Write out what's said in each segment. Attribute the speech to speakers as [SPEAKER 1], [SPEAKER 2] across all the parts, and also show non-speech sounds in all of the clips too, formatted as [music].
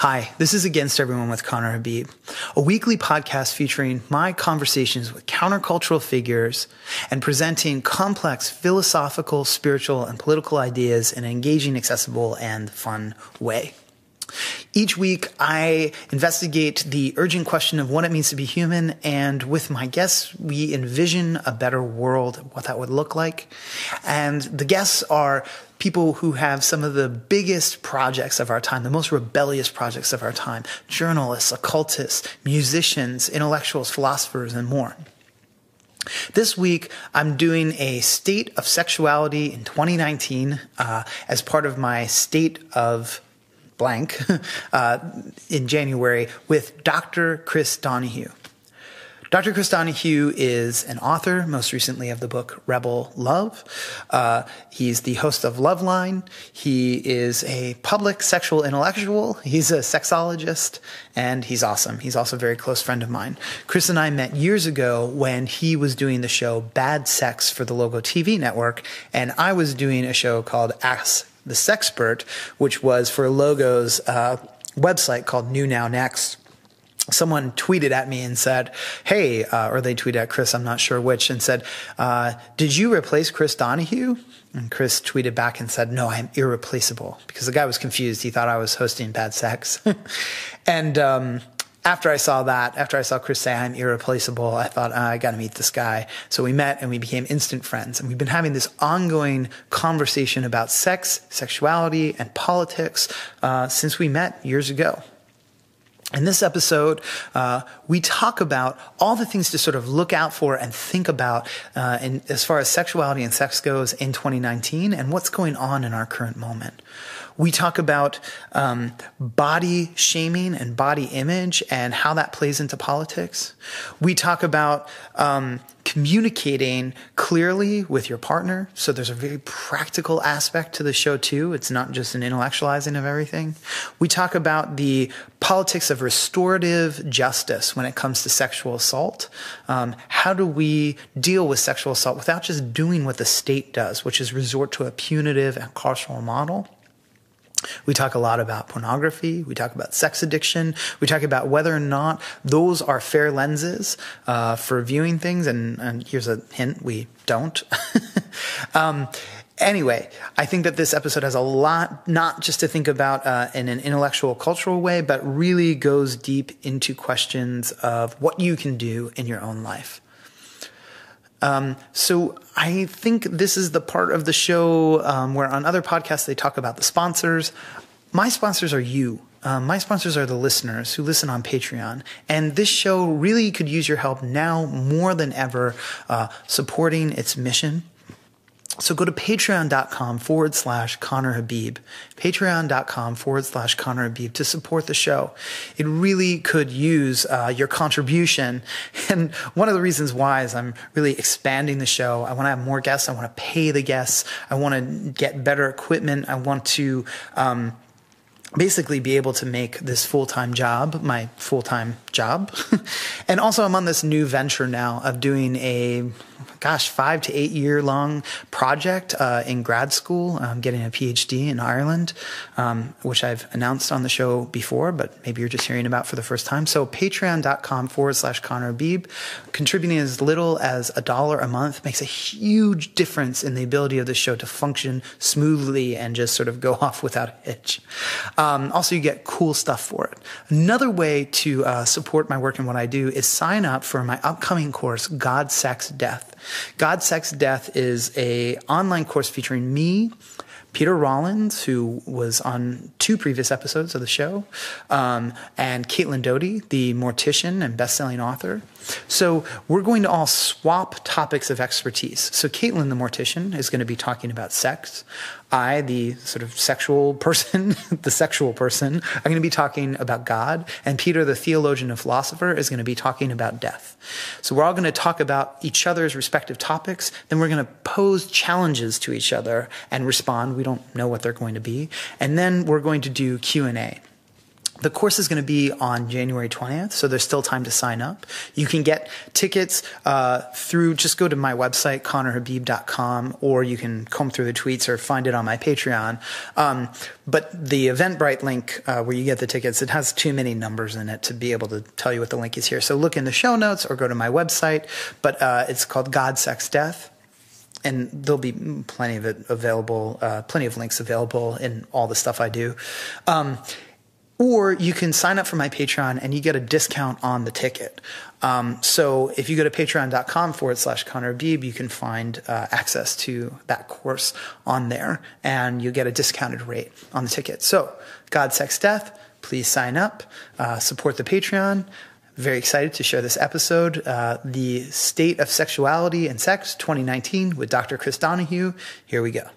[SPEAKER 1] Hi, this is Against Everyone with Conner Habib, a weekly podcast featuring my conversations with countercultural figures and presenting complex philosophical, spiritual, and political ideas in an engaging, accessible, and fun way. Each week, I investigate the urgent question of what it means to be human, and with my guests, we envision a better world, what that would look like. And the guests are people who have some of the biggest projects of our time, the most rebellious projects of our time journalists, occultists, musicians, intellectuals, philosophers, and more. This week, I'm doing a state of sexuality in 2019 uh, as part of my state of blank [laughs] uh, in January with Dr. Chris Donahue. Dr. Chris Donahue is an author, most recently of the book Rebel Love. Uh, he's the host of Loveline. He is a public sexual intellectual. He's a sexologist, and he's awesome. He's also a very close friend of mine. Chris and I met years ago when he was doing the show Bad Sex for the Logo TV network, and I was doing a show called Ask the Sexpert, which was for Logo's uh, website called New Now Next someone tweeted at me and said, Hey, uh, or they tweeted at Chris, I'm not sure which, and said, uh, Did you replace Chris Donahue? And Chris tweeted back and said, No, I'm irreplaceable because the guy was confused. He thought I was hosting bad sex. [laughs] and um, after I saw that, after I saw Chris say I'm irreplaceable, I thought, oh, I got to meet this guy. So we met and we became instant friends. And we've been having this ongoing conversation about sex, sexuality, and politics uh, since we met years ago. In this episode, uh, we talk about all the things to sort of look out for and think about uh, in, as far as sexuality and sex goes in 2019 and what's going on in our current moment. We talk about um, body shaming and body image and how that plays into politics. We talk about um, communicating clearly with your partner. So there's a very practical aspect to the show, too. It's not just an intellectualizing of everything. We talk about the politics of restorative justice when it comes to sexual assault. Um, how do we deal with sexual assault without just doing what the state does, which is resort to a punitive and carceral model? We talk a lot about pornography. We talk about sex addiction. We talk about whether or not those are fair lenses uh, for viewing things. And, and, here's a hint: we don't. [laughs] um, anyway, I think that this episode has a lot, not just to think about uh, in an intellectual, cultural way, but really goes deep into questions of what you can do in your own life. Um, so I think this is the part of the show um, where on other podcasts they talk about the sponsors. My sponsors are you. Um, my sponsors are the listeners who listen on Patreon. And this show really could use your help now more than ever, uh, supporting its mission. So go to patreon.com forward slash Conner Habib, patreon.com forward slash Conner Habib to support the show. It really could use uh, your contribution. [laughs] And one of the reasons why is I'm really expanding the show. I want to have more guests. I want to pay the guests. I want to get better equipment. I want to, um, basically be able to make this full-time job my full-time job [laughs] and also i'm on this new venture now of doing a gosh, five to eight year long project uh, in grad school, um, getting a PhD in Ireland, um, which I've announced on the show before, but maybe you're just hearing about for the first time. So patreon.com forward slash Conner Habib, contributing as little as a dollar a month makes a huge difference in the ability of the show to function smoothly and just sort of go [laughs] off without a hitch. Um, also, you get cool stuff for it. Another way to uh, support my work and what I do is sign up for my upcoming course, God, Sex, Death. God, Sex, Death is a online course featuring me, Peter Rollins, who was on two previous episodes of the show, um, and Caitlin Doughty, the mortician and best-selling author. So we're going to all swap topics of expertise. So Caitlin, the mortician, is going to be talking about sex. I, the sort of sexual person, [laughs] the sexual person, I'm going to be talking about God. And Peter, the theologian and philosopher, is going to be talking about death. So we're all going to talk about each other's respective topics. Then we're going to pose challenges to each other and respond. We don't know what they're going to be. And then we're going to do Q&A. The course is going to be on January 20th, so there's still time to sign up. You can get tickets uh, through, just go to my website, connerhabib.com, or you can comb through the tweets or find it on my Patreon. Um, but the Eventbrite link uh, where you get the tickets, it has too many numbers in it to be able to tell you what the link is here. So look in the show notes or go to my website. But uh, it's called God, Sex, Death and there'll be plenty of it available, uh, plenty of links available in all the stuff I do. Um, or you can sign up for my Patreon and you get a discount on the ticket. Um, so if you go to patreon.com forward slash Conner Habib, you can find uh, access to that course on there and you get a discounted rate on the ticket. So, God, Sex, Death, please sign up, uh, support the Patreon. Very excited to share this episode, uh, The State of Sexuality and Sex 2019 with Dr. Chris Donahue. Here we go.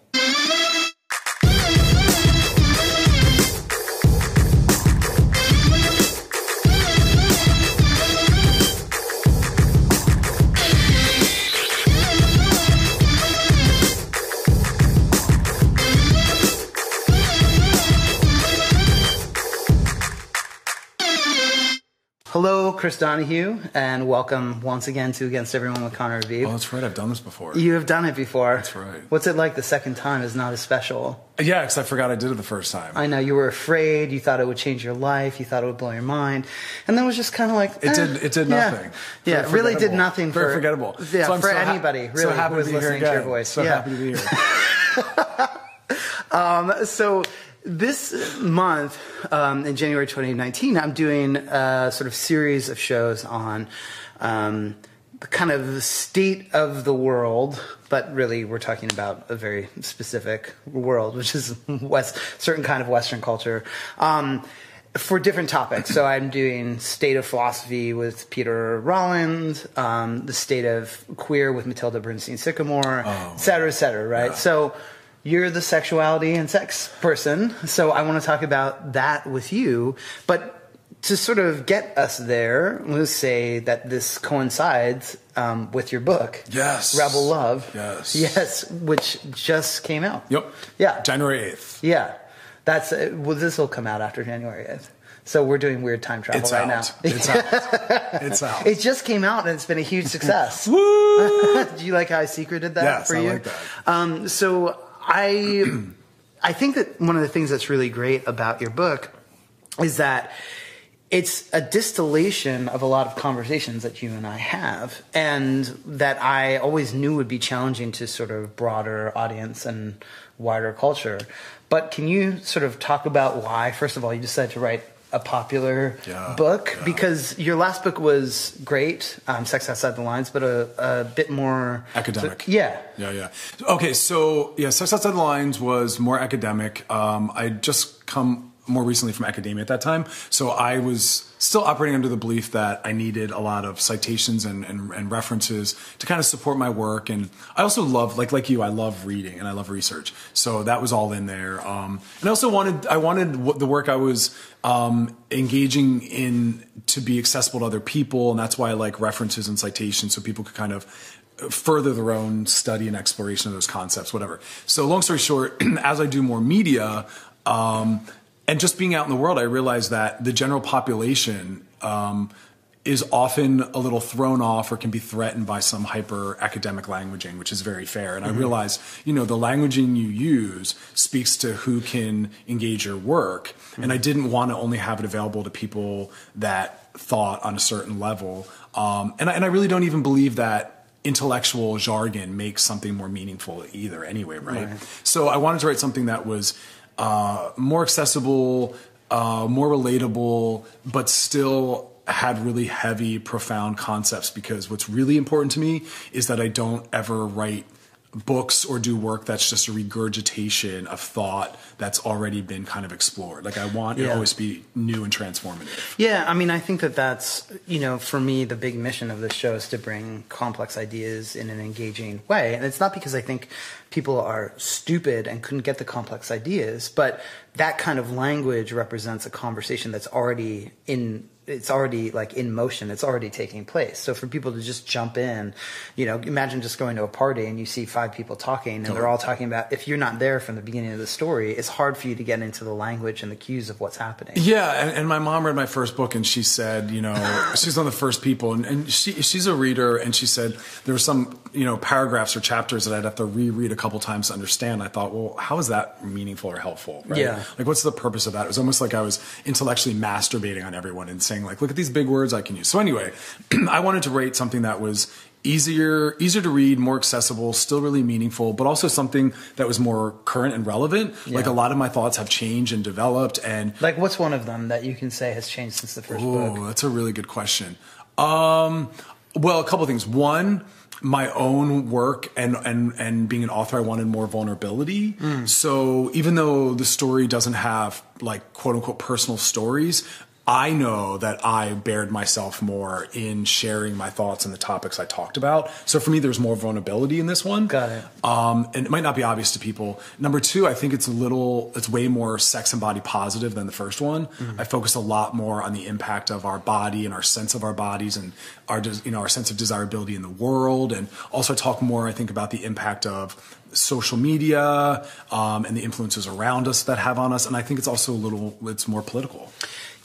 [SPEAKER 1] Chris Donahue, and welcome once again to Against Everyone with Conner Habib.
[SPEAKER 2] Oh, that's right. I've done this before.
[SPEAKER 1] You have done it before.
[SPEAKER 2] That's right.
[SPEAKER 1] What's it like the second time is not as special?
[SPEAKER 2] Yeah, because I forgot I did it the first time.
[SPEAKER 1] I know you were afraid. You thought it would change your life. You thought it would blow your mind, and then it was just kind of like
[SPEAKER 2] it
[SPEAKER 1] eh,
[SPEAKER 2] did. It did nothing.
[SPEAKER 1] Yeah,
[SPEAKER 2] Very
[SPEAKER 1] it really did nothing
[SPEAKER 2] Very
[SPEAKER 1] for
[SPEAKER 2] forgettable.
[SPEAKER 1] Yeah,
[SPEAKER 2] So
[SPEAKER 1] for
[SPEAKER 2] so ha-
[SPEAKER 1] anybody
[SPEAKER 2] so
[SPEAKER 1] really
[SPEAKER 2] happy
[SPEAKER 1] who
[SPEAKER 2] to
[SPEAKER 1] was
[SPEAKER 2] be here
[SPEAKER 1] listening to your voice.
[SPEAKER 2] So
[SPEAKER 1] yeah.
[SPEAKER 2] happy to be here. [laughs]
[SPEAKER 1] Um, so this month, um, in January 2019, I'm doing a sort of series of shows on um, the kind of state of the world, but really we're talking about a very specific world, which is [laughs] West, certain kind of Western culture. Um, for different topics. So I'm doing state of philosophy with Peter Rollins, um, the state of queer with Mattilda Bernstein Sycamore, et cetera, et cetera, right? So you're the sexuality and sex person. So I want to talk about that with you. But to sort of get us there, let's say that this coincides um, with your book,
[SPEAKER 2] Yes.
[SPEAKER 1] Rebel Love.
[SPEAKER 2] Yes.
[SPEAKER 1] Yes, which just came out.
[SPEAKER 2] Yep.
[SPEAKER 1] Yeah.
[SPEAKER 2] January eighth.
[SPEAKER 1] Yeah, that's uh, well. This will come out after January eighth. So we're doing weird time travel
[SPEAKER 2] It's
[SPEAKER 1] right
[SPEAKER 2] out.
[SPEAKER 1] now.
[SPEAKER 2] It's out. [laughs] It's out.
[SPEAKER 1] It just came out and it's been a huge success. [laughs]
[SPEAKER 2] Woo! [laughs]
[SPEAKER 1] Do you like how I secreted that
[SPEAKER 2] Yes,
[SPEAKER 1] for
[SPEAKER 2] I
[SPEAKER 1] you?
[SPEAKER 2] like that.
[SPEAKER 1] Um, so I, [clears throat] I think that one of the things that's really great about your book is that it's a distillation of a lot of conversations that you and I have, and that I always knew would be challenging to sort of broader audience and wider culture. But can you sort of talk about why, first of all, you decided to write a popular
[SPEAKER 2] Yeah,
[SPEAKER 1] book?
[SPEAKER 2] yeah.
[SPEAKER 1] Because your last book was great, um, Sex Outside the Lines, but a, a bit more
[SPEAKER 2] Academic.
[SPEAKER 1] yeah.
[SPEAKER 2] Yeah, yeah. Okay, so yeah, Sex Outside the Lines was more academic. Um, I just come more recently from academia at that time, so I was still operating under the belief that I needed a lot of citations and, and, and references to kind of support my work. And I also love, like like you, I love reading and I love research, so that was all in there. Um, and I also wanted I wanted the work I was um, engaging in to be accessible to other people, and that's why I like references and citations, so people could kind of further their own study and exploration of those concepts, whatever. So, long story short, [clears throat] as I do more media, um, and just being out in the world, I realized that the general population um, is often a little thrown off or can be threatened by some hyper academic languaging, which is very fair. And I realize, you know, the languaging you use speaks to who can engage your work. And I didn't want to only have it available to people that thought on a certain level. Um, and, I, and I really don't even believe that intellectual jargon makes something more meaningful either anyway right, so i wanted to write something that was uh, more accessible uh, more relatable but still had really heavy profound concepts because what's really important to me is that i don't ever write books or do work that's just a regurgitation of thought that's already been kind of explored like i want it
[SPEAKER 1] Yeah.
[SPEAKER 2] to always be new and transformative
[SPEAKER 1] Yeah, I mean, I think that that's, you know, for me, the big mission of this show is to bring complex ideas in an engaging way. And it's not because I think people are stupid and couldn't get the complex ideas. But that kind of language represents a conversation that's already in it's already like in motion. It's already taking place. So for people to just jump in you know imagine just going to a party and you see five people talking and they're all talking about if you're not there from the beginning of the story it's hard for you to get into the language and the cues of what's happening.
[SPEAKER 2] Yeah and, and my mom read my first book and she said you know [laughs] she's one of the first people and, and she, she's a reader and she said there were some you know paragraphs or chapters that i'd have to reread a couple times to understand. I thought well how is that meaningful or helpful right?
[SPEAKER 1] yeah.
[SPEAKER 2] Like what's the purpose of that? It was almost like i was intellectually masturbating on everyone and saying saying like, look at these big words I can use. So anyway, [clears throat] I wanted to rate something that was easier easier to read more accessible still really meaningful but also something that was more current and relevant yeah. like a lot of my thoughts have changed and developed and
[SPEAKER 1] like what's one of them that you can say has changed since the first
[SPEAKER 2] oh,
[SPEAKER 1] book
[SPEAKER 2] that's a really good question um, well a couple things one my own work and and and being an author, I wanted more vulnerability. Mm. So even though the story doesn't have like quote unquote personal stories, I know that I bared myself more in sharing my thoughts and the topics I talked about. So for me, there's more vulnerability in this one.
[SPEAKER 1] Got it.
[SPEAKER 2] Um, and it might not be obvious to people. Number two, I think it's a little, it's way more sex and body positive than the first one. Mm-hmm. I focus a lot more on the impact of our body and our sense of our bodies and our, you know, our sense of desirability in the world. And also talk more, I think, about the impact of social media um, and the influences around us that have on us. And I think it's also a little, it's more political.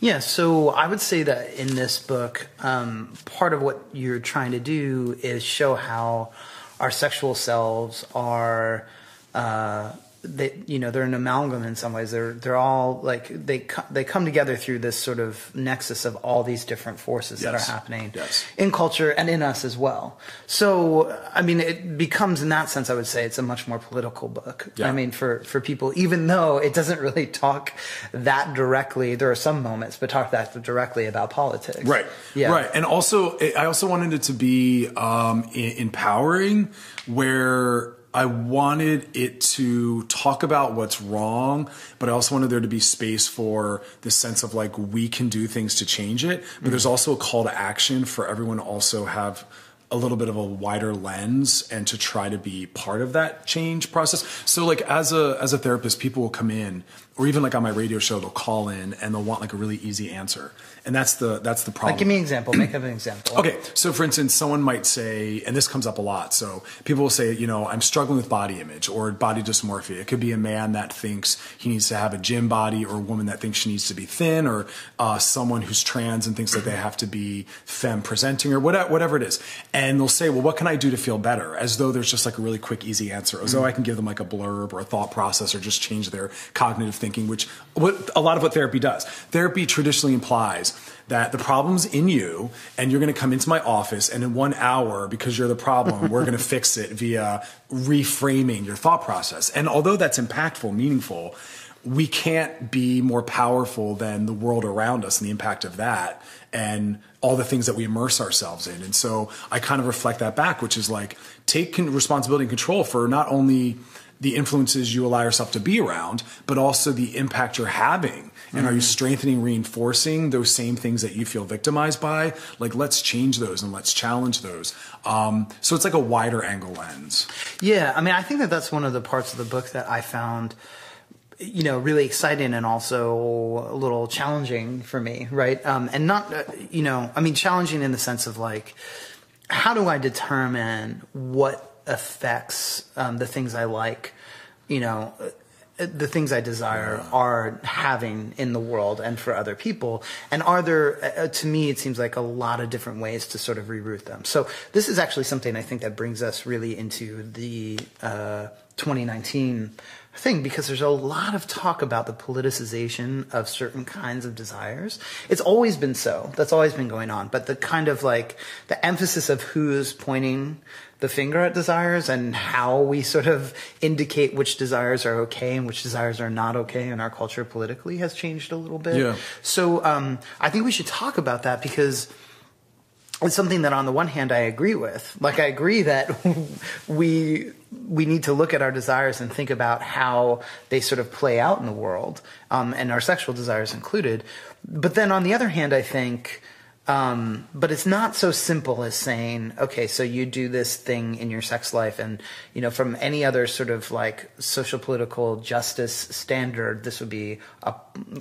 [SPEAKER 1] Yeah, so I would say that in this book, um, part of what you're trying to do is show how our sexual selves are. Uh, they you know they're an amalgam in some ways. They're they're all like they they come together through this sort of nexus of all these different forces yes. that are happening
[SPEAKER 2] yes.
[SPEAKER 1] in culture and in us as well. So i mean it becomes in that sense i would say it's a much more political book.
[SPEAKER 2] Yeah.
[SPEAKER 1] i mean for for people even though it doesn't really talk that directly there are some moments but talk that directly about politics.
[SPEAKER 2] Right.
[SPEAKER 1] Yeah.
[SPEAKER 2] Right. And also i also wanted it to be um, empowering where I wanted it to talk about what's wrong, but I also wanted there to be space for the sense of like we can do things to change it. But mm-hmm. there's also a call to action for everyone to also have a little bit of a wider lens and to try to be part of that change process. So like as a as a therapist, people will come in or even like on my radio show, they'll call in and they'll want like a really easy answer and that's the that's the problem.
[SPEAKER 1] Like, give me an example. Make up an example.
[SPEAKER 2] okay, so for instance, someone might say, and this comes up a lot. So people will say, you know, I'm struggling with body image or body dysmorphia. It could be a man that thinks he needs to have a gym body, or a woman that thinks she needs to be thin, or uh, someone who's trans and thinks that they have to be femme presenting, or whatever, whatever it is. And they'll say, well, what can I do to feel better? As though there's just like a really quick, easy answer. As though I can give them like a blurb or a thought process, or just change their cognitive thinking, which what a lot of what therapy does. Therapy traditionally implies that the problem's in you and you're going to come into my office and in one hour because you're the problem we're going [laughs] to fix it via reframing your thought process and although that's impactful meaningful we can't be more powerful than the world around us and the impact of that and all the things that we immerse ourselves in and so i kind of reflect that back which is like take responsibility and control for not only the influences you allow yourself to be around, but also the impact you're having and are you mm-hmm. strengthening, reinforcing those same things that you feel victimized by? Like, let's change those and let's challenge those. Um, so it's like a wider angle lens.
[SPEAKER 1] Yeah. I mean, I think that that's one of the parts of the book that I found you know, really exciting and also a little challenging for me, right? Um, and not, uh, you know, I mean, challenging in the sense of like, how do I determine what affects um, the things I like, you know, the things I desire are having in the world and for other people. And are there, uh, to me, it seems like a lot of different ways to sort of reroute them. So this is actually something I think that brings us really into the uh, 2019 thing because there's a lot of talk about the politicization of certain kinds of desires. It's always been so. That's always been going on. But the kind of like the emphasis of who's pointing the finger at desires and how we sort of indicate which desires are okay and which desires are not okay in our culture politically has changed a little bit.
[SPEAKER 2] Yeah.
[SPEAKER 1] So um, I think we should talk about that because it's something that on the one hand I agree with. Like I agree that [laughs] we we need to look at our desires and think about how they sort of play out in the world, um, and our sexual desires included. But then on the other hand, I think Um, but it's not so simple as saying, okay, so you do this thing in your sex life, and you know, from any other sort of like social political justice standard, this would be a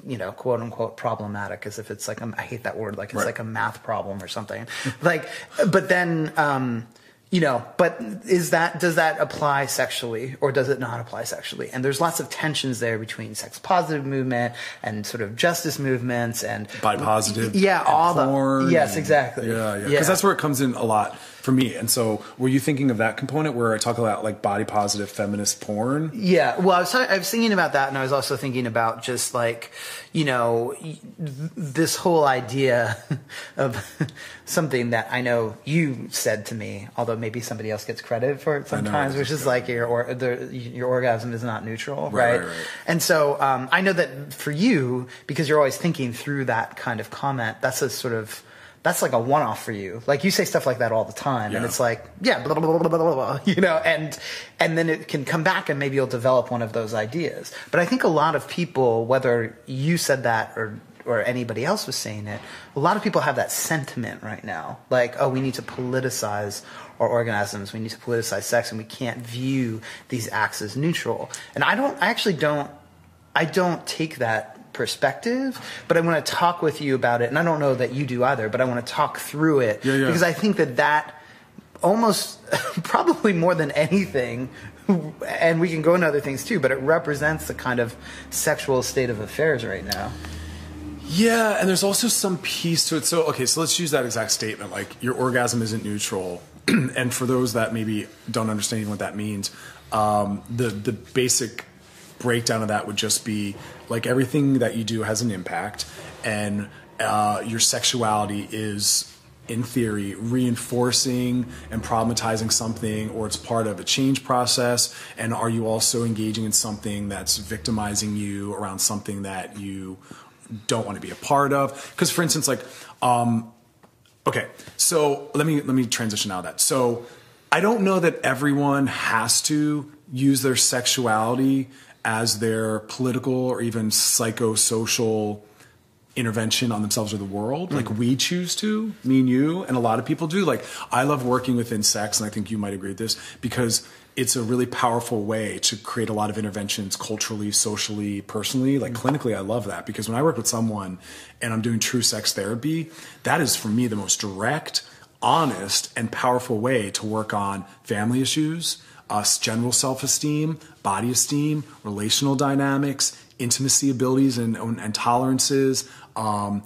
[SPEAKER 1] you know, quote unquote problematic, as if it's like a, I hate that word, like it's
[SPEAKER 2] Right.
[SPEAKER 1] like a math problem or something. [laughs] like, but then. Um, you know, but is that does that apply sexually or does it not apply sexually? And there's lots of tensions there between sex positive movement and sort of justice movements and
[SPEAKER 2] bi positive.
[SPEAKER 1] Yeah, all
[SPEAKER 2] porn
[SPEAKER 1] the yes,
[SPEAKER 2] and-
[SPEAKER 1] exactly.
[SPEAKER 2] Yeah, yeah. Because that's where it comes in a lot for me. And so, were you thinking of that component where I talk about like body positive feminist porn?
[SPEAKER 1] Yeah, well, I was, I was thinking about that, and I was also thinking about just like, you know, this whole idea [laughs] of [laughs] something that I know you said to me, although maybe somebody else gets credit for it sometimes, which is like your or, the, your orgasm is not neutral,
[SPEAKER 2] Right,
[SPEAKER 1] right?
[SPEAKER 2] right, right.
[SPEAKER 1] And so um, I know that for you, because you're always thinking through that kind of comment, that's a sort of that's like a one-off for you. Like you say stuff like that all the time, and it's like, yeah, blah, blah, blah, blah, blah, blah, blah, [laughs] you know, and and then it can come back, and maybe you'll develop one of those ideas. But I think a lot of people, whether you said that or or anybody else was saying it, a lot of people have that sentiment right now, like, oh, we need to politicize our orgasms, we need to politicize sex, and we can't view these acts as neutral. And I don't, I actually don't I don't take that perspective, but I want to talk with you about it. And I don't know that you do either, but I want to talk through it
[SPEAKER 2] Yeah, yeah.
[SPEAKER 1] because I think that that almost [laughs] probably more than anything and we can go into other things too but it represents the kind of sexual state of affairs right now
[SPEAKER 2] Yeah, and there's also some piece to it. So, okay, so let's use that exact statement. Like, your orgasm isn't neutral. [clears throat] and for those that maybe don't understand what that means, um, the the basic breakdown of that would just be like everything that you do has an impact, and uh, your sexuality is. In theory, reinforcing and problematizing something, or it's part of a change process. And are you also engaging in something that's victimizing you around something that you don't want to be a part of because for instance like um okay so let me let me transition out of that so i don't know that everyone has to use their sexuality as their political or even psychosocial intervention on themselves or the world. Like we choose to me and you and a lot of people do. Like i love working within sex and i think you might agree with this because it's a really powerful way to create a lot of interventions culturally socially personally. Like mm-hmm. clinically i love that because when i work with someone and i'm doing true sex therapy that is for me the most direct honest and powerful way to work on family issues us general self-esteem body esteem relational dynamics intimacy abilities and, and tolerances, um,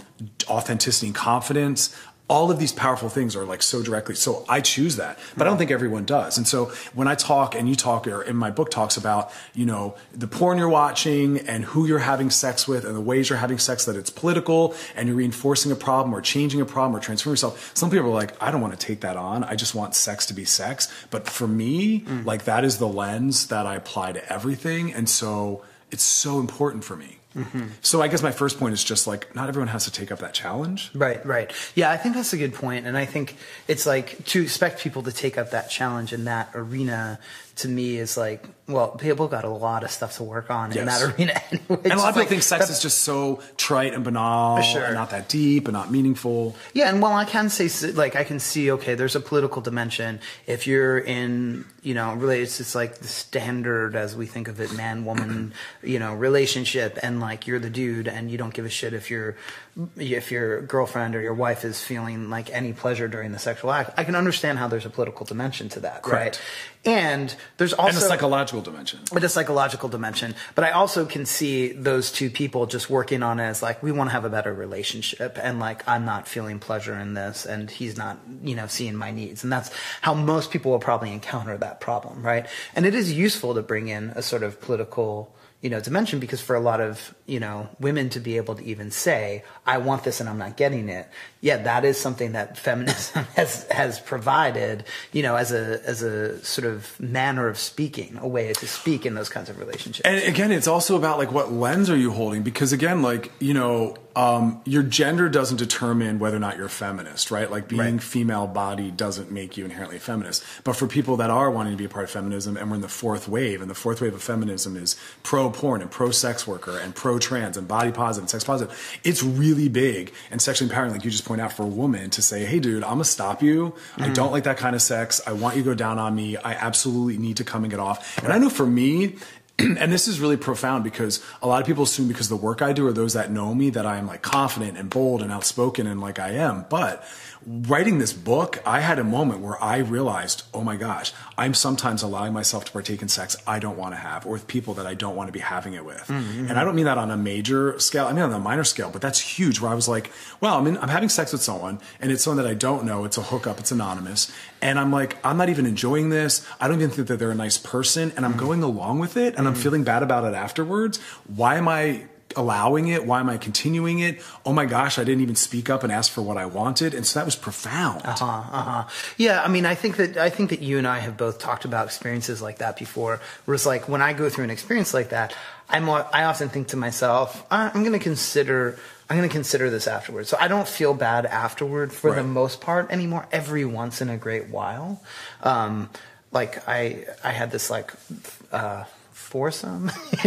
[SPEAKER 2] authenticity and confidence. All of these powerful things are like so directly. So I choose that, but I don't think everyone does. And so when I talk and you talk, or in my book talks about, you know, the porn you're watching and who you're having sex with and the ways you're having sex that it's political and you're reinforcing a problem or changing a problem or transforming yourself. Some people are like, I don't want to take that on. I just want sex to be sex. But for me, mm. like that is the lens that I apply to everything. And so it's so important for me. So I guess my first point is just like not everyone has to take up that challenge.
[SPEAKER 1] Right, right. Yeah, I think that's a good point, and I think it's like to expect people to take up that challenge in that arena. To me, is like, well, people got a lot of stuff to work on in that arena. [laughs] Anyway.
[SPEAKER 2] And a lot of people
[SPEAKER 1] like-
[SPEAKER 2] think sex is just so trite and banal
[SPEAKER 1] Sure.
[SPEAKER 2] and not that deep and not meaningful.
[SPEAKER 1] Yeah, and while I can say, like, I can see, okay, there's a political dimension. If you're in, you know, really, it's just like the standard as we think of it, man woman, you know, relationship, and like you're the dude, and you don't give a shit if your if your girlfriend or your wife is feeling like any pleasure during the sexual act. I can understand how there's a political dimension to that,
[SPEAKER 2] Correct.
[SPEAKER 1] right? And there's also
[SPEAKER 2] and a psychological dimension.
[SPEAKER 1] but a psychological dimension. But I also can see those two people just working on it as like we want to have a better relationship, and like I'm not feeling pleasure in this, and he's not, you know, seeing my needs, and that's how most people will probably encounter that problem, right? And it is useful to bring in a sort of political. You know, dimension because for a lot of you know women to be able to even say, "I want this and I'm not getting it," yeah, that is something that feminism [laughs] has has provided. You know, as a as a sort of manner of speaking, a way to speak in those kinds of relationships.
[SPEAKER 2] And again, it's also about like what lens are you holding? Because again, like, you know, um, your gender doesn't determine whether or not you're feminist, right? Like being
[SPEAKER 1] Right.
[SPEAKER 2] female body doesn't make you inherently feminist. But for people that are wanting to be a part of feminism, and we're in the fourth wave, and the fourth wave of feminism is pro porn and pro sex worker and pro trans and body positive and sex positive. It's really big and sexually empowering, like you just point out, for a woman to say, "Hey, dude, I'm gonna stop you. I mm. don't like that kind of sex. I want you to go down on me. I absolutely need to come and get off." And I know for me, [clears throat] and this is really profound because a lot of people assume because the work I do or those that know me that I am like confident and bold and outspoken and like I am. But writing this book, I had a moment where I realized, oh my gosh, I'm sometimes allowing myself to partake in sex I don't want to have or with people that I don't want to be having it with. Mm-hmm. And I don't mean that on a major scale. I mean on a minor scale, but that's huge where I was like, well, I mean, I'm having sex with someone and it's someone that I don't know. It's a hookup. It's anonymous. And I'm like, I'm not even enjoying this. I don't even think that they're a nice person. And I'm mm-hmm. going along with it and I'm mm-hmm. feeling bad about it afterwards. Why am I allowing it? Why am I continuing it? Oh my gosh, I didn't even speak up and ask for what I wanted. And so that was profound.
[SPEAKER 1] Uh huh. Uh huh. Yeah, I mean, I think that I think that you and I have both talked about experiences like that before. Where it's like when I go through an experience like that, I'm I often think to myself, "Uh, I'm going to consider. I'm going to consider this afterwards. So I don't feel bad afterward for the most part anymore. Every once in a great while, um, like I I had this like. Uh, foursome [laughs]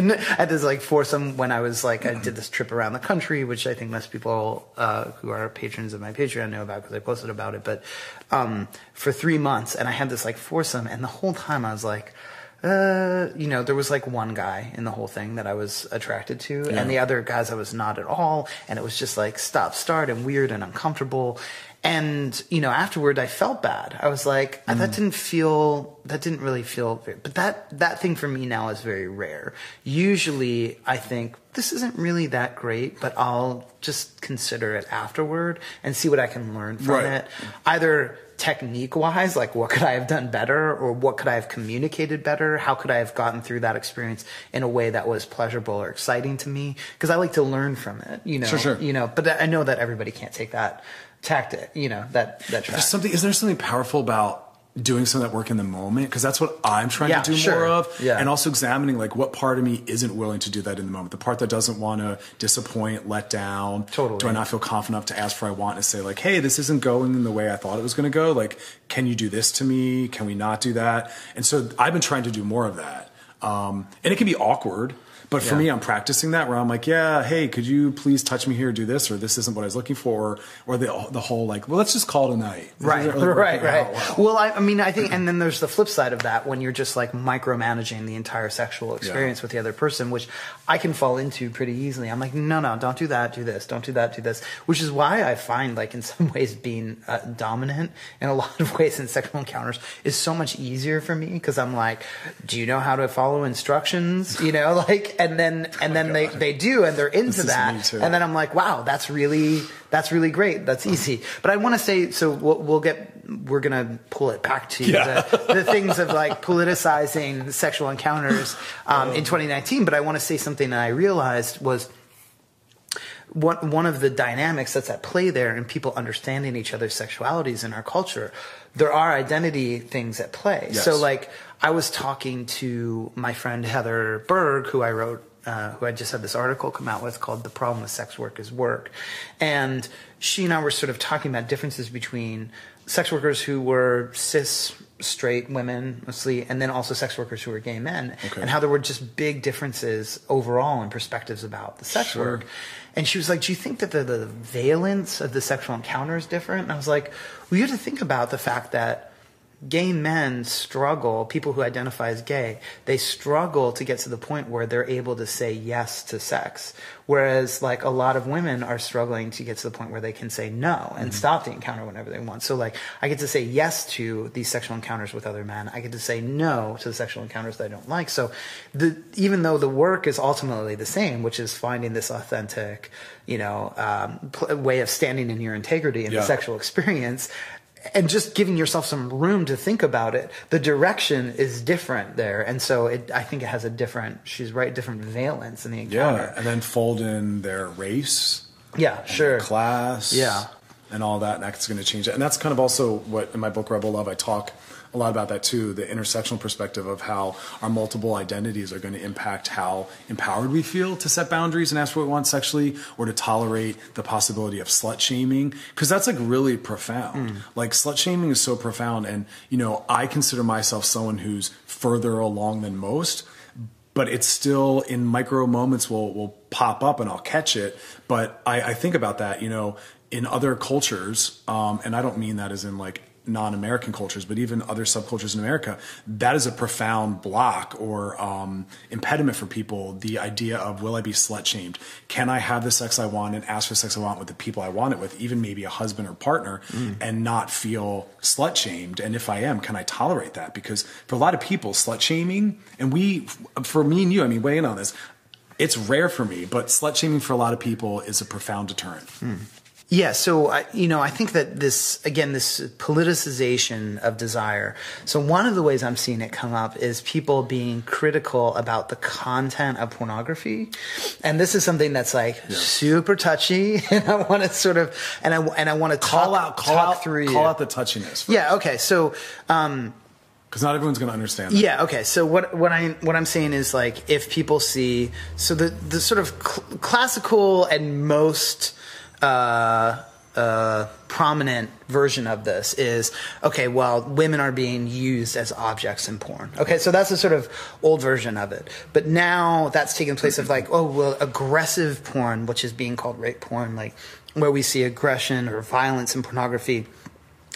[SPEAKER 1] had this like foursome when I was like I did this trip around the country which I think most people uh, who are patrons of my Patreon know about because I posted about it but um, for three months and I had this like foursome and the whole time I was like uh, you know, there was like one guy in the whole thing that I was attracted to,
[SPEAKER 2] Yeah.
[SPEAKER 1] and the other guys I was not at all. And it was just like stop, start, and weird and uncomfortable. And you know, afterward, I felt bad. I was like, that mm. didn't feel, that didn't really feel. Very, but that that thing for me now is very rare. Usually, I think this isn't really that great, but I'll just consider it afterward and see what I can learn from
[SPEAKER 2] Right.
[SPEAKER 1] it either technique wise, like what could I have done better or what could I have communicated better? How could I have gotten through that experience in a way that was pleasurable or exciting to me? Because I like to learn from it, you know,
[SPEAKER 2] Sure, sure.
[SPEAKER 1] you know, but I know that everybody can't take that tactic, you know, that, that track.
[SPEAKER 2] There's something, isn't there something powerful about doing some of that work in the moment? Because that's what I'm trying
[SPEAKER 1] Yeah,
[SPEAKER 2] to do
[SPEAKER 1] sure.
[SPEAKER 2] more of.
[SPEAKER 1] Yeah.
[SPEAKER 2] And also examining like what part of me isn't willing to do that in the moment. The part that doesn't want to disappoint, let down.
[SPEAKER 1] Totally.
[SPEAKER 2] Do I not feel confident enough to ask for what I want and say like, hey, this isn't going in the way I thought it was going to go. Like, can you do this to me? Can we not do that? And so I've been trying to do more of that. Um, and it can be awkward. But for
[SPEAKER 1] Yeah.
[SPEAKER 2] me, I'm practicing that where I'm like, yeah, hey, could you please touch me here, do this, or this isn't what I was looking for, or the the whole like, well, let's just call it a night. This
[SPEAKER 1] Right,
[SPEAKER 2] really [laughs]
[SPEAKER 1] right, right.
[SPEAKER 2] well.
[SPEAKER 1] Well, I, I mean, I think, and then there's the flip side of that when you're just like micromanaging the entire sexual experience with the other person, which I can fall into pretty easily. I'm like, no, no, don't do that, do this, don't do that, do this, which is why I find like in [laughs] some ways being uh, dominant in a [laughs] lot of ways in sexual encounters is so much easier for me because I'm like, do you know how to follow instructions? You know, like, and then, and then they, they do, and they're into that. And then I'm like, wow, that's really that's really great. That's easy. But I want to say, so we'll, we'll get we're gonna pull it back to
[SPEAKER 2] Yeah.
[SPEAKER 1] the, the things of like politicizing sexual encounters um, in 2019. But I want to say something that I realized was. One, one of the dynamics that's at play there in people understanding each other's sexualities in our culture, there are identity things at play.
[SPEAKER 2] Yes.
[SPEAKER 1] So, like, I was talking to my friend Heather Berg, who I wrote, uh, who I just had this article come out with called "The Problem with Sex Work Is Work," and she and I were sort of talking about differences between sex workers who were cis straight women mostly and then also sex workers who were gay men
[SPEAKER 2] Okay.
[SPEAKER 1] and how there were just big differences overall in perspectives about the sex
[SPEAKER 2] Sure.
[SPEAKER 1] work and she was like do you think that the, the valence of the sexual encounter is different and i was like well you have to think about the fact that gay men struggle, people who identify as gay, they struggle to get to the point where they're able to say yes to sex. Whereas, like, a lot of women are struggling to get to the point where they can say no and stop the encounter whenever they want. So, like, I get to say yes to these sexual encounters with other men. I get to say no to the sexual encounters that I don't like. So, the, even though the work is ultimately the same, which is finding this authentic, you know, um, pl- way of standing in your integrity in
[SPEAKER 2] Yeah.
[SPEAKER 1] the sexual experience, and just giving yourself some room to think about it the direction is different there and so it, i think it has a different she's right different valence in the encounter
[SPEAKER 2] Yeah, and then fold in their race,
[SPEAKER 1] yeah, sure
[SPEAKER 2] class,
[SPEAKER 1] Yeah.
[SPEAKER 2] and all that, and that's going to change it. And that's kind of also what in my book Rebel Love I talk a lot about that too the intersectional perspective of how our multiple identities are going to impact how empowered we feel to set boundaries and ask what we want sexually or to tolerate the possibility of slut shaming because that's like really profound mm. like slut shaming is so profound and you know i consider myself someone who's further along than most but it's still in micro moments will will pop up and I'll catch it. But I, I think about that, you know, in other cultures, um, and I don't mean that as in like non-American cultures, but even other subcultures in America, that is a profound block or um, impediment for people. The idea of will I be slut shamed? Can I have the sex I want and ask for sex I want with the people I want it with, even maybe a husband or partner, mm. and not feel slut shamed? And if I am, can I tolerate that? Because for a lot of people, slut shaming, and we, for me and you, I mean, weigh in on this. It's rare for me, but slut shaming for a lot of people is a profound deterrent. Mm.
[SPEAKER 1] Yeah, so I, you know, I think that this again, this politicization of desire. So one of the ways I'm seeing it come up is people being critical about the content of pornography, and this is something that's like yeah. super touchy, [laughs] and I want to sort of and I and I want to
[SPEAKER 2] call out, call
[SPEAKER 1] talk
[SPEAKER 2] out,
[SPEAKER 1] through
[SPEAKER 2] call out the touchiness.
[SPEAKER 1] Yeah. Okay. So. Um,
[SPEAKER 2] because not everyone's going to understand. That.
[SPEAKER 1] Yeah. Okay. So what what I what I'm saying is like if people see so the the sort of cl- classical and most uh, uh, prominent version of this is okay, well, women are being used as objects in porn. Okay, so that's a sort of old version of it. But now that's taken place of like, oh, well, aggressive porn, which is being called rape porn, like where we see aggression or violence in pornography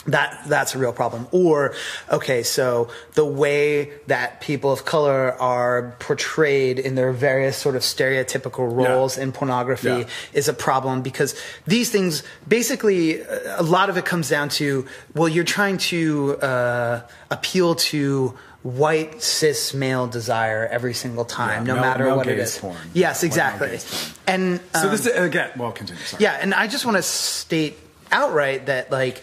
[SPEAKER 1] that that's a real problem or okay so the way that people of color are portrayed in their various sort of stereotypical roles yeah. in pornography yeah. is a problem because these things basically a lot of it comes down to well you're trying to uh, appeal to white cis male desire every single time, yeah, no, no, matter no what it is.
[SPEAKER 2] Porn.
[SPEAKER 1] Yes, exactly. And
[SPEAKER 2] um, so this is, again, well, continue. Sorry.
[SPEAKER 1] Yeah, and I just want to state outright that like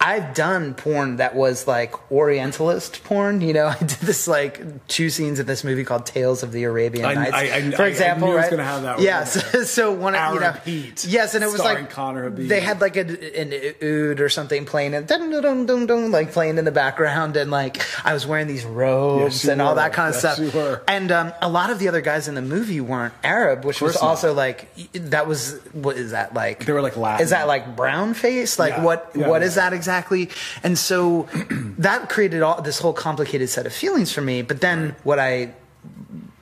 [SPEAKER 1] I've done porn that was like Orientalist porn. You know, [laughs] I did this like two scenes of this movie called Tales of the Arabian I, Nights,
[SPEAKER 2] I, I,
[SPEAKER 1] for example. I,
[SPEAKER 2] right? going to have that.
[SPEAKER 1] Yeah. So, [laughs] so one,
[SPEAKER 2] Arab
[SPEAKER 1] you know,
[SPEAKER 2] Heat,
[SPEAKER 1] yes, and it was like
[SPEAKER 2] Conner
[SPEAKER 1] they had like a, an oud or something playing and dun, dun, dun, dun, like playing in the background, and like I was wearing these robes yes, and all that kind of
[SPEAKER 2] yes,
[SPEAKER 1] stuff. And um, a lot of the other guys in the movie weren't Arab, which was also like that was what is that like?
[SPEAKER 2] They were like Latin.
[SPEAKER 1] Is that like brown face? Like yeah. what? Yeah, what yeah. is that exactly? And so [clears throat] that created all this whole complicated set of feelings for me. But then what I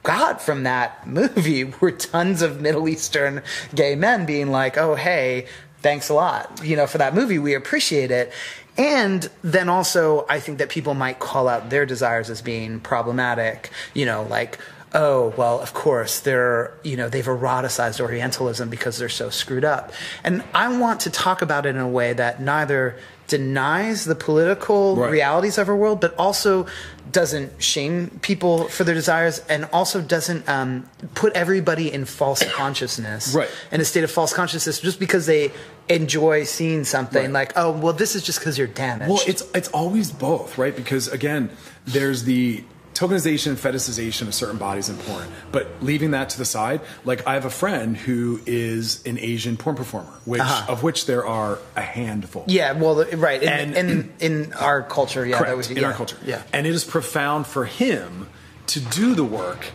[SPEAKER 1] got from that [laughs] movie were tons of Middle Eastern gay men being like, "Oh, hey, thanks a lot, you know, for that movie. We appreciate it." And then also, I think that people might call out their desires as being problematic, you know, like, oh, well, of course, they're, you know, they've eroticized Orientalism because they're so screwed up. And I want to talk about it in a way that neither denies the political right. realities of our world, but also doesn't shame people for their desires and also doesn't um, put everybody in false [coughs] consciousness,
[SPEAKER 2] right.
[SPEAKER 1] in a state of false consciousness, just because they enjoy seeing something right. like, oh, well, this is just because you're damaged.
[SPEAKER 2] Well, it's it's always both, right? Because again, there's the tokenization and fetishization of certain bodies in porn. But leaving that to the side, like I have a friend who is an Asian porn performer, which uh-huh. of which there are a handful.
[SPEAKER 1] Yeah, well, right. In, and, in, in our culture, yeah,
[SPEAKER 2] correct,
[SPEAKER 1] that was
[SPEAKER 2] in
[SPEAKER 1] yeah,
[SPEAKER 2] our culture.
[SPEAKER 1] Yeah,
[SPEAKER 2] and it is profound for him to do the work.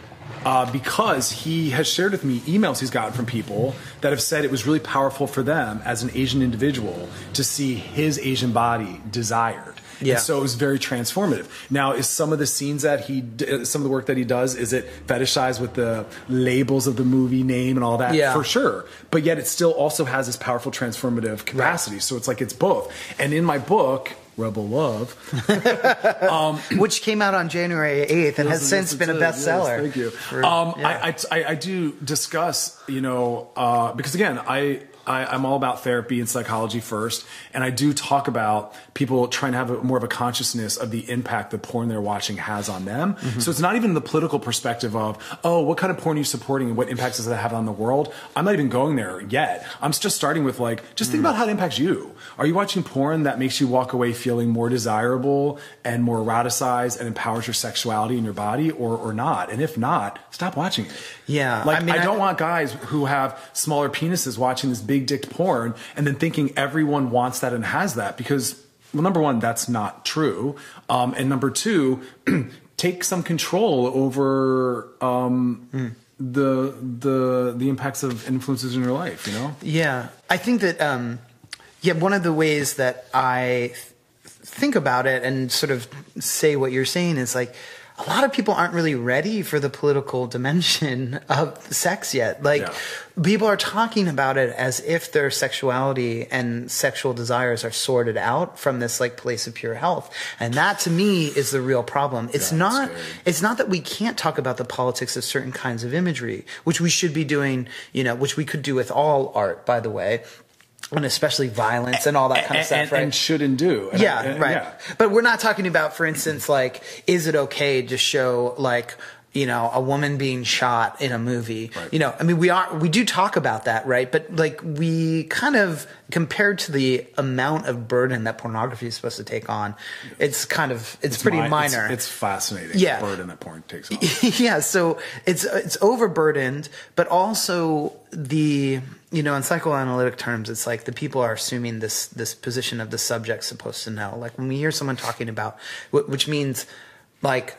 [SPEAKER 2] Uh, because he has shared with me emails he's gotten from people that have said it was really powerful for them as an Asian individual to see his Asian body desired. Yeah. And so it was very transformative. Now, is some of the scenes that he, uh, some of the work that he does, is it fetishized with the labels of the movie name and all that?
[SPEAKER 1] Yeah.
[SPEAKER 2] For sure. But yet it still also has this powerful transformative capacity. Right. So it's like it's both. And in my book, Rebel Love, [laughs]
[SPEAKER 1] um, which came out on January 8th and has since been a bestseller.
[SPEAKER 2] Yes, thank you. For, um, yeah. I, I, I, do discuss, you know, uh, because again, I, I, am all about therapy and psychology first, and I do talk about people trying to have a, more of a consciousness of the impact the porn they're watching has on them. Mm-hmm. So it's not even the political perspective of, oh, what kind of porn are you supporting and what impacts does that have on the world? I'm not even going there yet. I'm just starting with like, just think mm. about how it impacts you. Are you watching porn that makes you walk away feeling more desirable and more eroticized and empowers your sexuality in your body, or or not? And if not, stop watching it.
[SPEAKER 1] Yeah,
[SPEAKER 2] like I, mean, I don't I, want guys who have smaller penises watching this big dick porn and then thinking everyone wants that and has that because well number one that's not true um, and number two [clears throat] take some control over um, mm. the the the impacts of influences in your life you know
[SPEAKER 1] yeah i think that um, yeah one of the ways that i think about it and sort of say what you're saying is like a lot of people aren't really ready for the political dimension [laughs] of sex yet. Like yeah. people are talking about it as if their sexuality and sexual desires are sorted out from this like place of pure health. And that to me is the real problem. It's yeah, not scary. it's not that we can't talk about the politics of certain kinds of imagery, which we should be doing, you know, which we could do with all art, by the way and especially violence and all that kind of stuff,
[SPEAKER 2] and,
[SPEAKER 1] right?
[SPEAKER 2] And shouldn't do.
[SPEAKER 1] And yeah, I, right. Yeah. But we're not talking about, for instance, like, is it okay to show like you know, a woman being shot in a movie. Right. You know, I mean, we are, we do talk about that, right? But like, we kind of, compared to the amount of burden that pornography is supposed to take on, it's kind of, it's, it's pretty mi- minor.
[SPEAKER 2] It's, it's, fascinating.
[SPEAKER 1] Yeah.
[SPEAKER 2] The burden that porn takes on. [laughs]
[SPEAKER 1] yeah. So it's, it's overburdened, but also the, you know, in psychoanalytic terms, it's like the people are assuming this, this position of the subject supposed to know. Like when we hear someone talking about, which means like,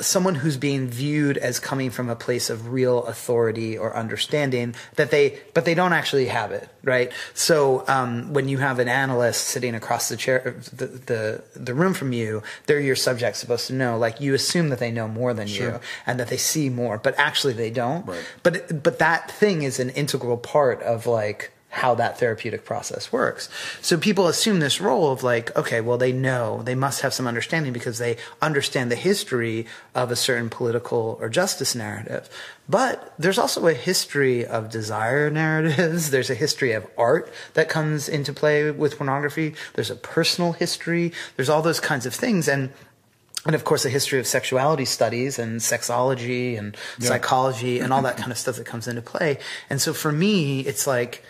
[SPEAKER 1] someone who's being viewed as coming from a place of real authority or understanding that they but they don't actually have it right so um, when you have an analyst sitting across the chair the, the, the room from you they're your subject supposed to know like you assume that they know more than sure. you and that they see more but actually they don't
[SPEAKER 2] right.
[SPEAKER 1] but but that thing is an integral part of like how that therapeutic process works. So people assume this role of like, okay, well, they know, they must have some understanding because they understand the history of a certain political or justice narrative. But there's also a history of desire narratives. [laughs] There's a history of art that comes into play with pornography. There's a personal history. There's all those kinds of things. And and of course a history of sexuality studies and sexology and yeah. psychology and all that kind of stuff that comes into play. And so for me, it's like,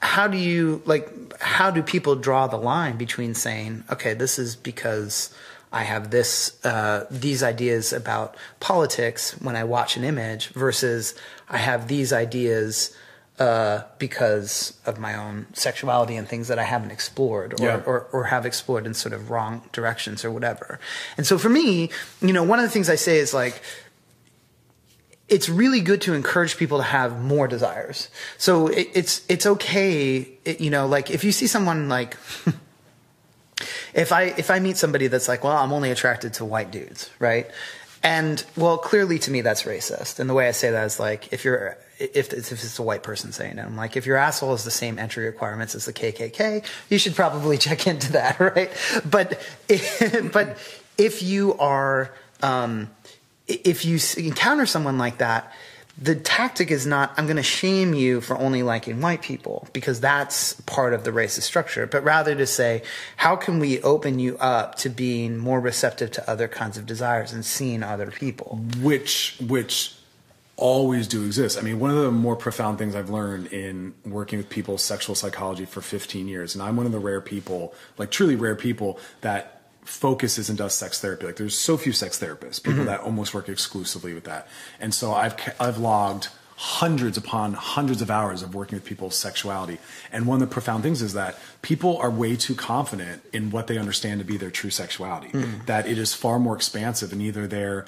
[SPEAKER 1] how do you like how do people draw the line between saying okay this is because i have this uh, these ideas about politics when i watch an image versus i have these ideas uh, because of my own sexuality and things that I haven't explored or,
[SPEAKER 2] yeah.
[SPEAKER 1] or, or, have explored in sort of wrong directions or whatever. And so for me, you know, one of the things I say is like, it's really good to encourage people to have more desires. So it, it's it's okay, it, you know, like if you see someone like [laughs] if I if I meet somebody that's like, well, I'm only attracted to white dudes, right? And well, clearly to me that's racist. And the way I say that is like if you're if, if it's a white person saying it, I'm like, if your asshole has the same entry requirements as the KKK, you should probably [laughs] check into that, [laughs] right? But but if you are um, if you encounter someone like that, the tactic is not, I'm going to shame you for only liking white people because that's part of the racist structure, but rather to say, how can we open you up to being more receptive to other kinds of desires and seeing other people?
[SPEAKER 2] Which, which, always do exist. I mean, one of the more profound things I've learned in working with people's sexual psychology for 15 years, and I'm one of the rare people, like truly rare people, that focuses and does sex therapy. Like there's so few sex therapists, people mm-hmm. that almost work exclusively with that. And so I've I've logged hundreds upon hundreds of hours of working with people's sexuality. And one of the profound things is that people are way too confident in what they understand to be their true sexuality. Mm. That it is far more expansive and either they're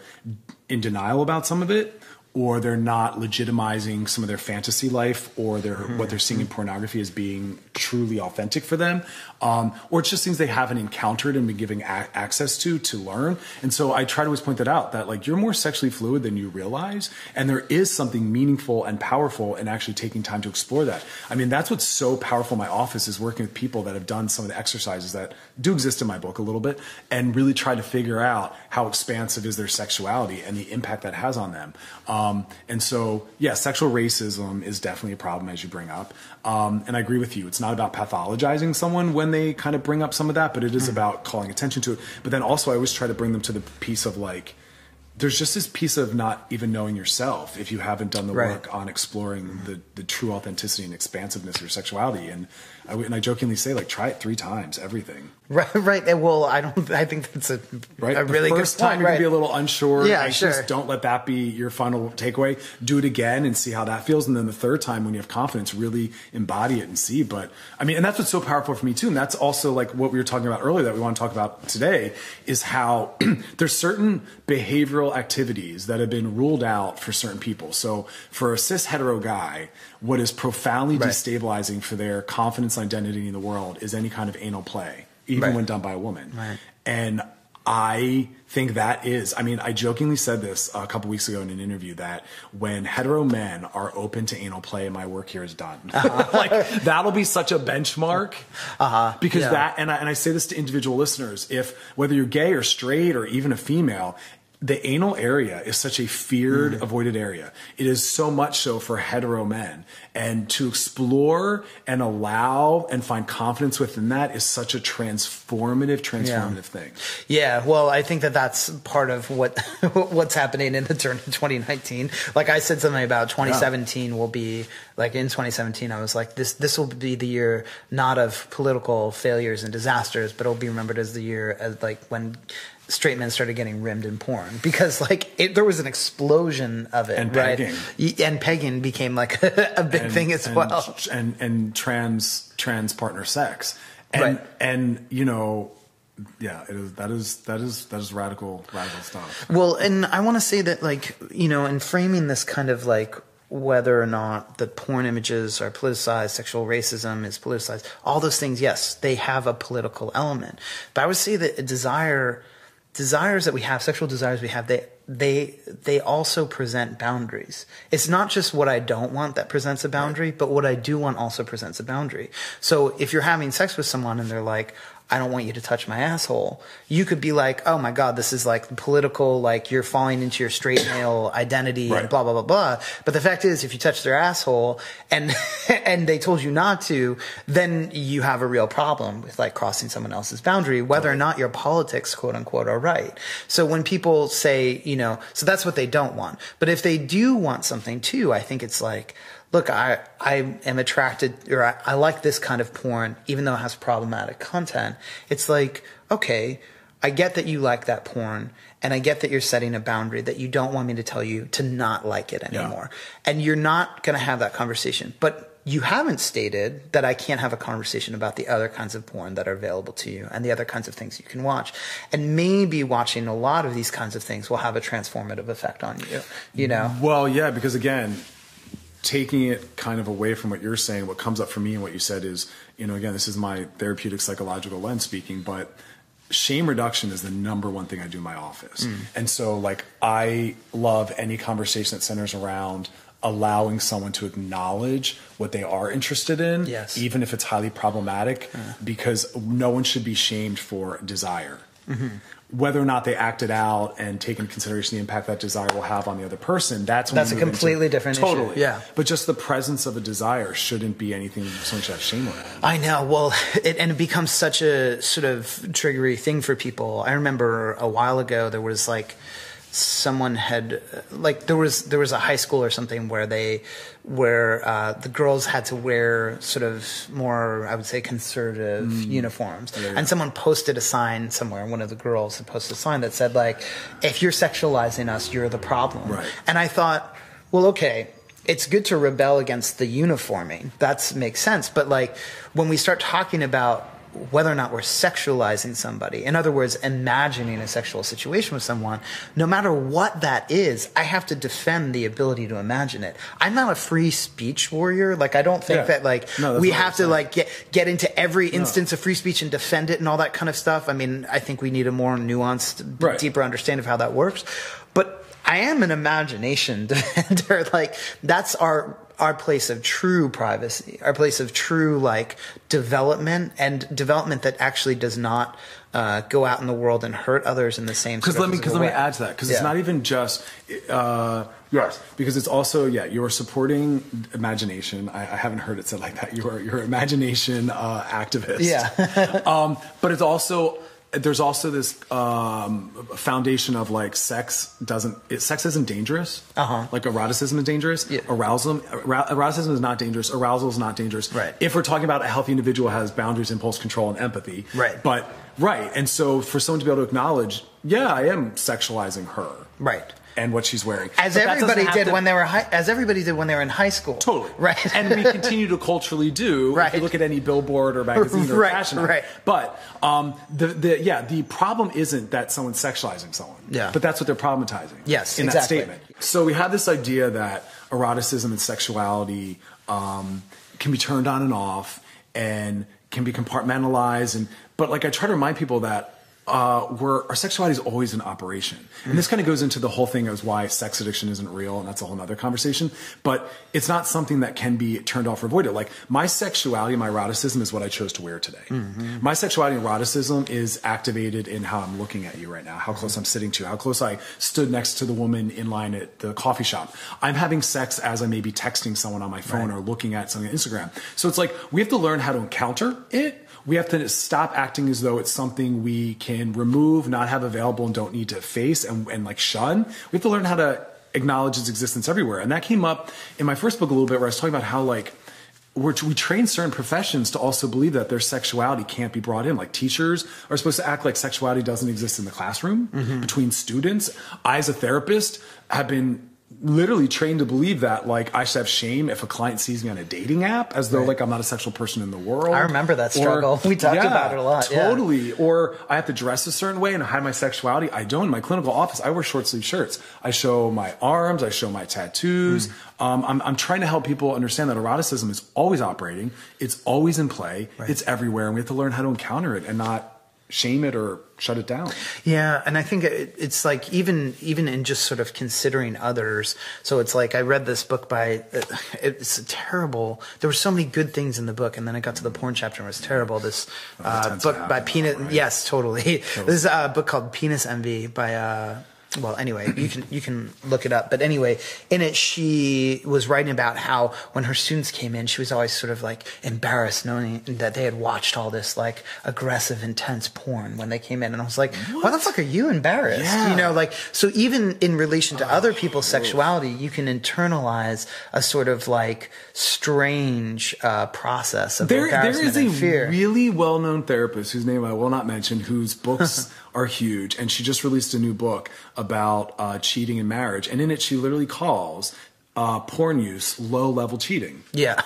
[SPEAKER 2] in denial about some of it or they're not legitimizing some of their fantasy life or their mm-hmm. what they're seeing in pornography as being truly authentic for them um, or it's just things they haven't encountered and been giving a- access to to learn. And so i try to always point that out that like you're more sexually fluid than you realize and there is something meaningful and powerful in actually taking time to explore that. I mean that's what's so powerful in my office is working with people that have done some of the exercises that do exist in my book a little bit and really try to figure out how expansive is their sexuality and the impact that has on them. Um, um, and so, yeah, sexual racism is definitely a problem as you bring up. Um, and I agree with you. It's not about pathologizing someone when they kind of bring up some of that, but it is mm. about calling attention to it. But then also, I always try to bring them to the piece of like, there's just this piece of not even knowing yourself if you haven't done the
[SPEAKER 1] Right.
[SPEAKER 2] work on exploring the, the true authenticity and expansiveness of your sexuality. And I, and I jokingly say, like, try it three times, everything. [laughs]
[SPEAKER 1] Right, right. And Well, I don't. I think that's a,
[SPEAKER 2] Right.
[SPEAKER 1] a really
[SPEAKER 2] the first
[SPEAKER 1] point.
[SPEAKER 2] time you're
[SPEAKER 1] right.
[SPEAKER 2] gonna be a little unsure.
[SPEAKER 1] Yeah,
[SPEAKER 2] anxious,
[SPEAKER 1] sure.
[SPEAKER 2] Don't let that be your final takeaway. Do it again and see how that feels. And then the third time, when you have confidence, really embody it and see. But I mean, and that's what's so powerful for me too. And that's also like what we were talking about earlier that we want to talk about today is how [clears throat] there's certain behavioral activities that have been ruled out for certain people. So for a cis hetero guy, what is profoundly
[SPEAKER 1] Right.
[SPEAKER 2] destabilizing for their confidence and identity in the world is any kind of anal play, even
[SPEAKER 1] Right.
[SPEAKER 2] when done by a woman.
[SPEAKER 1] Right.
[SPEAKER 2] And I think that is, I mean, I jokingly said this a couple weeks ago in an interview that when hetero men are open to anal play, my work here is done. [laughs] like, that'll be such a benchmark. Uh-huh. Because
[SPEAKER 1] Yeah.
[SPEAKER 2] that, and I, and I say this to individual listeners, if whether you're gay or straight or even a female, the anal area is such a feared,
[SPEAKER 1] Mm.
[SPEAKER 2] avoided area. It is so much so for hetero men. And to explore and allow and find confidence within that is such a transformative, transformative thing.
[SPEAKER 1] Yeah, well, I think that that's part of what [laughs] what's happening in the turn of 2019. Like I said something about 2017 will be like in 2017 I was like this this will be the year not of political failures and disasters, but it'll be remembered as the year as like when straight men started getting rimmed in porn because like it, there was an explosion of it
[SPEAKER 2] And
[SPEAKER 1] right
[SPEAKER 2] pegging.
[SPEAKER 1] And pegging became like [laughs] a big
[SPEAKER 2] and-
[SPEAKER 1] thing as
[SPEAKER 2] and,
[SPEAKER 1] well
[SPEAKER 2] And and trans trans partner sex. And
[SPEAKER 1] Right.
[SPEAKER 2] and you know, yeah, it is that is that is that is radical radical stuff.
[SPEAKER 1] Well, and I want to say that, like, you know, in framing this kind of like whether or not the porn images are politicized, sexual racism is politicized, all those things, yes, they have a political element. But I would say that a desire, desires that we have, sexual desires we have, they, they, they also present boundaries. It's not just what I don't want that presents a boundary, but what I do want also presents a boundary. So if you're having sex with someone and they're like, I don't want you to touch my asshole. You could be like, oh my God, this is like political, like you're falling into your straight male identity and
[SPEAKER 2] Right.
[SPEAKER 1] blah, blah, blah, blah. But the fact is, if you touch their asshole and, [laughs] and they told you not to, then you have a real problem with like crossing someone else's boundary, whether or not your politics, quote unquote, are right. So when people say, you know, so that's what they don't want. But if they do want something too, I think it's like, look, I, I am attracted or I, I like this kind of porn, even though it has problematic content. It's like, okay, I get that you like that porn and I get that you're setting a boundary that you don't want me to tell you to not like it anymore. And you're not going to have that conversation. But you haven't stated that I can't have a conversation about the other kinds of porn that are available to you and the other kinds of things you can watch. And maybe watching a lot of these kinds of things will have a transformative effect on you, you know?
[SPEAKER 2] Well, yeah, because again, taking it kind of away from what you're saying, what comes up for me and what you said is, you know, again, this is my therapeutic psychological lens speaking, but shame reduction is the number one thing I do in my office.
[SPEAKER 1] Mm.
[SPEAKER 2] And so, like, I love any conversation that centers around allowing someone to acknowledge what they are interested in,
[SPEAKER 1] Yes.
[SPEAKER 2] even if it's highly problematic, because no one should be shamed for desire.
[SPEAKER 1] Mm-hmm.
[SPEAKER 2] Whether or not they acted out and take into consideration the impact that desire will have on the other person, that's when
[SPEAKER 1] That's a
[SPEAKER 2] move into-
[SPEAKER 1] completely different issue,
[SPEAKER 2] totally.
[SPEAKER 1] yeah.
[SPEAKER 2] But just the presence of a desire shouldn't be anything someone should have shame around.
[SPEAKER 1] I know. Well, [laughs] it, and it becomes such a sort of triggery thing for people. I remember a while ago there was like someone had like there was there was a high school or something where they where uh, the girls had to wear sort of more I would say conservative uniforms,
[SPEAKER 2] yeah.
[SPEAKER 1] and someone posted a sign somewhere. One of the girls had posted a sign that said like, "If you're sexualizing us, you're the problem."
[SPEAKER 2] Right.
[SPEAKER 1] And I thought, well, okay, it's good to rebel against the uniforming. That makes sense. But like when we start talking about whether or not we're sexualizing somebody, in other words, imagining a sexual situation with someone, no matter what that is, I have to defend the ability to imagine it. I'm not a free speech warrior. Like I don't think
[SPEAKER 2] Yeah.
[SPEAKER 1] that like
[SPEAKER 2] No,
[SPEAKER 1] we have to like get get into every instance of free speech and defend it and all that kind of stuff. I mean, I think we need a more nuanced,
[SPEAKER 2] Right.
[SPEAKER 1] deeper understanding of how that works. But I am an imagination [laughs] defender. like that's our our place of true privacy, our place of true like development and development that actually does not uh, go out in the world and hurt others in the same.
[SPEAKER 2] Because let me because let me add to that because it's not even just uh, yes because it's also yeah you're supporting imagination. I, I haven't heard it said like that. You're you're imagination uh, activist.
[SPEAKER 1] Yeah. [laughs]
[SPEAKER 2] um, but it's also there's also this um, foundation of like sex doesn't it, sex isn't dangerous.
[SPEAKER 1] Uh-huh.
[SPEAKER 2] Like eroticism is dangerous.
[SPEAKER 1] Yeah.
[SPEAKER 2] Arousal arou- eroticism is not dangerous. Arousal is not dangerous.
[SPEAKER 1] Right.
[SPEAKER 2] If we're talking about a healthy individual has boundaries, impulse control, and empathy.
[SPEAKER 1] Right.
[SPEAKER 2] But right, and so for someone to be able to acknowledge, yeah, I am sexualizing her.
[SPEAKER 1] Right.
[SPEAKER 2] And what she's wearing,
[SPEAKER 1] As
[SPEAKER 2] But
[SPEAKER 1] everybody did
[SPEAKER 2] to-
[SPEAKER 1] when they were high, as everybody did when they were in high school.
[SPEAKER 2] Totally.
[SPEAKER 1] Right.
[SPEAKER 2] and we continue to culturally do. If
[SPEAKER 1] Right.
[SPEAKER 2] you look at any billboard or magazine or [laughs]
[SPEAKER 1] Right,
[SPEAKER 2] fashion.
[SPEAKER 1] right.
[SPEAKER 2] But um, the, the yeah, the problem isn't that someone's sexualizing someone.
[SPEAKER 1] Yeah.
[SPEAKER 2] But that's what they're problematizing.
[SPEAKER 1] Yes,
[SPEAKER 2] In
[SPEAKER 1] exactly.
[SPEAKER 2] that statement. So we have this idea that eroticism and sexuality um, can be turned on and off and can be compartmentalized and but like I try to remind people that uh, we're, our sexuality is always in operation. And this kind of goes into the whole thing as why sex addiction isn't real, and that's a whole other conversation. But it's not something that can be turned off or avoided. Like my sexuality, my eroticism is what I chose to wear today. My sexuality and eroticism is activated in how I'm looking at you right now, how close I'm sitting to you, how close I stood next to the woman in line at the coffee shop. I'm having sex as I may be texting someone on my phone or looking at something on Instagram. So it's like we have to learn how to encounter it we have to stop acting as though it's something we can remove, not have available, and don't need to face and, and like shun. We have to learn how to acknowledge its existence everywhere. And that came up in my first book a little bit, where I was talking about how like we're, we train certain professions to also believe that their sexuality can't be brought in. Like teachers are supposed to act like sexuality doesn't exist in the classroom mm-hmm. between students. I, as a therapist, have been literally trained to believe that like I should have shame if a client sees me on a dating app as though
[SPEAKER 1] Right.
[SPEAKER 2] like I'm not a sexual person in the world.
[SPEAKER 1] I remember that
[SPEAKER 2] Or-
[SPEAKER 1] struggle. [laughs] We talked about it a lot, yeah.
[SPEAKER 2] Totally. Or I have to dress a certain way and hide my sexuality. I don't. In my clinical office, I wear short sleeve shirts. I show my arms. I show my tattoos.
[SPEAKER 1] Hmm.
[SPEAKER 2] Um, I'm, I'm trying to help people understand that eroticism is always operating. It's always in play.
[SPEAKER 1] Right.
[SPEAKER 2] It's everywhere, and we have to learn how to encounter it and not shame it or shut it down.
[SPEAKER 1] Yeah, and I think it, it's like even even in just sort of considering others. So it's like I read this book by uh, it's terrible. There were so many good things in the book, and then I got to the porn chapter and it was terrible. This
[SPEAKER 2] that
[SPEAKER 1] uh, book by Penis.
[SPEAKER 2] right?
[SPEAKER 1] Yes, totally. This is a book called Penis Envy by. Uh, well, anyway, you can you can look it up. But anyway, in it, she was writing about how when her students came in, she was always sort of like embarrassed knowing that they had watched all this like aggressive, intense porn when they came in, and I was like, why the fuck are you embarrassed?
[SPEAKER 2] Yeah.
[SPEAKER 1] You know, like so. Even in relation to other people's sexuality, you can internalize a sort of like strange uh, process of
[SPEAKER 2] There, there
[SPEAKER 1] embarrassment
[SPEAKER 2] is a
[SPEAKER 1] fear.
[SPEAKER 2] really well-known therapist whose name I will not mention, whose books [laughs] are huge, and she just released a new book about uh, cheating in marriage, and in it she literally calls uh, porn use low-level cheating.
[SPEAKER 1] yeah.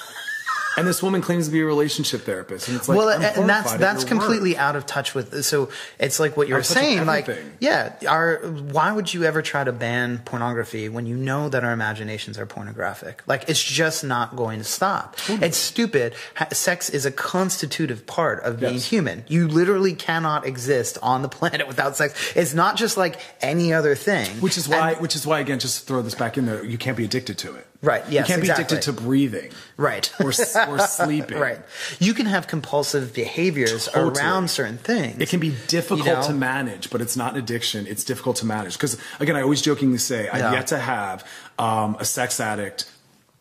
[SPEAKER 2] And this woman claims to be a relationship therapist, and it's like,
[SPEAKER 1] well, and that's that's completely
[SPEAKER 2] work.
[SPEAKER 1] out of touch with. So it's like what you
[SPEAKER 2] Out
[SPEAKER 1] were
[SPEAKER 2] of touch with
[SPEAKER 1] saying, like yeah, our why would you ever try to ban pornography when you know that our imaginations are pornographic? Like it's just not going to stop. Hmm. It's stupid. Sex is a constitutive part of being
[SPEAKER 2] Yes.
[SPEAKER 1] human. You literally cannot exist on the planet [laughs] without sex. It's not just like any other thing.
[SPEAKER 2] Which is why,
[SPEAKER 1] And-
[SPEAKER 2] which is why, again, just to throw this back in there, you can't be addicted to it.
[SPEAKER 1] Right, yes,
[SPEAKER 2] you can't
[SPEAKER 1] exactly.
[SPEAKER 2] be addicted to breathing,
[SPEAKER 1] right
[SPEAKER 2] or or [laughs] sleeping.
[SPEAKER 1] right. You can have compulsive behaviors
[SPEAKER 2] Totally.
[SPEAKER 1] around certain things.
[SPEAKER 2] It can be difficult
[SPEAKER 1] You know?
[SPEAKER 2] to manage, but it's not an addiction. It's difficult to manage because, again, I always jokingly say I've yet to have um, a sex addict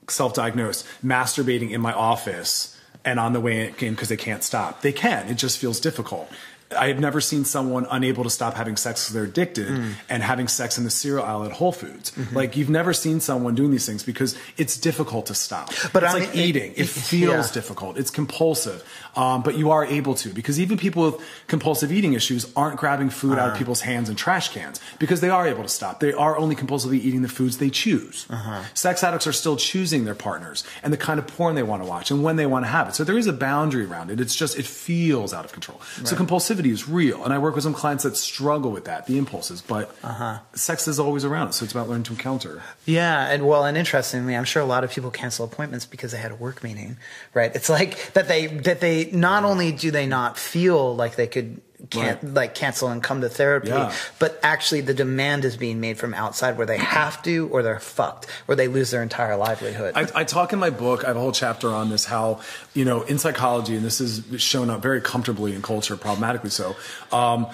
[SPEAKER 2] self-diagnosed masturbating in my office and on the way in because they can't stop. They can. It just feels difficult. I have never seen someone unable to stop having sex because they're addicted
[SPEAKER 1] Mm.
[SPEAKER 2] and having sex in the cereal aisle at Whole Foods.
[SPEAKER 1] Mm-hmm.
[SPEAKER 2] Like you've never seen someone doing these things because it's difficult to stop.
[SPEAKER 1] But
[SPEAKER 2] it's
[SPEAKER 1] I
[SPEAKER 2] like eating. It,
[SPEAKER 1] it-
[SPEAKER 2] feels
[SPEAKER 1] yeah.
[SPEAKER 2] difficult. It's compulsive, um, but you are able to because even people with compulsive eating issues aren't grabbing food
[SPEAKER 1] Uh-huh.
[SPEAKER 2] out of people's hands and trash cans because they are able to stop. They are only compulsively eating the foods they choose.
[SPEAKER 1] Uh-huh.
[SPEAKER 2] Sex addicts are still choosing their partners and the kind of porn they want to watch and when they want to have it. So there is a boundary around it. It's just it feels out of control. So compulsivity is real, and I work with some clients that struggle with that, the impulses. But
[SPEAKER 1] Uh-huh.
[SPEAKER 2] sex is always around, so it's about learning to encounter.
[SPEAKER 1] Yeah, and well, and interestingly, I'm sure a lot of people cancel appointments because they had a work meeting, right? It's like that they that they not only do they not feel like they could can't
[SPEAKER 2] Right.
[SPEAKER 1] like cancel and come to therapy,
[SPEAKER 2] Yeah.
[SPEAKER 1] but actually the demand is being made from outside where they have to or they're fucked or they lose their entire livelihood.
[SPEAKER 2] I, I talk in my book. I have a whole chapter on this. How you know in psychology, and this is shown up very comfortably in culture, problematically so. Um,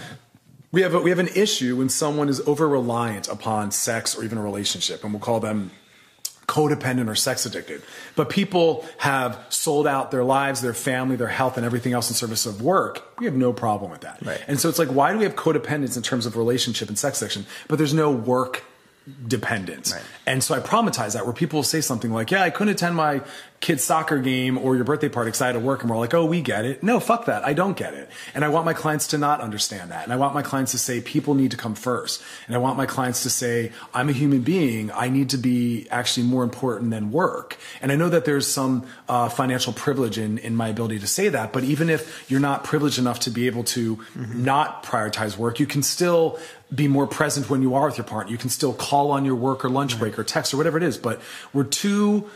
[SPEAKER 2] we have a, we have an issue when someone is over reliant upon sex or even a relationship, and we'll call them codependent or sex addicted. But people have sold out their lives, their family, their health, and everything else in service of work. We have no problem with that.
[SPEAKER 1] Right.
[SPEAKER 2] And so it's like, why do we have codependence in terms of relationship and sex addiction, but there's no work dependence?
[SPEAKER 1] Right.
[SPEAKER 2] And so I traumatize that where people will say something like, yeah, I couldn't attend my kid's soccer game or your birthday party because I had to work. And we're like, oh, we get it. No, fuck that. I don't get it. And I want my clients to not understand that. And I want my clients to say people need to come first. And I want my clients to say, I'm a human being. I need to be actually more important than work. And I know that there's some uh, financial privilege in, in my ability to say that. But even if you're not privileged enough to be able to
[SPEAKER 1] Mm-hmm.
[SPEAKER 2] not prioritize work, you can still be more present when you are with your partner. You can still call on your work or lunch break or text or whatever it is. But we're too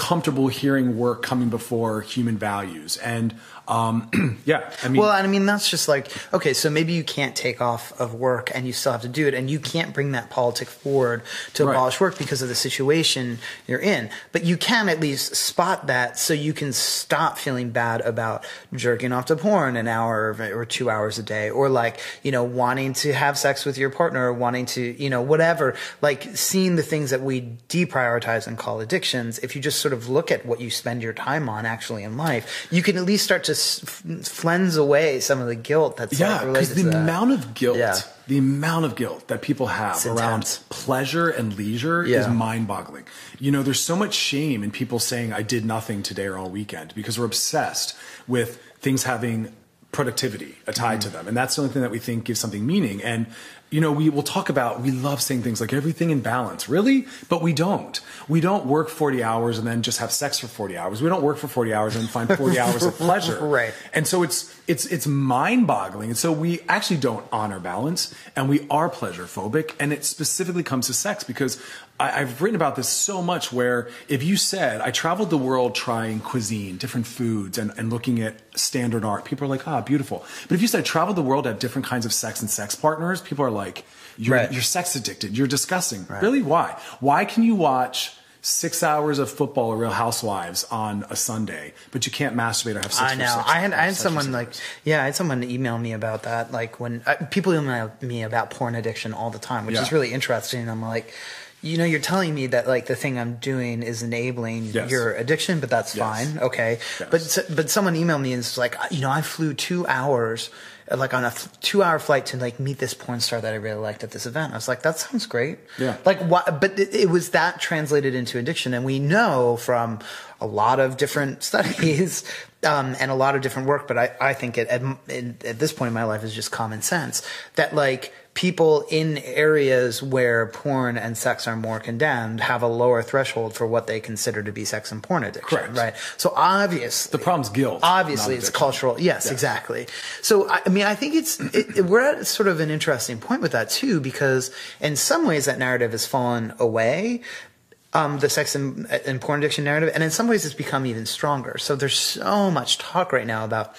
[SPEAKER 2] comfortable hearing work coming before human values. And um, [clears throat] yeah, I mean,
[SPEAKER 1] Well, and I mean, that's just like, okay, so maybe you can't take off of work and you still have to do it, and you can't bring that politic forward to
[SPEAKER 2] Right.
[SPEAKER 1] abolish work because of the situation you're in. But you can at least spot that so you can stop feeling bad about jerking off to porn an hour or two hours a day, or like, you know, wanting to have sex with your partner, or wanting to, you know, whatever. Like seeing the things that we deprioritize and call addictions, if you just sort of look at what you spend your time on actually in life, you can at least start to s- cleanse away some of the guilt that's like,
[SPEAKER 2] yeah, because the amount of guilt,
[SPEAKER 1] Yeah.
[SPEAKER 2] the amount of guilt that people have around pleasure and leisure is mind boggling. You know, there's so much shame in people saying, I did nothing today or all weekend because we're obsessed with things having productivity tied to
[SPEAKER 1] Mm-hmm.
[SPEAKER 2] them. And that's the only thing that we think gives something meaning. And, you know, we will talk about, we love saying things like everything in balance. Really? But we don't. We don't work 40 hours and then just have sex for 40 hours. We don't work for 40 hours and find 40 [laughs] hours of pleasure.
[SPEAKER 1] Right.
[SPEAKER 2] And so it's it's it's mind boggling. And so we actually don't honor balance and we are pleasure phobic. And it specifically comes to sex because I, I've written about this so much where if you said I traveled the world trying cuisine, different foods and, and looking at standard art, people are like, ah, beautiful. But if you said travel the world, have different kinds of sex and sex partners, people are like, you're
[SPEAKER 1] Right.
[SPEAKER 2] you're sex addicted, you're disgusting. Really? Why? Why can you watch Six hours of football or Real Housewives on a Sunday, but you can't masturbate or have sex.
[SPEAKER 1] I know.
[SPEAKER 2] six-
[SPEAKER 1] I had I had someone like yeah, I had someone email me about that. Like when uh, people email me about porn addiction all the time, which
[SPEAKER 2] Yeah.
[SPEAKER 1] is really interesting. I'm like, you know, you're telling me that like the thing I'm doing is enabling
[SPEAKER 2] Yes.
[SPEAKER 1] your addiction, but that's
[SPEAKER 2] Yes.
[SPEAKER 1] fine, okay.
[SPEAKER 2] Yes.
[SPEAKER 1] But but someone emailed me and it's like, you know, I flew two hours. Like on a two-hour flight to like meet this porn star that I really liked at this event. I was like, that sounds great.
[SPEAKER 2] Yeah.
[SPEAKER 1] Like what? But it, it was that translated into addiction, and we know from a lot of different [laughs] studies um, and a lot of different work. But I, I think it, at, at this point in my life is just common sense that like people in areas where porn and sex are more condemned have a lower threshold for what they consider to be sex and porn addiction.
[SPEAKER 2] Correct.
[SPEAKER 1] Right. So obviously,
[SPEAKER 2] The problem's guilt.
[SPEAKER 1] Obviously, it's cultural. Yes, exactly. So, I, I mean, I think it's it, it- we're at sort of an interesting point with that too, because in some ways that narrative has fallen away. Um, the sex and, and porn addiction narrative, and in some ways it's become even stronger. So there's so much talk right now about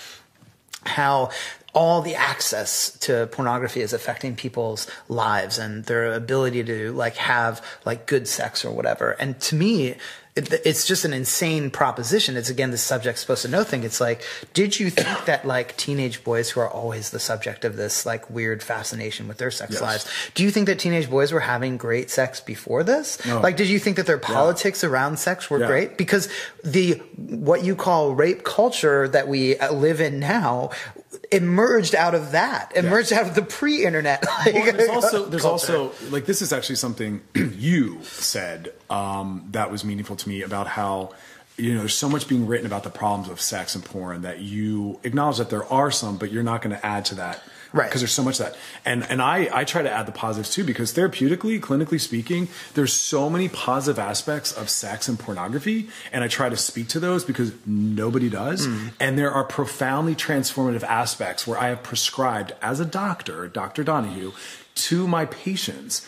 [SPEAKER 1] how all the access to pornography is affecting people's lives and their ability to like have like good sex or whatever. And to me, it, it's just an insane proposition. It's again the subject supposed to know thing. It's like, did you think that like teenage boys who are always the subject of this like weird fascination with their sex
[SPEAKER 2] Yes.
[SPEAKER 1] lives, do you think that teenage boys were having great sex before this?
[SPEAKER 2] No.
[SPEAKER 1] Like, did you think that their politics around sex were
[SPEAKER 2] Yeah.
[SPEAKER 1] great? Because the what you call rape culture that we live in now emerged out of that. Emerged out of the pre-internet. [laughs] Like,
[SPEAKER 2] Well, there's [laughs] also there's
[SPEAKER 1] culture.
[SPEAKER 2] also like this is actually something [clears throat] you said um, that was meaningful to me about how you know there's so much being written about the problems of sex and porn that you acknowledge that there are some, but you're not going to add to that.
[SPEAKER 1] Right.
[SPEAKER 2] Because there's so much of that. And and I, I try to add the positives too, because therapeutically, clinically speaking, there's so many positive aspects of sex and pornography. And I try to speak to those because nobody does. Mm. And there are profoundly transformative aspects where I have prescribed as a doctor, Dr. Donaghue, to my patients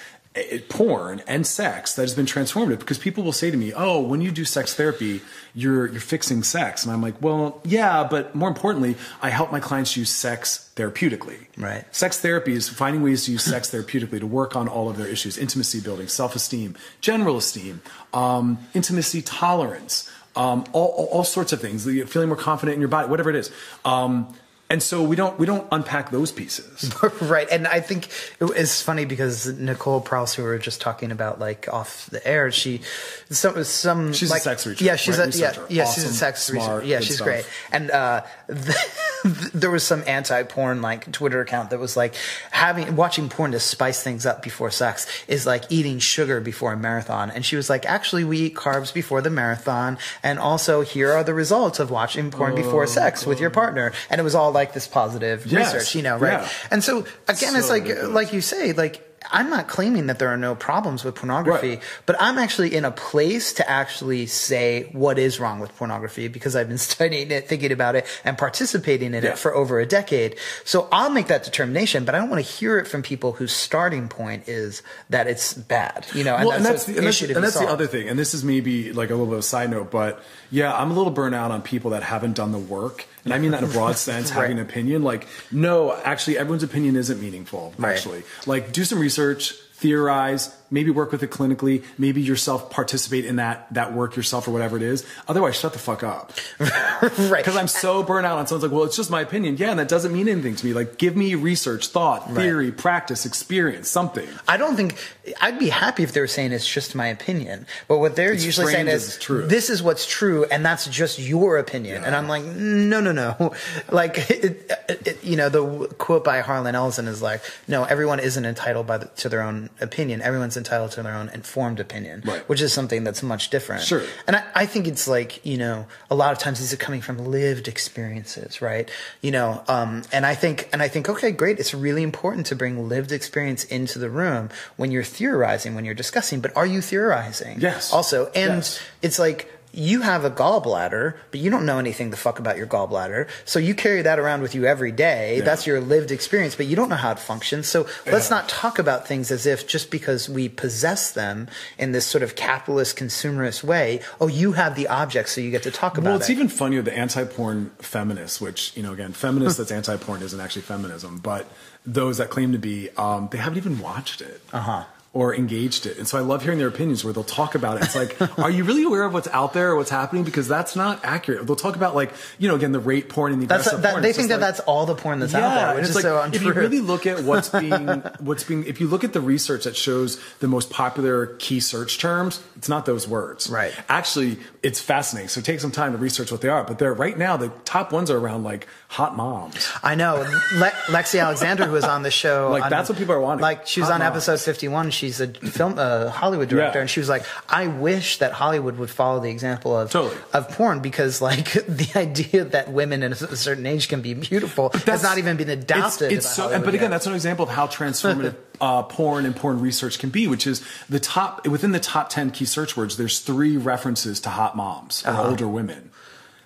[SPEAKER 2] porn and sex that has been transformative because people will say to me, "Oh, when you do sex therapy, you're you're fixing sex," and I'm like, "Well, yeah, but more importantly, I help my clients use sex therapeutically.
[SPEAKER 1] Right.
[SPEAKER 2] Sex therapy is finding ways to use sex therapeutically to work on all of their issues: intimacy building, self esteem, general esteem, um, intimacy tolerance, um, all, all all sorts of things. Feeling more confident in your body, whatever it is." Um, and so we don't we don't unpack those pieces. [laughs]
[SPEAKER 1] right. And I think it's funny because Nicole Prause, who we were just talking about, like off the air, she some some
[SPEAKER 2] She's
[SPEAKER 1] like,
[SPEAKER 2] a sex researcher,
[SPEAKER 1] Yeah, she's
[SPEAKER 2] right?
[SPEAKER 1] a yeah
[SPEAKER 2] Researcher.
[SPEAKER 1] yeah she's a sex
[SPEAKER 2] smart,
[SPEAKER 1] researcher. Yeah, she's
[SPEAKER 2] stuff.
[SPEAKER 1] great. And uh, [laughs] there was some anti-porn like Twitter account that was like having watching porn to spice things up before sex is like eating sugar before a marathon. And she was like, actually, we eat carbs before the marathon, and also here are the results of watching porn before sex with your partner. And it was all like this positive
[SPEAKER 2] Yes.
[SPEAKER 1] research, you know, right?
[SPEAKER 2] Yeah.
[SPEAKER 1] And so again, it's like
[SPEAKER 2] ridiculous.
[SPEAKER 1] like you say, like. I'm not claiming that there are no problems with pornography,
[SPEAKER 2] Right.
[SPEAKER 1] but I'm actually in a place to actually say what is wrong with pornography because I've been [laughs] studying it, thinking about it, and participating in
[SPEAKER 2] Yeah.
[SPEAKER 1] it for over a decade. So I'll make that determination, but I don't want to hear it from people whose starting point is that it's bad. You know, and
[SPEAKER 2] well, and
[SPEAKER 1] that's,
[SPEAKER 2] that's, the, and that's, and that's the other thing. And this is maybe like a little bit of a side note, but yeah, I'm a little burnt out on people that haven't done the work. And I mean that in a broad [laughs] sense,
[SPEAKER 1] Right.
[SPEAKER 2] having an opinion. Like, no, actually, everyone's opinion isn't meaningful,
[SPEAKER 1] Right.
[SPEAKER 2] actually. Like, do some research, theorize, maybe work with it clinically, maybe yourself participate in that, that work yourself or whatever it is. Otherwise, shut the fuck up. [laughs]
[SPEAKER 1] right.
[SPEAKER 2] Because I'm so burnt out on someone's like, well, it's just my opinion. Yeah, and that doesn't mean anything to me. Like, give me research, thought, theory, practice, experience, something.
[SPEAKER 1] I don't think I'd be happy if they were saying it's just my opinion. But what they're
[SPEAKER 2] It's
[SPEAKER 1] usually saying is this is what's true, and that's just your opinion. And I'm like, no, no, no. [laughs] Like, [laughs] it, it, you know, the quote by Harlan Ellison is like, no, everyone isn't entitled by the, to their own opinion. Everyone's entitled to their own informed opinion,
[SPEAKER 2] Right.
[SPEAKER 1] which is something that's much different.
[SPEAKER 2] Sure.
[SPEAKER 1] And I, I think it's like, you know, a lot of times these are coming from lived experiences, right? You know, um, and I think, and I think, okay, great. It's really important to bring lived experience into the room when you're theorizing, when you're discussing, but are you theorizing?
[SPEAKER 2] Yes.
[SPEAKER 1] Also, and
[SPEAKER 2] Yes.
[SPEAKER 1] it's like, you have a gallbladder, but you don't know anything the fuck about your gallbladder. So you carry that around with you every day.
[SPEAKER 2] Yeah.
[SPEAKER 1] That's your lived experience, but you don't know how it functions. So let's not talk about things as if just because we possess them in this sort of capitalist consumerist way, oh, you have the object, so you get to talk about it.
[SPEAKER 2] Well, it's
[SPEAKER 1] it.
[SPEAKER 2] even funnier the anti-porn feminists, which you know, again, feminists [laughs] that's anti-porn isn't actually feminism, but those that claim to be, um, they haven't even watched it.
[SPEAKER 1] Uh-huh.
[SPEAKER 2] Or engaged it, and so I love hearing their opinions where they'll talk about it. It's like, [laughs] are you really aware of what's out there or what's happening? Because that's not accurate. They'll talk about like, you know, again, the rape porn and the
[SPEAKER 1] that's,
[SPEAKER 2] aggressive
[SPEAKER 1] that,
[SPEAKER 2] porn.
[SPEAKER 1] they
[SPEAKER 2] It's
[SPEAKER 1] think that
[SPEAKER 2] like-
[SPEAKER 1] that's all the porn that's out there, which is
[SPEAKER 2] like
[SPEAKER 1] so untrue.
[SPEAKER 2] if you really look at what's [laughs] being what's being if you look at the research that shows the most popular key search terms, it's not those words.
[SPEAKER 1] Right.
[SPEAKER 2] Actually, it's fascinating. So take some time to research what they are. But they're right now the top ones are around like hot moms.
[SPEAKER 1] I know Le- Lexi Alexander, who was on the show,
[SPEAKER 2] Like,
[SPEAKER 1] on-
[SPEAKER 2] that's what people are wanting.
[SPEAKER 1] Like she was
[SPEAKER 2] Hot
[SPEAKER 1] on
[SPEAKER 2] moms.
[SPEAKER 1] episode fifty-one. She's a film, a Hollywood director,
[SPEAKER 2] Yeah.
[SPEAKER 1] and she was like, "I wish that Hollywood would follow the example of
[SPEAKER 2] Totally.
[SPEAKER 1] of porn because, like, [laughs] the idea that women at a certain age can be beautiful has not even been
[SPEAKER 2] It's,
[SPEAKER 1] adopted."
[SPEAKER 2] it's
[SPEAKER 1] by
[SPEAKER 2] so,
[SPEAKER 1] Hollywood
[SPEAKER 2] but again,
[SPEAKER 1] yet.
[SPEAKER 2] that's an example of how transformative [laughs] uh, porn and porn research can be, which is the top within the top ten key search words. There's three references to hot moms or
[SPEAKER 1] Uh-huh.
[SPEAKER 2] older women.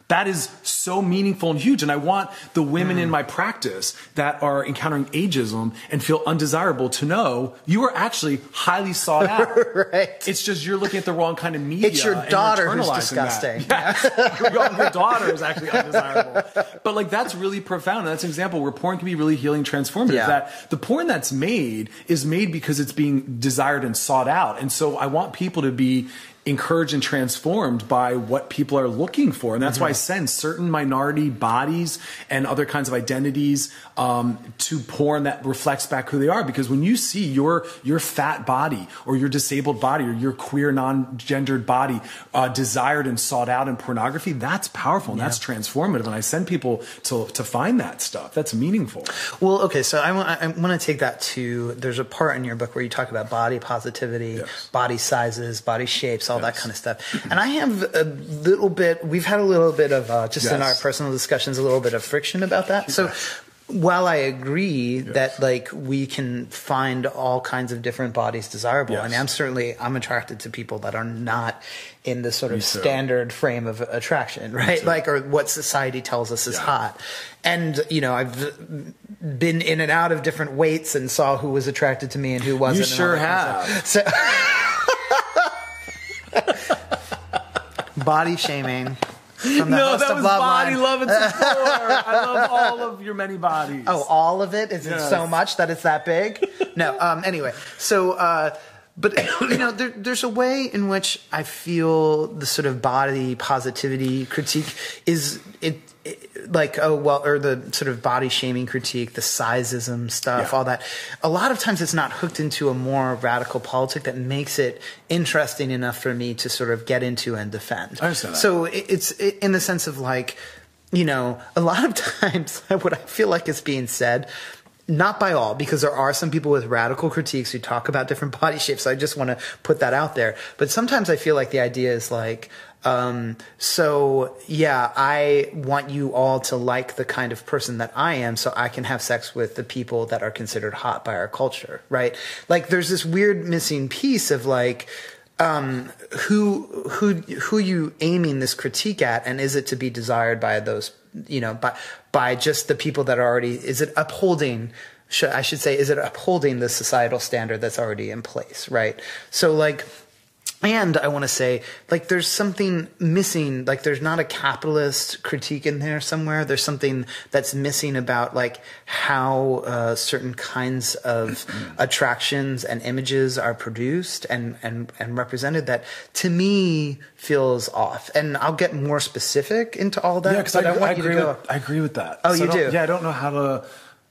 [SPEAKER 2] That is so meaningful and huge. And I want the women
[SPEAKER 1] Mm.
[SPEAKER 2] in my practice that are encountering ageism and feel undesirable to know you are actually highly sought [laughs] out.
[SPEAKER 1] right.
[SPEAKER 2] It's just you're looking at the wrong kind of media.
[SPEAKER 1] It's your daughter who's disgusting. [laughs]
[SPEAKER 2] Your, your daughter is actually undesirable. But like that's really profound. And that's an example where porn can be really healing, transformative.
[SPEAKER 1] Yeah.
[SPEAKER 2] That the porn that's made is made because it's being desired and sought out. And so I want people to be encouraged and transformed by what people are looking for. And that's why I send certain minority bodies and other kinds of identities um, to porn that reflects back who they are. Because when you see your your fat body or your disabled body or your queer non-gendered body uh, desired and sought out in pornography, that's powerful and that's transformative. And I send people to to find that stuff. That's meaningful.
[SPEAKER 1] Well, okay, so I want, I want to take that to. There's a part in your book where you talk about body positivity,
[SPEAKER 2] Yes.
[SPEAKER 1] body sizes, body shapes, all that
[SPEAKER 2] Yes.
[SPEAKER 1] kind of stuff. And I have a little bit. We've had a little bit of uh, just in our personal discussions, a little bit of friction about that. So. While I agree that like we can find all kinds of different bodies desirable,
[SPEAKER 2] Yes.
[SPEAKER 1] and I'm certainly I'm attracted to people that are not in the sort of standard frame of attraction, right? Like or what society tells us is
[SPEAKER 2] Yeah.
[SPEAKER 1] hot. And you know, I've been in and out of different weights and saw who was attracted to me and who wasn't. all
[SPEAKER 2] sure
[SPEAKER 1] that of. So, [laughs] body shaming from the
[SPEAKER 2] no,
[SPEAKER 1] host
[SPEAKER 2] that
[SPEAKER 1] of
[SPEAKER 2] was
[SPEAKER 1] Love
[SPEAKER 2] body
[SPEAKER 1] Line.
[SPEAKER 2] love and [laughs] support. I love all of your many bodies.
[SPEAKER 1] Oh, all of it? Is it
[SPEAKER 2] Yes.
[SPEAKER 1] so much that it's that big? no. Um, anyway, so, uh, but [coughs] you know, there, there's a way in which I feel the sort of body positivity critique is it. Like oh well or the sort of body shaming critique the sizeism stuff
[SPEAKER 2] Yeah.
[SPEAKER 1] all that a lot of times it's not hooked into a more radical politic that makes it interesting enough for me to sort of get into and defend
[SPEAKER 2] I understand that.
[SPEAKER 1] so it, it's it, in the sense of like you know a lot of [laughs] times [laughs] what i feel like is being said not by all, because there are some people with radical critiques who talk about different [laughs] body shapes. So I just want to put that out there. But sometimes I feel like the idea is like, um, so yeah, I want you all to like the kind of person that I am so I can have sex with the people that are considered hot by our culture, right? Like there's this weird missing piece of like, um, who who who you aiming this critique at, and is it to be desired by those you know by by just the people that are already? Is it upholding? Should, I should say, is it upholding the societal standard that's already in place, right? So like. And I want to say, like, there's something missing. Like, there's not a capitalist critique in there somewhere. There's something that's missing about, like, how uh, certain kinds of [clears throat] attractions and images are produced and, and, and represented that, to me, feels off. And I'll get more specific into all that.
[SPEAKER 2] Yeah, because I, I,
[SPEAKER 1] want you to
[SPEAKER 2] agree.
[SPEAKER 1] go-
[SPEAKER 2] With, I agree with that.
[SPEAKER 1] Oh,
[SPEAKER 2] So
[SPEAKER 1] you do?
[SPEAKER 2] Yeah, I don't know how to.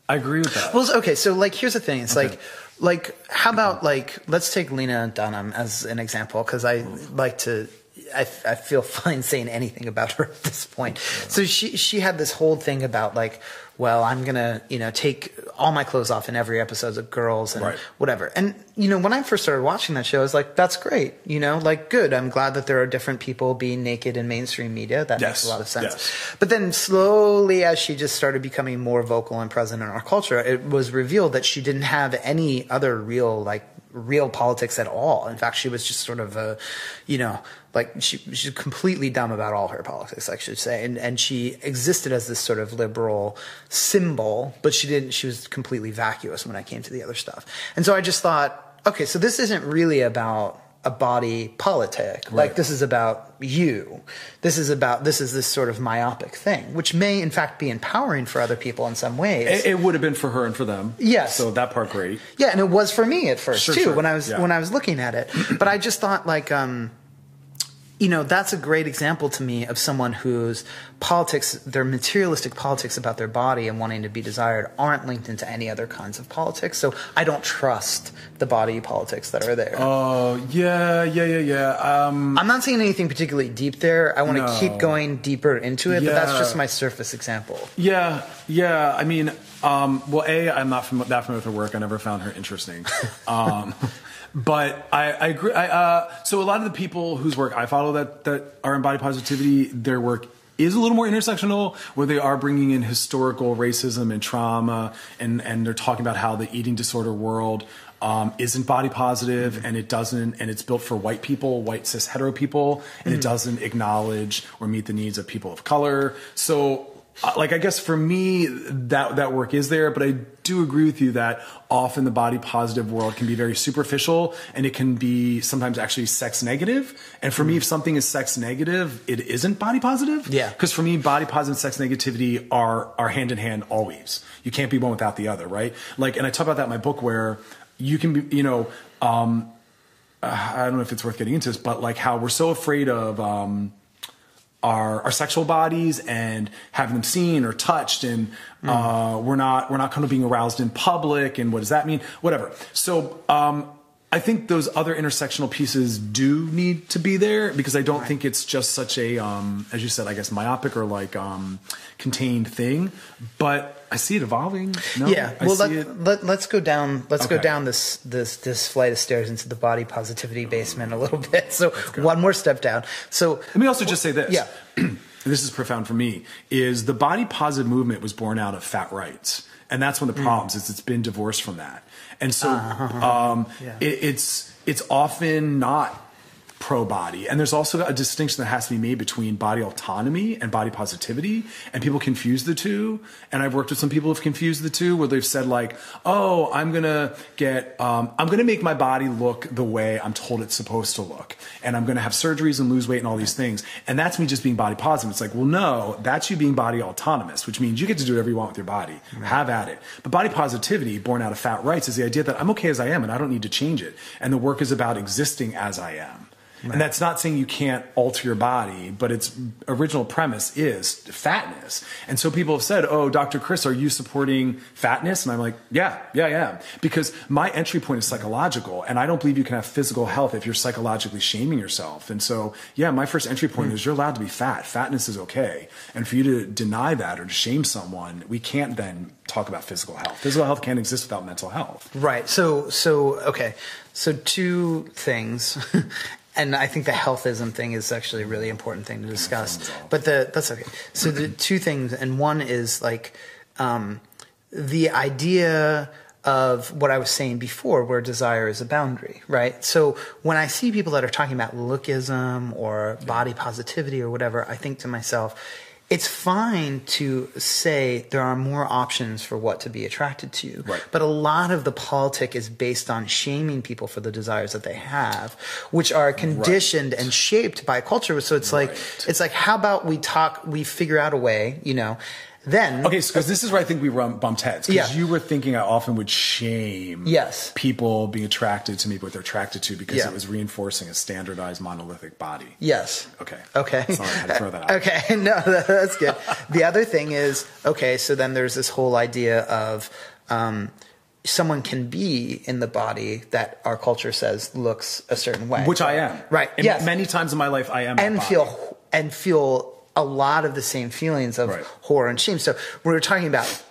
[SPEAKER 2] I agree with that.
[SPEAKER 1] Well, okay, so like, here's the thing. It's like, like, how about like, let's take Lena Dunham as an example because I like to. I, I feel [laughs] fine saying anything about her at this point. So she she had this whole thing about like, well, I'm gonna you know take all my clothes off in every episode of Girls and
[SPEAKER 2] Right.
[SPEAKER 1] whatever. And you know when I first started watching that show, I was like, that's great. You know, like good. I'm glad that there are different people being naked in mainstream media. That makes a lot of sense.
[SPEAKER 2] yes.
[SPEAKER 1] But then slowly, as she just started becoming more vocal and present in our culture, it was revealed that she didn't have any other real, like, real politics at all. In fact, she was just sort of a, you know, like she, she's completely dumb about all her politics, I should say. And, and she existed as this sort of liberal symbol, but she didn't, she was completely vacuous when I came to the other stuff. And so I just thought, okay, so this isn't really about a body politic. Like this is about you. This is about this is this sort of myopic thing, which may in fact be empowering for other people in some ways.
[SPEAKER 2] it, it would have been for her and for them.
[SPEAKER 1] Yes.
[SPEAKER 2] So that part, great.
[SPEAKER 1] yeah, and it was for me at first
[SPEAKER 2] Sure,
[SPEAKER 1] too
[SPEAKER 2] sure.
[SPEAKER 1] when I was
[SPEAKER 2] Yeah.
[SPEAKER 1] when I was looking at it. But I just thought like um you know, that's a great example to me of someone whose politics, their materialistic politics about their body and wanting to be desired aren't linked into any other kinds of politics. So I don't trust the body politics that are there.
[SPEAKER 2] Oh yeah, yeah, yeah, yeah. Um,
[SPEAKER 1] I'm not saying anything particularly deep there. I want to
[SPEAKER 2] No.
[SPEAKER 1] keep going deeper into it, but that's just my surface example.
[SPEAKER 2] Yeah, yeah. I mean, um, well, a, I'm not fam- that familiar with her work. I never found her interesting. [laughs] Um, but I, I agree. I, uh, so a lot of the people whose work I follow that that are in body positivity, their work is a little more intersectional, where they are bringing in historical racism and trauma, and and they're talking about how the eating disorder world. Um, isn't body positive and it doesn't and it's built for white people white cis hetero people and it doesn't acknowledge or meet the needs of people of color so like I guess for me that that work is there, but I do agree with you that often the body positive world can be very superficial and it can be sometimes actually sex negative. And for me, if something is sex negative, it isn't body positive.
[SPEAKER 1] Yeah.
[SPEAKER 2] Because for me, body positive and sex negativity are are hand in hand always. You can't be one without the other, right? Like, and I talk about that in my book where you can be, you know. Um, uh, I don't know if it's worth getting into this, but like how we're so afraid of um, our our sexual bodies and having them seen or touched, and uh, we're not we're not kind of being aroused in public. And what does that mean? Whatever. So um, I think those other intersectional pieces do need to be there because I don't think it's just such a um, as you said, I guess myopic or like um, contained thing. But I see it evolving. No,
[SPEAKER 1] yeah.
[SPEAKER 2] I
[SPEAKER 1] Well,
[SPEAKER 2] see
[SPEAKER 1] let,
[SPEAKER 2] it.
[SPEAKER 1] let, let's go down. Let's go down this this this flight of stairs into the body positivity basement a little [laughs] bit. So one more step down. So
[SPEAKER 2] Let me also just say this.
[SPEAKER 1] Yeah. [clears throat]
[SPEAKER 2] this is profound for me. Is the body positive movement was born out of fat rights, and that's one of the problems. Is it's been divorced from that, and so um,
[SPEAKER 1] Yeah.
[SPEAKER 2] it, it's it's often not pro body. And there's also a distinction that has to be made between body autonomy and body positivity. And people confuse the two. And i've worked with some people who've confused the two where they've said like oh i'm gonna get um, i'm gonna make my body look the way i'm told it's supposed to look. And i'm gonna have surgeries and lose weight and all these things. And that's me just being body positive. It's like well no that's you being body autonomous which means you get to do whatever you want with your body. Have at it. But body positivity born out of fat rights is the idea that i'm okay as i am and i don't need to change it. And the work is about existing as i am And that's not saying you can't alter your body, but its original premise is fatness. And so people have said, "Oh, Dr. Chris, are you supporting fatness?" And I'm like, "Yeah, yeah, yeah." Because my entry point is psychological, and I don't believe you can have physical health if you're psychologically shaming yourself. And so, yeah, my first entry point is you're allowed to be fat. Fatness is okay. And for you to deny that or to shame someone, we can't then talk about physical health. Physical health can't exist without mental health.
[SPEAKER 1] Right. So so okay. So two things. [laughs] and I think the healthism thing is actually a really important thing to discuss. But the that's okay. So the [clears throat] two things, and one is like um, the idea of what I was saying before, where desire is a boundary, right? So when I see people that are talking about lookism or body positivity or whatever, I think to myself, it's fine to say there are more options for what to be attracted to.
[SPEAKER 2] Right.
[SPEAKER 1] But a lot of the politic is based on shaming people for the desires that they have, which are conditioned and shaped by culture. So it's like, it's like, how about we talk, we figure out a way, you know, then.
[SPEAKER 2] Okay, because this is where I think we bumped heads. Because
[SPEAKER 1] Yeah.
[SPEAKER 2] you were thinking I often would shame
[SPEAKER 1] Yes.
[SPEAKER 2] people being attracted to me, what they're attracted to, because
[SPEAKER 1] Yeah.
[SPEAKER 2] it was reinforcing a standardized monolithic body.
[SPEAKER 1] Yes.
[SPEAKER 2] Okay.
[SPEAKER 1] Okay.
[SPEAKER 2] Sorry, I had to throw that out.
[SPEAKER 1] Okay. [laughs] No, that's good. the other thing is, okay, so then there's this whole idea of um, someone can be in the body that our culture says looks a certain way.
[SPEAKER 2] Which I am.
[SPEAKER 1] Right.
[SPEAKER 2] And
[SPEAKER 1] yes.
[SPEAKER 2] Many times in my life, I am.
[SPEAKER 1] and feel and feel a lot of the same feelings of
[SPEAKER 2] Right.
[SPEAKER 1] horror and shame. So when we were talking about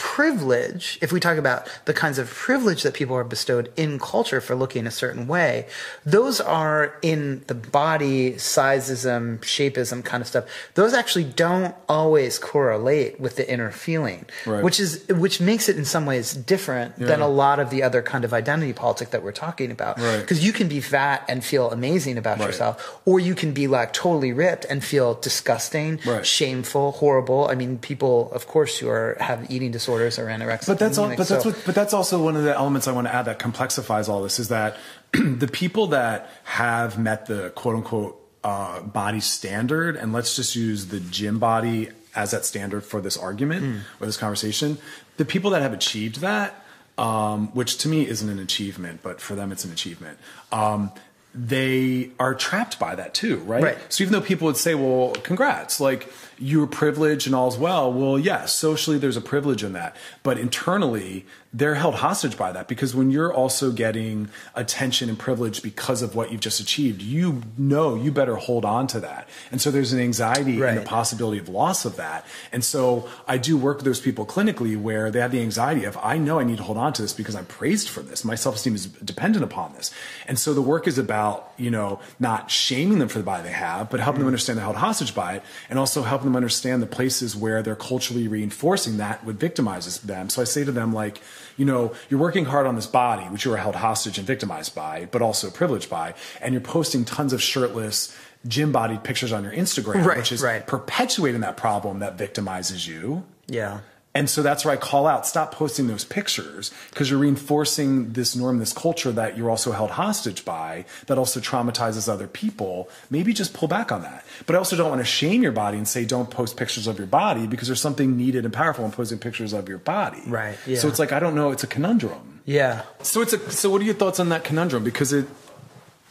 [SPEAKER 1] privilege, if we talk about the kinds of privilege that people are bestowed in culture for looking a certain way, those are in the body sizeism, shapeism kind of stuff. Those actually don't always correlate with the inner feeling,
[SPEAKER 2] Right.
[SPEAKER 1] which is which makes it in some ways different than a lot of the other kind of identity politic that we're talking about.
[SPEAKER 2] Right.
[SPEAKER 1] Because you can be fat and feel amazing about
[SPEAKER 2] Right.
[SPEAKER 1] yourself, or you can be like totally ripped and feel disgusting,
[SPEAKER 2] Right.
[SPEAKER 1] shameful, horrible. I mean, people, of course, who are have eating disorders or anorexic.
[SPEAKER 2] But that's all, but that's
[SPEAKER 1] so-
[SPEAKER 2] what, but that's also one of the elements I want to add that complexifies all this is that [clears throat] the people that have met the quote unquote uh, body standard, and let's just use the gym body as that standard for this argument
[SPEAKER 1] Hmm.
[SPEAKER 2] or this conversation, the people that have achieved that, um, which to me isn't an achievement, but for them it's an achievement. Um, they are trapped by that too, right?
[SPEAKER 1] Right.
[SPEAKER 2] So even though people would say, well, congrats, like you're privileged and all's well, well, yes, socially there's a privilege in that. But internally, they're held hostage by that because when you're also getting attention and privilege because of what you've just achieved, you know you better hold on to that. And so there's an anxiety and the possibility of loss of that. And so I do work with those people clinically where they have the anxiety of, I know I need to hold on to this because I'm praised for this. My self esteem is dependent upon this. And so the work is about, you know, not shaming them for the body they have, but helping them mm. understand they're held hostage by it and also helping them understand the places where they're culturally reinforcing that would victimizes them. So I say to them, like, you know, you're working hard on this body, which you are held hostage and victimized by, but also privileged by, and you're posting tons of shirtless, gym bodied pictures on your Instagram,
[SPEAKER 1] Right,
[SPEAKER 2] which is
[SPEAKER 1] right.
[SPEAKER 2] perpetuating that problem that victimizes you.
[SPEAKER 1] yeah.
[SPEAKER 2] And so that's where I call out stop posting those pictures because you're reinforcing this norm, this culture that you're also held hostage by that also traumatizes other people. Maybe just pull back on that. But I also don't want to shame your body and say don't post pictures of your body because there's something needed and powerful in posting pictures of your body.
[SPEAKER 1] Right, yeah.
[SPEAKER 2] So it's like, I don't know, it's a conundrum.
[SPEAKER 1] Yeah.
[SPEAKER 2] So it's a, so what are your thoughts on that conundrum? Because it,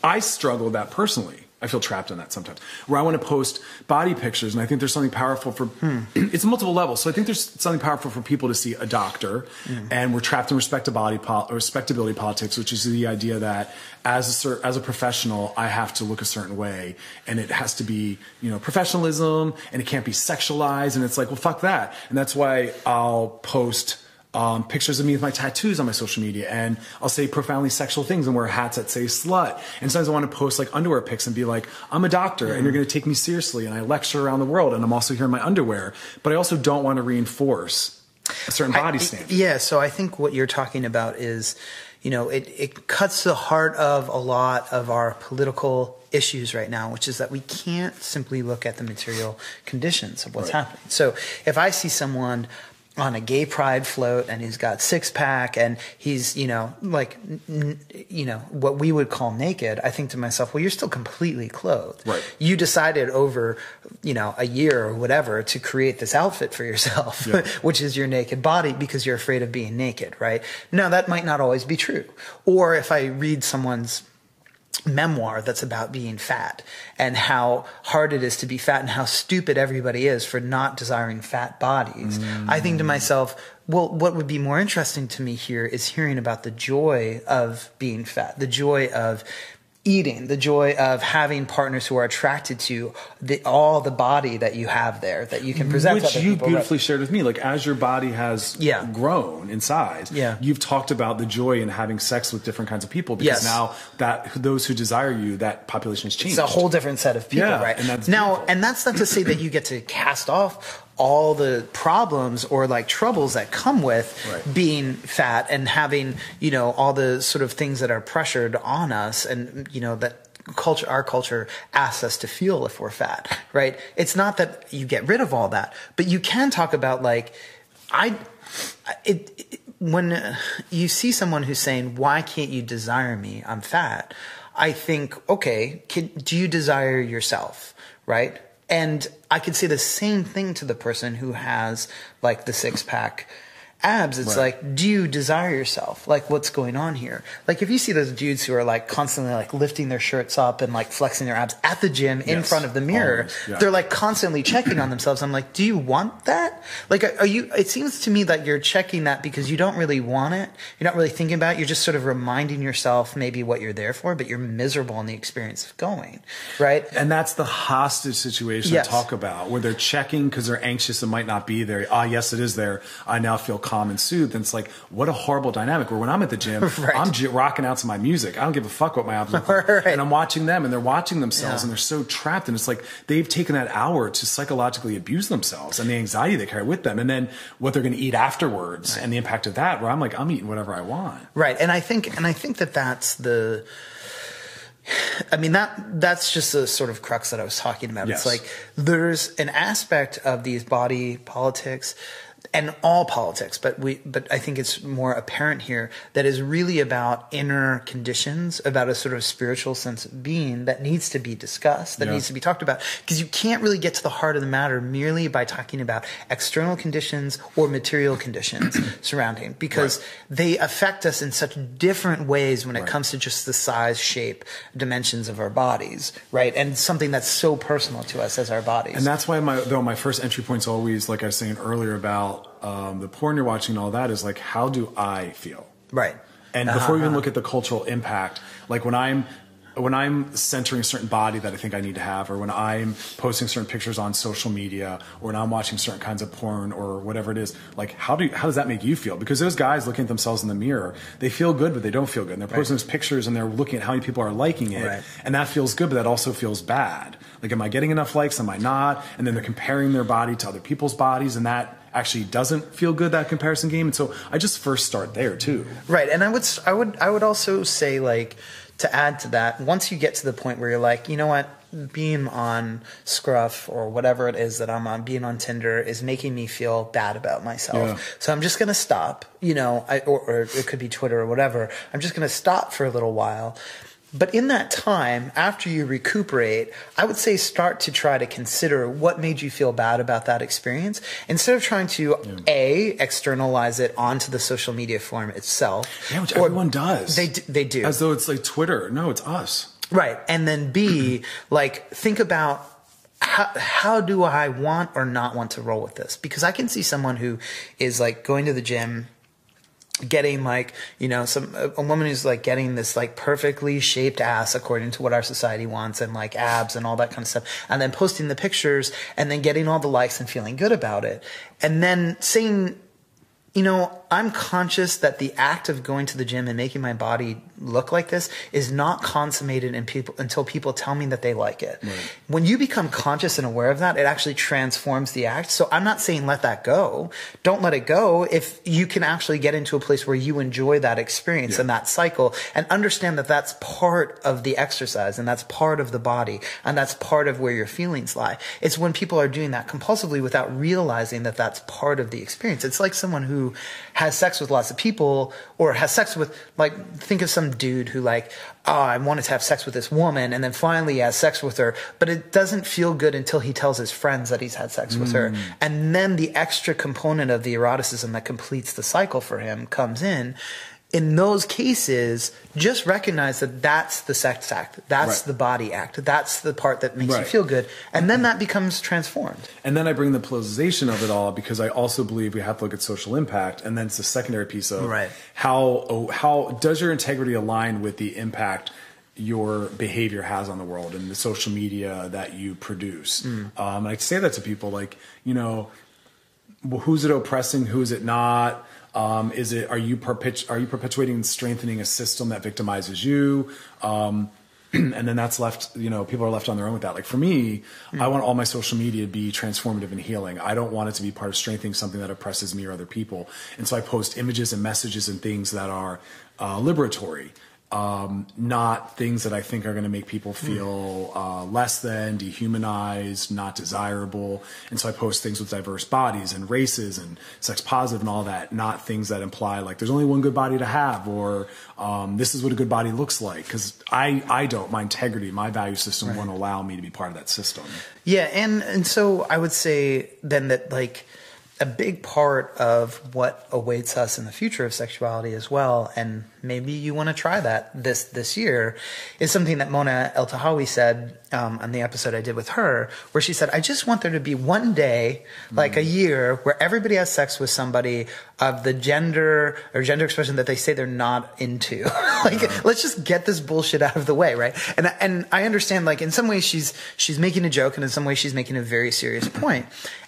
[SPEAKER 2] I struggle with that personally. I feel trapped in that sometimes, where I want to post body pictures, and I think there's something powerful for. [clears throat] It's multiple levels, so I think there's something powerful for people to see a doctor, mm. and we're trapped in respectability, pol- respectability politics, which is the idea that as a cer- as a professional, I have to look a certain way, and it has to be you know professionalism, and it can't be sexualized, and it's like well fuck that, and that's why I'll post um, pictures of me with my tattoos on my social media, and I'll say profoundly sexual things and wear hats that say slut. And sometimes I want to post like underwear pics and be like, I'm a doctor and you're going to take me seriously, and I lecture around the world, and I'm also here in my underwear. But I also don't want to reinforce a certain body
[SPEAKER 1] I-
[SPEAKER 2] standard.
[SPEAKER 1] Yeah, so I think what you're talking about is, you know, it, it cuts the heart of a lot of our political issues right now, which is that we can't simply look at the material conditions of what's
[SPEAKER 2] Right.
[SPEAKER 1] happening. So if I see someone on a gay pride float and he's got six pack and he's you know like n- you know what we would call naked i think to myself well you're still completely clothed
[SPEAKER 2] Right.
[SPEAKER 1] you decided over you know a year or whatever to create this outfit for yourself
[SPEAKER 2] Yeah. [laughs]
[SPEAKER 1] which is your naked body because you're afraid of being naked right now that might not always be true or if i read someone's memoir that's about being fat and how hard it is to be fat and how stupid everybody is for not desiring fat bodies. Mm. I think to myself, well, what would be more interesting to me here is hearing about the joy of being fat, the joy of eating, the joy of having partners who are attracted to the, all the body that you have there that you can present.
[SPEAKER 2] Which you beautifully right? shared with me. Like as your body has yeah. grown in size,
[SPEAKER 1] yeah.
[SPEAKER 2] you've talked about the joy in having sex with different kinds of people because yes. now that those who desire you, that population has changed.
[SPEAKER 1] It's a whole different set of people,
[SPEAKER 2] yeah,
[SPEAKER 1] right?
[SPEAKER 2] And that's
[SPEAKER 1] now,
[SPEAKER 2] beautiful.
[SPEAKER 1] and that's not to say that you get to cast off all the problems or like troubles that come with
[SPEAKER 2] right.
[SPEAKER 1] being fat and having you know all the sort of things that are pressured on us and you know that culture our culture asks us to feel if we're fat right? It's not that you get rid of all that but you can talk about like i it, it when uh, you see someone who's saying why can't you desire me? I'm fat. I think okay can, do you desire yourself right and I could say the same thing to the person who has like the six pack abs, it's right. like, do you desire yourself? Like, what's going on here? Like, if you see those dudes who are like constantly like lifting their shirts up and like flexing their abs at the gym in front of the mirror, yeah. they're like constantly checking on themselves. I'm like, do you want that? Like, are you, it seems to me that you're checking that because you don't really want it. You're not really thinking about it. You're just sort of reminding yourself maybe what you're there for, but you're miserable in the experience of going, right?
[SPEAKER 2] And that's the hostage situation yes. I talk about where they're checking because they're anxious it might not be there. Ah, yes, it is there. I now feel calm and soothed. And it's like, what a horrible dynamic. Where when I'm at the gym, [laughs] right. I'm j- rocking out to my music. I don't give a fuck what my look like. [laughs] right. And I'm watching them and they're watching themselves yeah. and they're so trapped. And it's like they've taken that hour to psychologically abuse themselves and the anxiety they carry with them. And then what they're going to eat afterwards right. and the impact of that, where I'm like, I'm eating whatever I want.
[SPEAKER 1] Right. And I think, and I think that that's the, I mean that that's just the sort of crux that I was talking about.
[SPEAKER 2] Yes.
[SPEAKER 1] It's like there's an aspect of these body politics and all politics, but we, but I think it's more apparent here that is really about inner conditions, about a sort of spiritual sense of being that needs to be discussed, that yeah. needs to be talked about, because you can't really get to the heart of the matter merely by talking about external conditions or material conditions [clears throat] surrounding, because right. they affect us in such different ways when it right. comes to just the size, shape, dimensions of our bodies, right? And something that's so personal to us as our bodies.
[SPEAKER 2] And that's why my, though my first entry point is always, like I was saying earlier about um, the porn you're watching and all that is like, how do I feel?
[SPEAKER 1] Right.
[SPEAKER 2] And uh-huh. before we even look at the cultural impact, like when I'm when I'm centering a certain body that I think I need to have, or when I'm posting certain pictures on social media, or when I'm watching certain kinds of porn, or whatever it is, like how do you, how does that make you feel? Because those guys looking at themselves in the mirror, they feel good, but they don't feel good. And they're posting right. those pictures and they're looking at how many people are liking it,
[SPEAKER 1] right.
[SPEAKER 2] and that feels good, but that also feels bad. Like, am I getting enough likes? Am I not? And then they're comparing their body to other people's bodies, and that actually doesn't feel good that comparison game. And so i just first start there too.
[SPEAKER 1] Right. And i would i would i would also say like to add to that once you get to the point where you're like you know what? Being on scruff or whatever it is that i'm on being on tinder is making me feel bad about myself.
[SPEAKER 2] Yeah.
[SPEAKER 1] so i'm just going to stop you know I, or, or it could be twitter or whatever. I'm just going to stop for a little while but in that time, after you recuperate, I would say start to try to consider what made you feel bad about that experience instead of trying to yeah. a externalize it onto the social media form itself.
[SPEAKER 2] Yeah, which everyone does.
[SPEAKER 1] They they do
[SPEAKER 2] as though it's like Twitter. No, it's us.
[SPEAKER 1] Right, and then B, [clears throat] like think about how, how do I want or not want to roll with this? Because I can see someone who is like going to the gym getting like you know some a woman who's like getting this like perfectly shaped ass according to what our society wants and like abs and all that kind of stuff and then posting the pictures and then getting all the likes and feeling good about it. And then saying you know I'm conscious that the act of going to the gym and making my body look like this is not consummated in people until people tell me that they like it.
[SPEAKER 2] Right.
[SPEAKER 1] When you become conscious and aware of that, it actually transforms the act. So I'm not saying let that go. Don't let it go if you can actually get into a place where you enjoy that experience yeah. and that cycle and understand that that's part of the exercise and that's part of the body and that's part of where your feelings lie. It's when people are doing that compulsively without realizing that that's part of the experience. It's like someone who has sex with lots of people or has sex with like think of some dude who like oh I wanted to have sex with this woman and then finally he has sex with her but it doesn't feel good until he tells his friends that he's had sex with her mm. and then the extra component of the eroticism that completes the cycle for him comes in in those cases, just recognize that that's the sex act, that's
[SPEAKER 2] Right.
[SPEAKER 1] the body act, that's the part that makes you feel good, and then that becomes transformed.
[SPEAKER 2] And then I bring the politicization of it all because I also believe we have to look at social impact, and then it's a secondary piece of
[SPEAKER 1] Right.
[SPEAKER 2] how oh, how does your integrity align with the impact your behavior has on the world and the social media that you produce. Um, and I say that to people like you know who's it oppressing? Who's it not? Um, is it are you perpetu- are you perpetuating and strengthening a system that victimizes you? Um, [clears throat] and then that's left. You know, people are left on their own with that. Like for me, I want all my social media to be transformative and healing. I don't want it to be part of strengthening something that oppresses me or other people. And so I post images and messages and things that are uh, liberatory um, not things that I think are going to make people feel uh, less than, dehumanized, not desirable. And so I post things with diverse bodies and races and sex positive and all that, not things that imply like there's only one good body to have or um, this is what a good body looks like. Because I, I don't, my integrity, my value system won't allow me to be part of that system.
[SPEAKER 1] Yeah, and and so I would say then that like a big part of what awaits us in the future of sexuality as well, and maybe you want to try that this this year, is something that Mona Eltahawy said um, on the episode I did with her, where she said, "I just want there to be one day, like a year, where everybody has sex with somebody of the gender or gender expression that they say they're not into. [laughs] like, let's just get this bullshit out of the way, right?" And and I understand, like in some ways she's she's making a joke, and in some ways she's making a very serious point,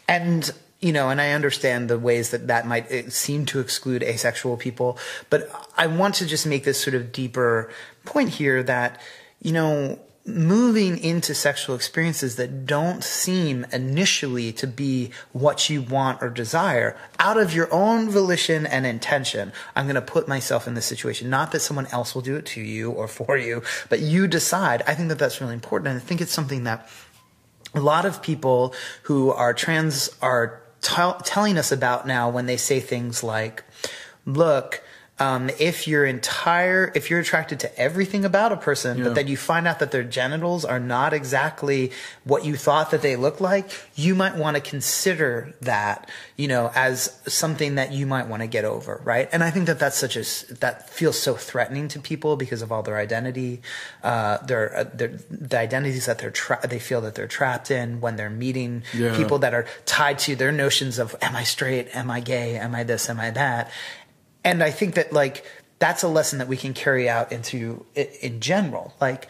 [SPEAKER 1] and you know, and I understand the ways that that might seem to exclude asexual people, but I want to just make this sort of deeper point here that, you know, moving into sexual experiences that don't seem initially to be what you want or desire out of your own volition and intention. I'm going to put myself in this situation. Not that someone else will do it to you or for you, but you decide. I think that that's really important. And I think it's something that a lot of people who are trans are tell telling us about now when they say things like, look, um, if you're entire, if you're attracted to everything about a person,
[SPEAKER 2] Yeah.
[SPEAKER 1] but then you find out that their genitals are not exactly what you thought that they look like, you might want to consider that, you know, as something that you might want to get over, right? And I think that that's such a that feels so threatening to people because of all their identity, uh, their, uh, their the identities that they're tra- they feel that they're trapped in when they're meeting
[SPEAKER 2] Yeah.
[SPEAKER 1] people that are tied to their notions of am I straight, am I gay, am I this, am I that, and I think that like that's a lesson that we can carry out into in general. Like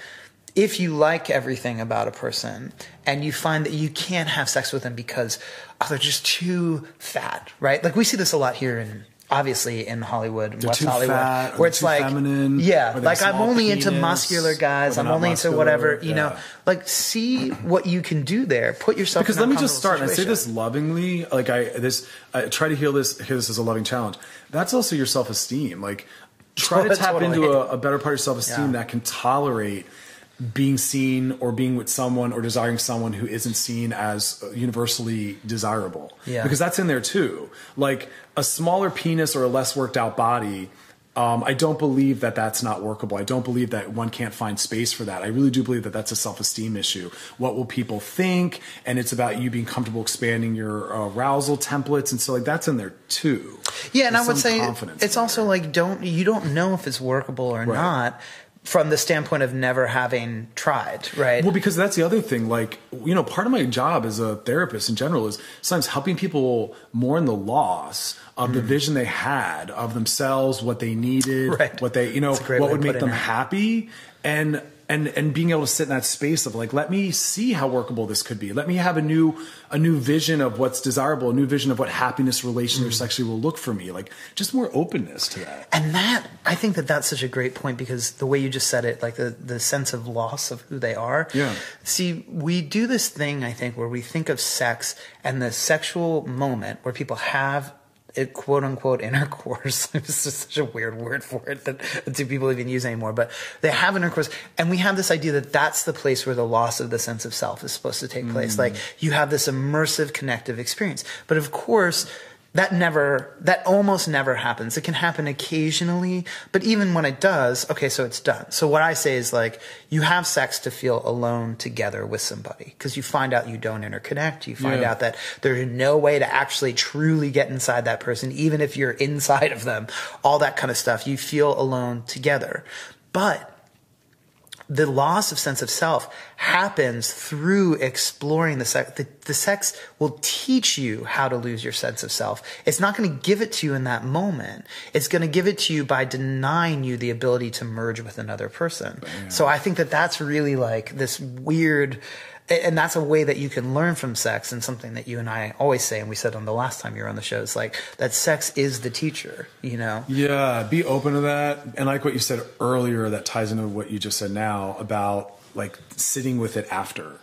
[SPEAKER 1] if you like everything about a person and you find that you can't have sex with them because oh, they're just too fat, right? Like we see this a lot here in obviously in Hollywood,
[SPEAKER 2] They're
[SPEAKER 1] West Hollywood,
[SPEAKER 2] fat,
[SPEAKER 1] where it's like,
[SPEAKER 2] feminine,
[SPEAKER 1] yeah,
[SPEAKER 2] or they have
[SPEAKER 1] like I'm only into muscular guys. I'm only into whatever, you know. Like see what you can do there. Put yourself
[SPEAKER 2] because let me just start and i say this lovingly like i this i try to heal this hear this as a loving challenge that's also your self-esteem like try [laughs] oh, to tap
[SPEAKER 1] Totally.
[SPEAKER 2] into a, a better part of your self-esteem
[SPEAKER 1] Yeah.
[SPEAKER 2] that can tolerate being seen or being with someone or desiring someone who isn't seen as universally desirable
[SPEAKER 1] Yeah.
[SPEAKER 2] because that's in there too like a smaller penis or a less worked out body um, I don't believe that that's not workable. I don't believe that one can't find space for that. I really do believe that that's a self-esteem issue. What will people think? And it's about you being comfortable expanding your arousal templates, and so like that's in there too.
[SPEAKER 1] Yeah, and
[SPEAKER 2] There's
[SPEAKER 1] I would say it's also
[SPEAKER 2] there.
[SPEAKER 1] like don't you don't know if it's workable or not from the standpoint of never having tried, right?
[SPEAKER 2] Well, because that's the other thing. Like, you know, part of my job as a therapist in general is sometimes helping people mourn the loss of the vision they had of themselves, what they needed,
[SPEAKER 1] Mm-hmm. Right.
[SPEAKER 2] what they, you know,
[SPEAKER 1] That's a great
[SPEAKER 2] what would make them happy, and and and being able to sit in that space of like, let me see how workable this could be. Let me have a new a new vision of what's desirable, a new vision of what happiness, relation,
[SPEAKER 1] Mm.
[SPEAKER 2] or sexually will look for me. Like, just more openness to that.
[SPEAKER 1] and that I think that that's such a great point because the way you just said it, like the the sense of loss of who they are.
[SPEAKER 2] Yeah.
[SPEAKER 1] See, we do this thing I think where we think of sex and the sexual moment where people have. It, quote unquote intercourse. [laughs] it's just such a weird word for it that do people even use anymore. But they have intercourse, and we have this idea that that's the place where the loss of the sense of self is supposed to take place. Mm. Like you have this immersive, connective experience. But of course, that never that almost never happens. It can happen occasionally but even when it does okay so it's done. So what i say is like you have sex to feel alone together with somebody because you find out you don't interconnect. You find
[SPEAKER 2] Yeah.
[SPEAKER 1] out that there's no way to actually truly get inside that person even if you're inside of them. All that kind of stuff. You feel alone together. But the loss of sense of self happens through exploring the sex. The, the sex will teach you how to lose your sense of self. It's not going to give it to you in that moment. It's going to give it to you by denying you the ability to merge with another person. So I think that that's really like this weird, and that's a way that you can learn from sex and something that you and I always say, and we said on the last time you were on the show, is like that sex is the teacher, you know?
[SPEAKER 2] Yeah, be open to that. And like what you said earlier, that ties into what you just said now about like sitting with it after.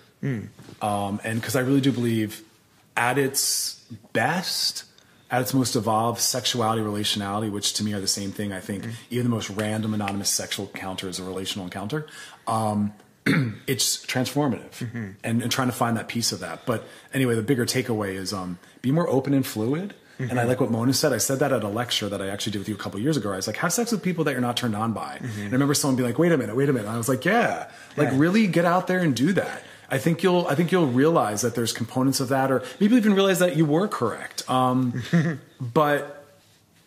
[SPEAKER 2] Um, and because I really do believe at its best, at its most evolved, sexuality, relationality, which to me are the same thing. I think even the most random, anonymous sexual encounter is a relational encounter. Um, [clears throat] it's transformative and, and trying to find that piece of that. But anyway, the bigger takeaway is um, be more open and fluid. And I like what Mona said. I said that at a lecture that I actually did with you a couple years ago. I was like, have sex with people that you're not turned on by. And I remember someone being like, wait a minute, wait a minute. And I was like, yeah, like
[SPEAKER 1] Yeah.
[SPEAKER 2] really get out there and do that. I think you'll, I think you'll realize that there's components of that, or maybe even realize that you were correct. Um, [laughs] but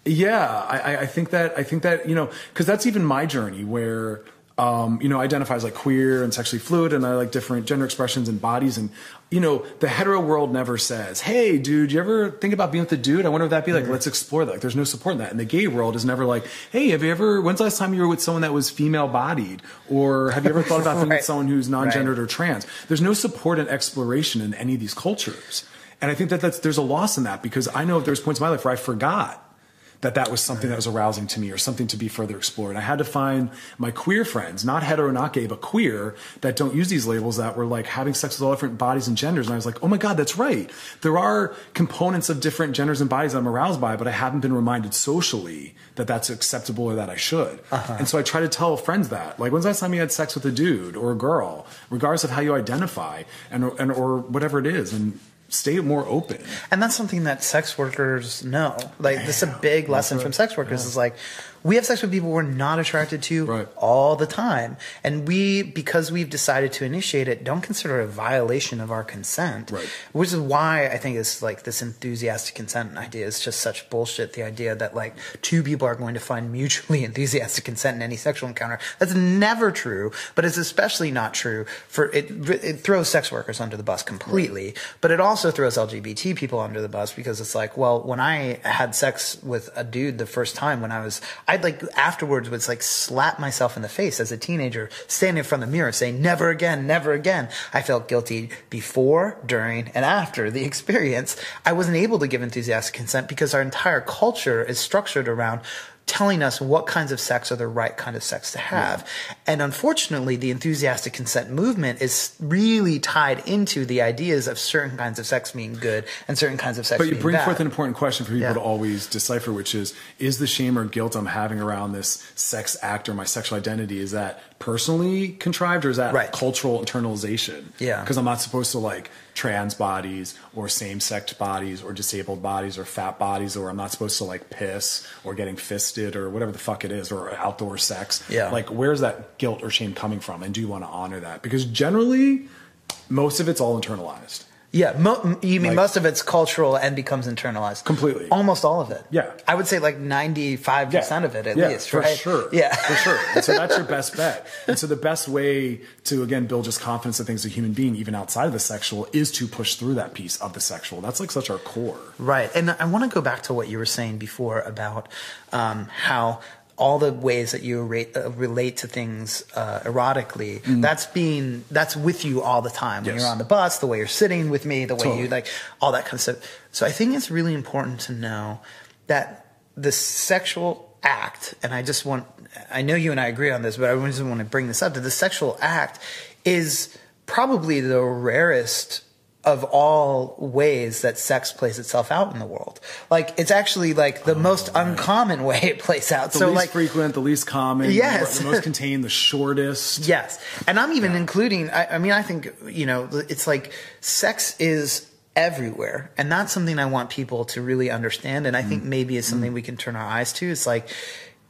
[SPEAKER 2] yeah, I, I- I think that I think that you know because that's even my journey where um, you know I identify as like queer and sexually fluid and I like different gender expressions and bodies and you know the hetero world never says hey dude you ever think about being with a dude? I wonder if that'd be like let's explore that. Like there's no support in that. And the gay world is never like hey have you ever when's the last time you were with someone that was female bodied? Or have you ever thought about [laughs] being
[SPEAKER 1] Right.
[SPEAKER 2] with someone who's non-gendered or trans? There's no support and exploration in any of these cultures. And I think that that's, there's a loss in that because I know there's points in my life where I forgot that that was something that was arousing to me or something to be further explored. I had to find my queer friends, not hetero, not gay, but queer, that don't use these labels that were like having sex with all different bodies and genders. And I was like, oh my God, that's right. There are components of different genders and bodies I'm aroused by, but I haven't been reminded socially that that's acceptable or that I should. Uh-huh. And so I try to tell friends that, like, when's the last time you had sex with a dude or a girl, regardless of how you identify and, and or whatever it is, and stay more open.
[SPEAKER 1] And that's something that sex workers know. Like this is a big lesson from sex workers is like we have sex with people we're not attracted to
[SPEAKER 2] Right.
[SPEAKER 1] all the time. And we because we've decided to initiate it don't consider it a violation of our consent.
[SPEAKER 2] Right.
[SPEAKER 1] Which is why I think it's like this enthusiastic consent idea is just such bullshit. The idea that like two people are going to find mutually [laughs] enthusiastic consent in any sexual encounter. That's never true, but it's especially not true for it it throws sex workers under the bus completely, but it also throws LGBT people under the bus because it's like, well, when I had sex with a dude the first time when I was I'd like afterwards was like slap myself in the face as a teenager standing in front of the mirror saying never again, never again. I felt guilty before, during, and after the experience. I wasn't able to give enthusiastic consent because our entire culture is structured around telling us what kinds of sex are the right kind of sex to have. And unfortunately, the enthusiastic consent movement is really tied into the ideas of certain kinds of sex being good and certain kinds of sex
[SPEAKER 2] But you bring
[SPEAKER 1] bad.
[SPEAKER 2] forth an important question for people
[SPEAKER 1] Yeah.
[SPEAKER 2] to always decipher, which is: Is the shame or guilt I'm having around this sex act or my sexual identity is that personally contrived or is that
[SPEAKER 1] Right.
[SPEAKER 2] cultural internalization?
[SPEAKER 1] Yeah.
[SPEAKER 2] because I'm not supposed to like trans bodies or same-sex bodies or disabled bodies or fat bodies or I'm not supposed to like piss or getting fisted or whatever the fuck it is or outdoor sex.
[SPEAKER 1] Yeah.
[SPEAKER 2] like where's that guilt or shame coming from, and do you want to honor that? Because generally, most of it's all internalized.
[SPEAKER 1] Yeah, mo- you mean
[SPEAKER 2] Like-
[SPEAKER 1] most of it's cultural and becomes internalized
[SPEAKER 2] Completely.
[SPEAKER 1] Almost all of it.
[SPEAKER 2] Yeah.
[SPEAKER 1] I would say like ninety five percent of it at
[SPEAKER 2] yeah,
[SPEAKER 1] least.
[SPEAKER 2] for
[SPEAKER 1] right?
[SPEAKER 2] sure.
[SPEAKER 1] Yeah,
[SPEAKER 2] for sure. [laughs] And so that's your best bet. And so the best way to again build just confidence in things as a human being, even outside of the sexual, is to push through that piece of the sexual. That's like such our core.
[SPEAKER 1] Right. And I want to go back to what you were saying before about um, how all the ways that you rate, uh, relate to things uh, erotically, that's being that's with you all the time when
[SPEAKER 2] Yes.
[SPEAKER 1] you're on the bus, the way you're sitting with me, the way
[SPEAKER 2] Totally.
[SPEAKER 1] you like all that kind of stuff. So I think it's really important to know that the sexual act, and I just want I know you and I agree on this, but I just want to bring this up that the sexual act is probably the rarest of all ways that sex plays itself out in the world. Like it's actually like the oh, most uncommon [laughs] way it plays out.
[SPEAKER 2] The
[SPEAKER 1] so
[SPEAKER 2] least
[SPEAKER 1] like
[SPEAKER 2] frequent, the least common,
[SPEAKER 1] Yes.
[SPEAKER 2] the most contained, the shortest. [laughs]
[SPEAKER 1] Yes. And I'm even including, I, I mean, I think, you know, it's like sex is everywhere. And that's something I want people to really understand. And I think mm. maybe it's something mm. we can turn our eyes to. It's like,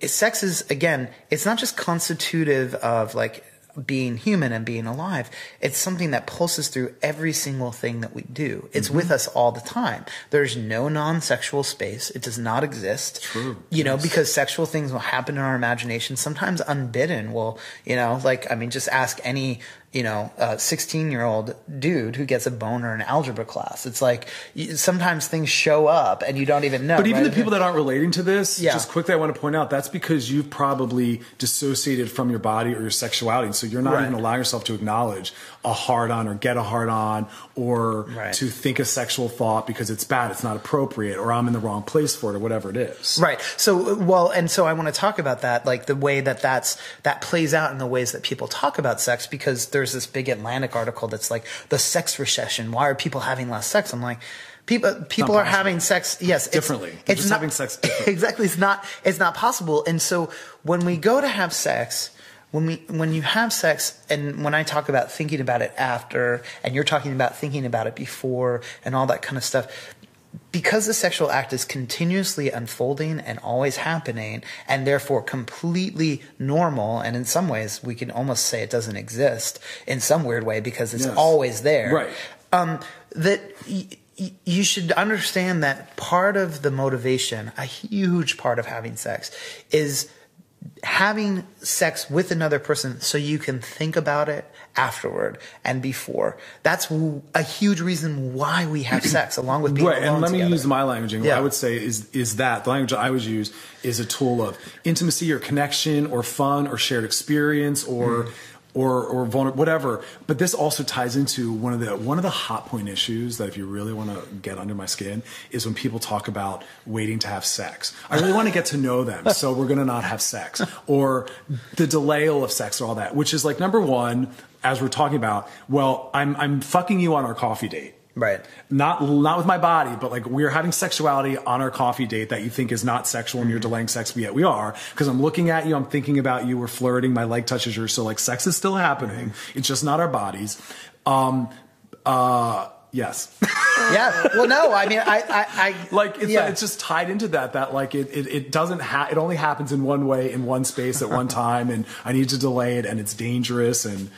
[SPEAKER 1] sex is, again, it's not just constitutive of like being human and being alive. It's something that pulses through every single thing that we do. It's
[SPEAKER 2] Mm-hmm.
[SPEAKER 1] with us all the time. There's no non-sexual space. It does not exist.
[SPEAKER 2] True.
[SPEAKER 1] You know,
[SPEAKER 2] Yes.
[SPEAKER 1] because sexual things will happen in our imagination, sometimes unbidden. Well, you know, like, I mean, just ask any, you know, uh, 16 year old dude who gets a boner in algebra class. It's like, sometimes things show up and you don't even know.
[SPEAKER 2] But even
[SPEAKER 1] right?
[SPEAKER 2] the people that aren't relating to this,
[SPEAKER 1] Yeah.
[SPEAKER 2] just quickly, I want to point out that's because you've probably dissociated from your body or your sexuality. So you're not
[SPEAKER 1] Right.
[SPEAKER 2] even allowing yourself to acknowledge a hard on or get a hard on or
[SPEAKER 1] Right.
[SPEAKER 2] to think a sexual thought because it's bad, it's not appropriate, or I'm in the wrong place for it, or whatever it is.
[SPEAKER 1] Right. So, well, and so I want to talk about that, like the way that that's, that plays out in the ways that people talk about sex, because there's this big Atlantic article that's like the sex recession. Why are people having less sex? I'm like, people, people are having sex. Yes. it's-
[SPEAKER 2] Differently. They're just having sex. [laughs]
[SPEAKER 1] Exactly. It's not, it's not possible. And so when we go to have sex, when we when you have sex and when I talk about thinking about it after and you're talking about thinking about it before and all that kind of stuff because the sexual act is continuously unfolding and always happening and therefore completely normal and in some ways we can almost say it doesn't exist in some weird way because it's
[SPEAKER 2] Yes.
[SPEAKER 1] always there
[SPEAKER 2] Right.
[SPEAKER 1] um, that you should understand that part of the motivation a huge part of having sex is having sex with another person so you can think about it afterward and before that's a huge reason why we have [clears throat] sex along with being
[SPEAKER 2] Right, and let me use my language.
[SPEAKER 1] Yeah.
[SPEAKER 2] I would say is is that the language I would use is a tool of intimacy or connection or fun or shared experience or
[SPEAKER 1] Mm.
[SPEAKER 2] Or or vulner- whatever. But this also ties into one of the one of the hot point issues that if you really want to get under my skin is when people talk about waiting to have sex. I really want to get to know them, so we're gonna not have sex or the delay of sex or all that, which is like number one. As we're talking about, well, I'm I'm fucking you on our coffee date
[SPEAKER 1] right
[SPEAKER 2] not not with my body, but like we're having sexuality on our coffee date that you think is not sexual and you're delaying sex, but yet we are because I'm looking at you, I'm thinking about you, we're flirting, my leg touches yours, so like sex is still happening. It's just not our bodies. Um, uh, yes, [laughs]
[SPEAKER 1] yeah well no i mean i i, I
[SPEAKER 2] like it's
[SPEAKER 1] yeah.
[SPEAKER 2] it's just tied into that that like it it, it doesn't ha- it only happens in one way in one space at one [laughs] time, and I need to delay it, and it's dangerous and.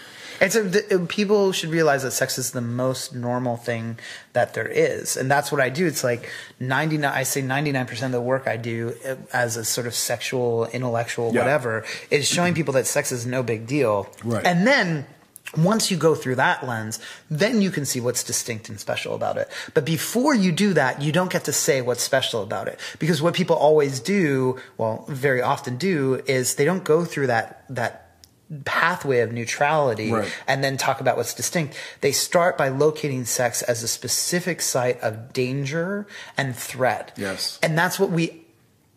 [SPEAKER 1] It's a, the, people should realize that sex is the most normal thing that there is, and that's what I do. It's like ninety nine. I say ninety nine percent of the work I do uh, as a sort of sexual, intellectual,
[SPEAKER 2] Yeah.
[SPEAKER 1] whatever, is showing people that sex is no big deal.
[SPEAKER 2] Right.
[SPEAKER 1] And then once you go through that lens, then you can see what's distinct and special about it. But before you do that, you don't get to say what's special about it. Because what people always do, well, very often do, is they don't go through that, that pathway of neutrality
[SPEAKER 2] Right.
[SPEAKER 1] and then talk about what's distinct. They start by locating sex as a specific site of danger and threat.
[SPEAKER 2] Yes.
[SPEAKER 1] And that's what we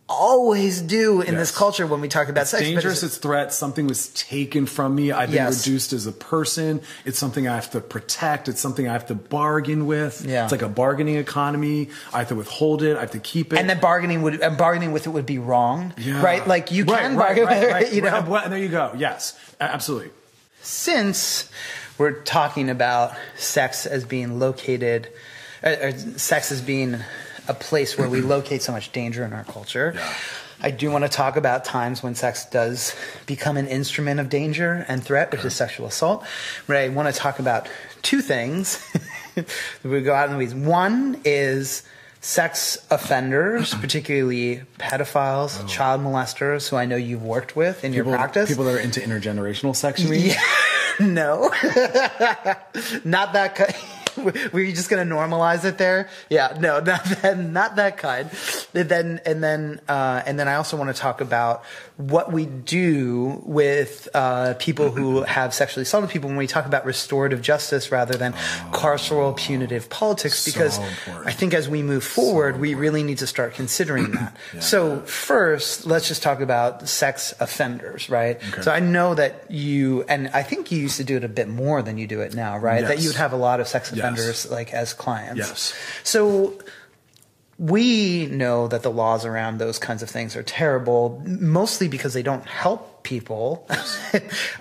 [SPEAKER 1] always do in this culture when we talk about sex.
[SPEAKER 2] dangerous.
[SPEAKER 1] it's-
[SPEAKER 2] It's threat. Something was taken from me. I've been
[SPEAKER 1] Yes.
[SPEAKER 2] reduced as a person. It's something I have to protect. It's something I have to bargain with.
[SPEAKER 1] Yeah.
[SPEAKER 2] It's like a bargaining economy. I have to withhold it. I have to keep it.
[SPEAKER 1] and then bargaining would and bargaining with it would be wrong,
[SPEAKER 2] Yeah.
[SPEAKER 1] right? Like you
[SPEAKER 2] Right,
[SPEAKER 1] can
[SPEAKER 2] right,
[SPEAKER 1] bargain
[SPEAKER 2] right,
[SPEAKER 1] with it,
[SPEAKER 2] right,
[SPEAKER 1] you know.
[SPEAKER 2] Well, there you go. Yes, absolutely.
[SPEAKER 1] Since we're talking about sex as being located, or, or sex as being a place where we locate so much danger in our culture.
[SPEAKER 2] Yeah.
[SPEAKER 1] I do want to talk about times when sex does become an instrument of danger and threat, which is sexual assault. But I want to talk about two things. [laughs] we go out in the weeds. One is sex offenders, [clears throat] particularly pedophiles, oh. child molesters, who I know you've worked with in
[SPEAKER 2] Oh. People,
[SPEAKER 1] your practice.
[SPEAKER 2] people that are into intergenerational sex. You mean? [laughs]
[SPEAKER 1] Yeah. no. [laughs] not that kind. [laughs] Were you just going to normalize it there? Yeah, no, [laughs] not that, not that kind. And then, and then, uh, and then I also want to talk about what we do with uh, people who [laughs] have sexually assaulted people when we talk about restorative justice rather than carceral punitive politics.
[SPEAKER 2] So
[SPEAKER 1] Because
[SPEAKER 2] important.
[SPEAKER 1] I think as we move forward, we really need to start considering that. [clears throat] So first, let's just talk about sex offenders, right? So I know that you, and I think you used to do it a bit more than you do it now, right? That you would have a lot of sex
[SPEAKER 2] Yes.
[SPEAKER 1] Offenders like as clients.
[SPEAKER 2] Yes.
[SPEAKER 1] So we know that the laws around those kinds of things are terrible, mostly because they don't help people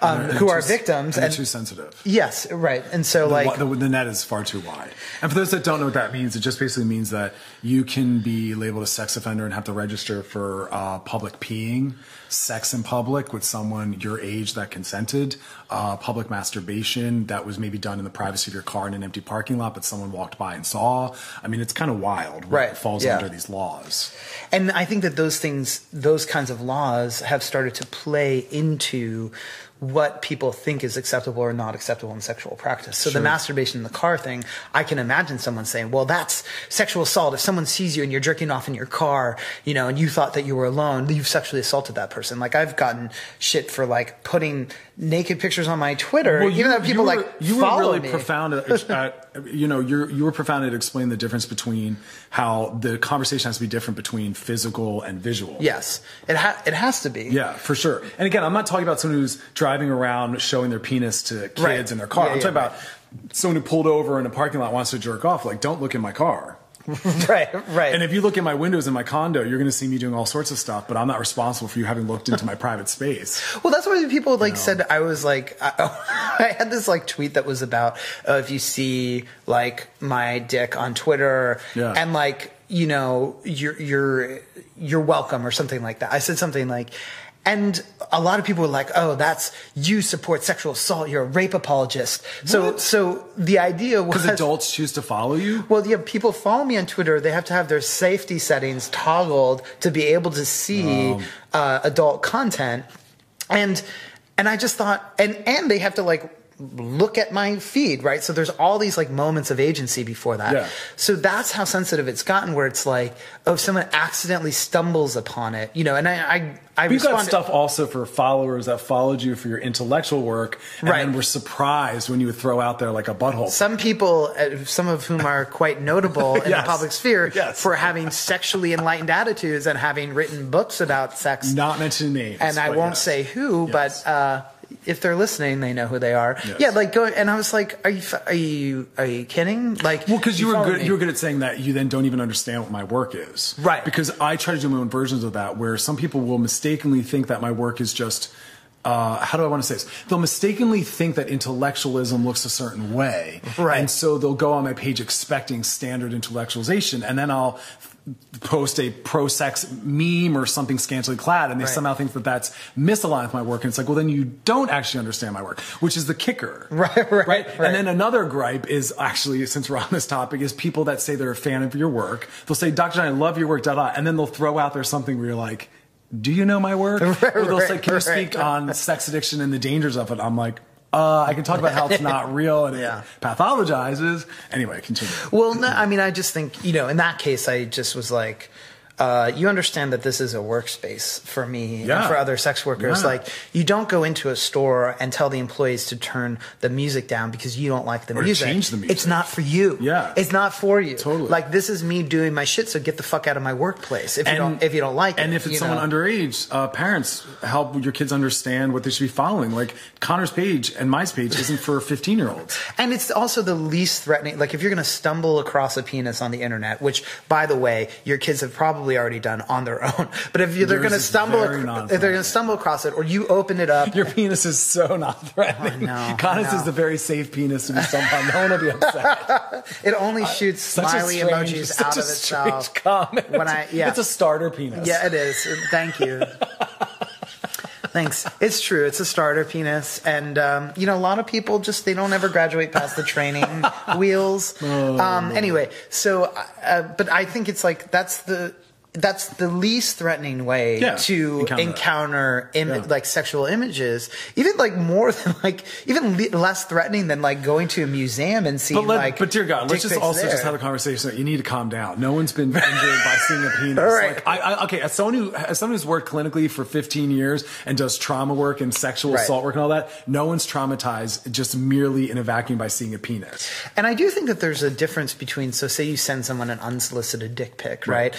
[SPEAKER 1] um, who are
[SPEAKER 2] too-
[SPEAKER 1] victims
[SPEAKER 2] and,
[SPEAKER 1] and
[SPEAKER 2] too sensitive.
[SPEAKER 1] yes right and so like
[SPEAKER 2] the, the net is far too wide. And for those that don't know what that means, it just basically means that you can be labeled a sex offender and have to register for uh, public peeing, sex in public with someone your age that consented, uh, public masturbation that was maybe done in the privacy of your car in an empty parking lot, but someone walked by and saw. I mean, it's kind of wild.
[SPEAKER 1] Right,
[SPEAKER 2] falls
[SPEAKER 1] yeah.
[SPEAKER 2] under these laws.
[SPEAKER 1] And I think that those things, those kinds of laws have started to play into what people think is acceptable or not acceptable in sexual practice. So the masturbation in the car thing, I can imagine someone saying, well, that's sexual assault. If someone sees you and you're jerking off in your car, you know, and you thought that you were alone, you've sexually assaulted that person. Like I've gotten shit for like putting naked pictures on my Twitter, Well, even though people
[SPEAKER 2] were,
[SPEAKER 1] like
[SPEAKER 2] you were really
[SPEAKER 1] me.
[SPEAKER 2] profound at you know you're you were profound at explaining the difference between how the conversation has to be different between physical and visual.
[SPEAKER 1] Yes, it ha- it has to be.
[SPEAKER 2] Yeah, for sure. And again, I'm not talking about someone who's driving around showing their penis to kids
[SPEAKER 1] Right.
[SPEAKER 2] in their car.
[SPEAKER 1] Yeah,
[SPEAKER 2] I'm
[SPEAKER 1] yeah,
[SPEAKER 2] talking
[SPEAKER 1] right.
[SPEAKER 2] about someone who pulled over in a parking lot wants to jerk off. Like, don't look in my car. [laughs]
[SPEAKER 1] right, right.
[SPEAKER 2] And if you look at my windows in my condo, you're going to see me doing all sorts of stuff. But I'm not responsible for you having looked into my [laughs] private space.
[SPEAKER 1] Well, that's why people like said I was like I, [laughs] I had this like tweet that was about uh, if you see like my dick on Twitter
[SPEAKER 2] Yeah.
[SPEAKER 1] and like you know you're you're you're welcome or something like that. I said something like. And a lot of people were like, "Oh, that's you support sexual assault. You're a rape apologist." So, so the idea was
[SPEAKER 2] Because adults choose to follow you.
[SPEAKER 1] well, yeah, people follow me on Twitter. They have to have their safety settings toggled to be able to see
[SPEAKER 2] Oh.
[SPEAKER 1] uh, adult content, and and I just thought, and and they have to like look at my feed, right? So there's all these like moments of agency before that.
[SPEAKER 2] Yeah.
[SPEAKER 1] So that's how sensitive it's gotten, where it's like, oh, if someone accidentally stumbles upon it, you know, and I I, I
[SPEAKER 2] We've got stuff also for followers that followed you for your intellectual work, and
[SPEAKER 1] Right.
[SPEAKER 2] then were surprised when you would throw out there like a butthole.
[SPEAKER 1] some people, uh, some of whom are quite notable [laughs] in
[SPEAKER 2] Yes.
[SPEAKER 1] the public sphere [laughs]
[SPEAKER 2] Yes.
[SPEAKER 1] for having sexually enlightened attitudes and having written books about sex.
[SPEAKER 2] Not mentioning names,
[SPEAKER 1] and I won't
[SPEAKER 2] yes.
[SPEAKER 1] say who, but uh, if they're listening, they know who they are.
[SPEAKER 2] Yes.
[SPEAKER 1] Yeah, like going, And I was like, "Are you are you are you kidding?" Like,
[SPEAKER 2] Well, because you were good.
[SPEAKER 1] me.
[SPEAKER 2] You were good at saying that. You then don't even understand what my work is,
[SPEAKER 1] Right.
[SPEAKER 2] Because I try to do my own versions of that, where some people will mistakenly think that my work is just. Uh, how do I want to say this? They'll mistakenly think that intellectualism looks a certain way,
[SPEAKER 1] Right.
[SPEAKER 2] And so they'll go on my page expecting standard intellectualization, and then I'll post a pro-sex meme or something scantily clad, and they
[SPEAKER 1] Right.
[SPEAKER 2] somehow think that that's misaligned with my work. And it's like, well, then you don't actually understand my work, which is the kicker, [laughs]
[SPEAKER 1] Right, right, right.
[SPEAKER 2] And then another gripe is actually, since we're on this topic, is people that say they're a fan of your work. They'll say, Dr. John, I love your work, da da, and then they'll throw out there something where you're like, do you know my work? [laughs]
[SPEAKER 1] Right,
[SPEAKER 2] or they'll say,
[SPEAKER 1] right,
[SPEAKER 2] can you speak on sex addiction and the dangers of it? I'm like, uh, I can talk about how it's not [laughs] real and
[SPEAKER 1] Yeah.
[SPEAKER 2] it pathologizes. Anyway, continue.
[SPEAKER 1] Well, no, I mean, I just think you know, in that case, I just was like. Uh, you understand that this is a workspace for me and for other sex workers.
[SPEAKER 2] Yeah.
[SPEAKER 1] Like, you don't go into a store and tell the employees to turn the music down because you don't like the
[SPEAKER 2] Or
[SPEAKER 1] music.
[SPEAKER 2] change the music.
[SPEAKER 1] It's not for you.
[SPEAKER 2] Yeah.
[SPEAKER 1] it's not for you.
[SPEAKER 2] Totally.
[SPEAKER 1] Like, this is me doing my shit. So get the fuck out of my workplace if you don't if you don't like
[SPEAKER 2] and
[SPEAKER 1] it.
[SPEAKER 2] And if it's someone
[SPEAKER 1] know?
[SPEAKER 2] underage, uh, parents help your kids understand what they should be following. Like Conner's page and my page isn't for [laughs] 15 year olds.
[SPEAKER 1] And it's also the least threatening. Like if you're going to stumble across a penis on the internet, which, by the way, your kids have probably already done on their [laughs] own. But if you, they're going to stumble, if they're going to stumble across it, or you open it up,
[SPEAKER 2] Your penis is so not threatening.
[SPEAKER 1] I know,
[SPEAKER 2] Conner's
[SPEAKER 1] I [laughs]
[SPEAKER 2] is the very safe penis to be somehow. No one will be upset. [laughs]
[SPEAKER 1] it only shoots
[SPEAKER 2] Such a
[SPEAKER 1] smiley
[SPEAKER 2] strange-
[SPEAKER 1] emojis out of itself.
[SPEAKER 2] comment.
[SPEAKER 1] When I- yeah.
[SPEAKER 2] it's a starter penis.
[SPEAKER 1] Yeah, it is. Thank you. Thanks. It's true. It's a starter penis, and um, you know, a lot of people just they don't ever graduate past the training wheels.
[SPEAKER 2] Oh.
[SPEAKER 1] Um, anyway, so, uh, but I think it's like that's the that's the least threatening way
[SPEAKER 2] Yeah,
[SPEAKER 1] to
[SPEAKER 2] encounter
[SPEAKER 1] encounter. Im-
[SPEAKER 2] Yeah.
[SPEAKER 1] like sexual images. Even like more than like even le- less threatening than like going to a museum and seeing
[SPEAKER 2] But, let,
[SPEAKER 1] like.
[SPEAKER 2] but dear God, let's just also
[SPEAKER 1] there.
[SPEAKER 2] just have a conversation that you need to calm down. No one's been injured by seeing a penis.
[SPEAKER 1] All [laughs] right.
[SPEAKER 2] Like, I, I, okay, as someone who as someone who's worked clinically for 15 years and does trauma work and sexual
[SPEAKER 1] Right.
[SPEAKER 2] assault work and all that, no one's traumatized just merely in a vacuum by seeing a penis.
[SPEAKER 1] And I do think that there's a difference between, so say you send someone an unsolicited dick pic, right?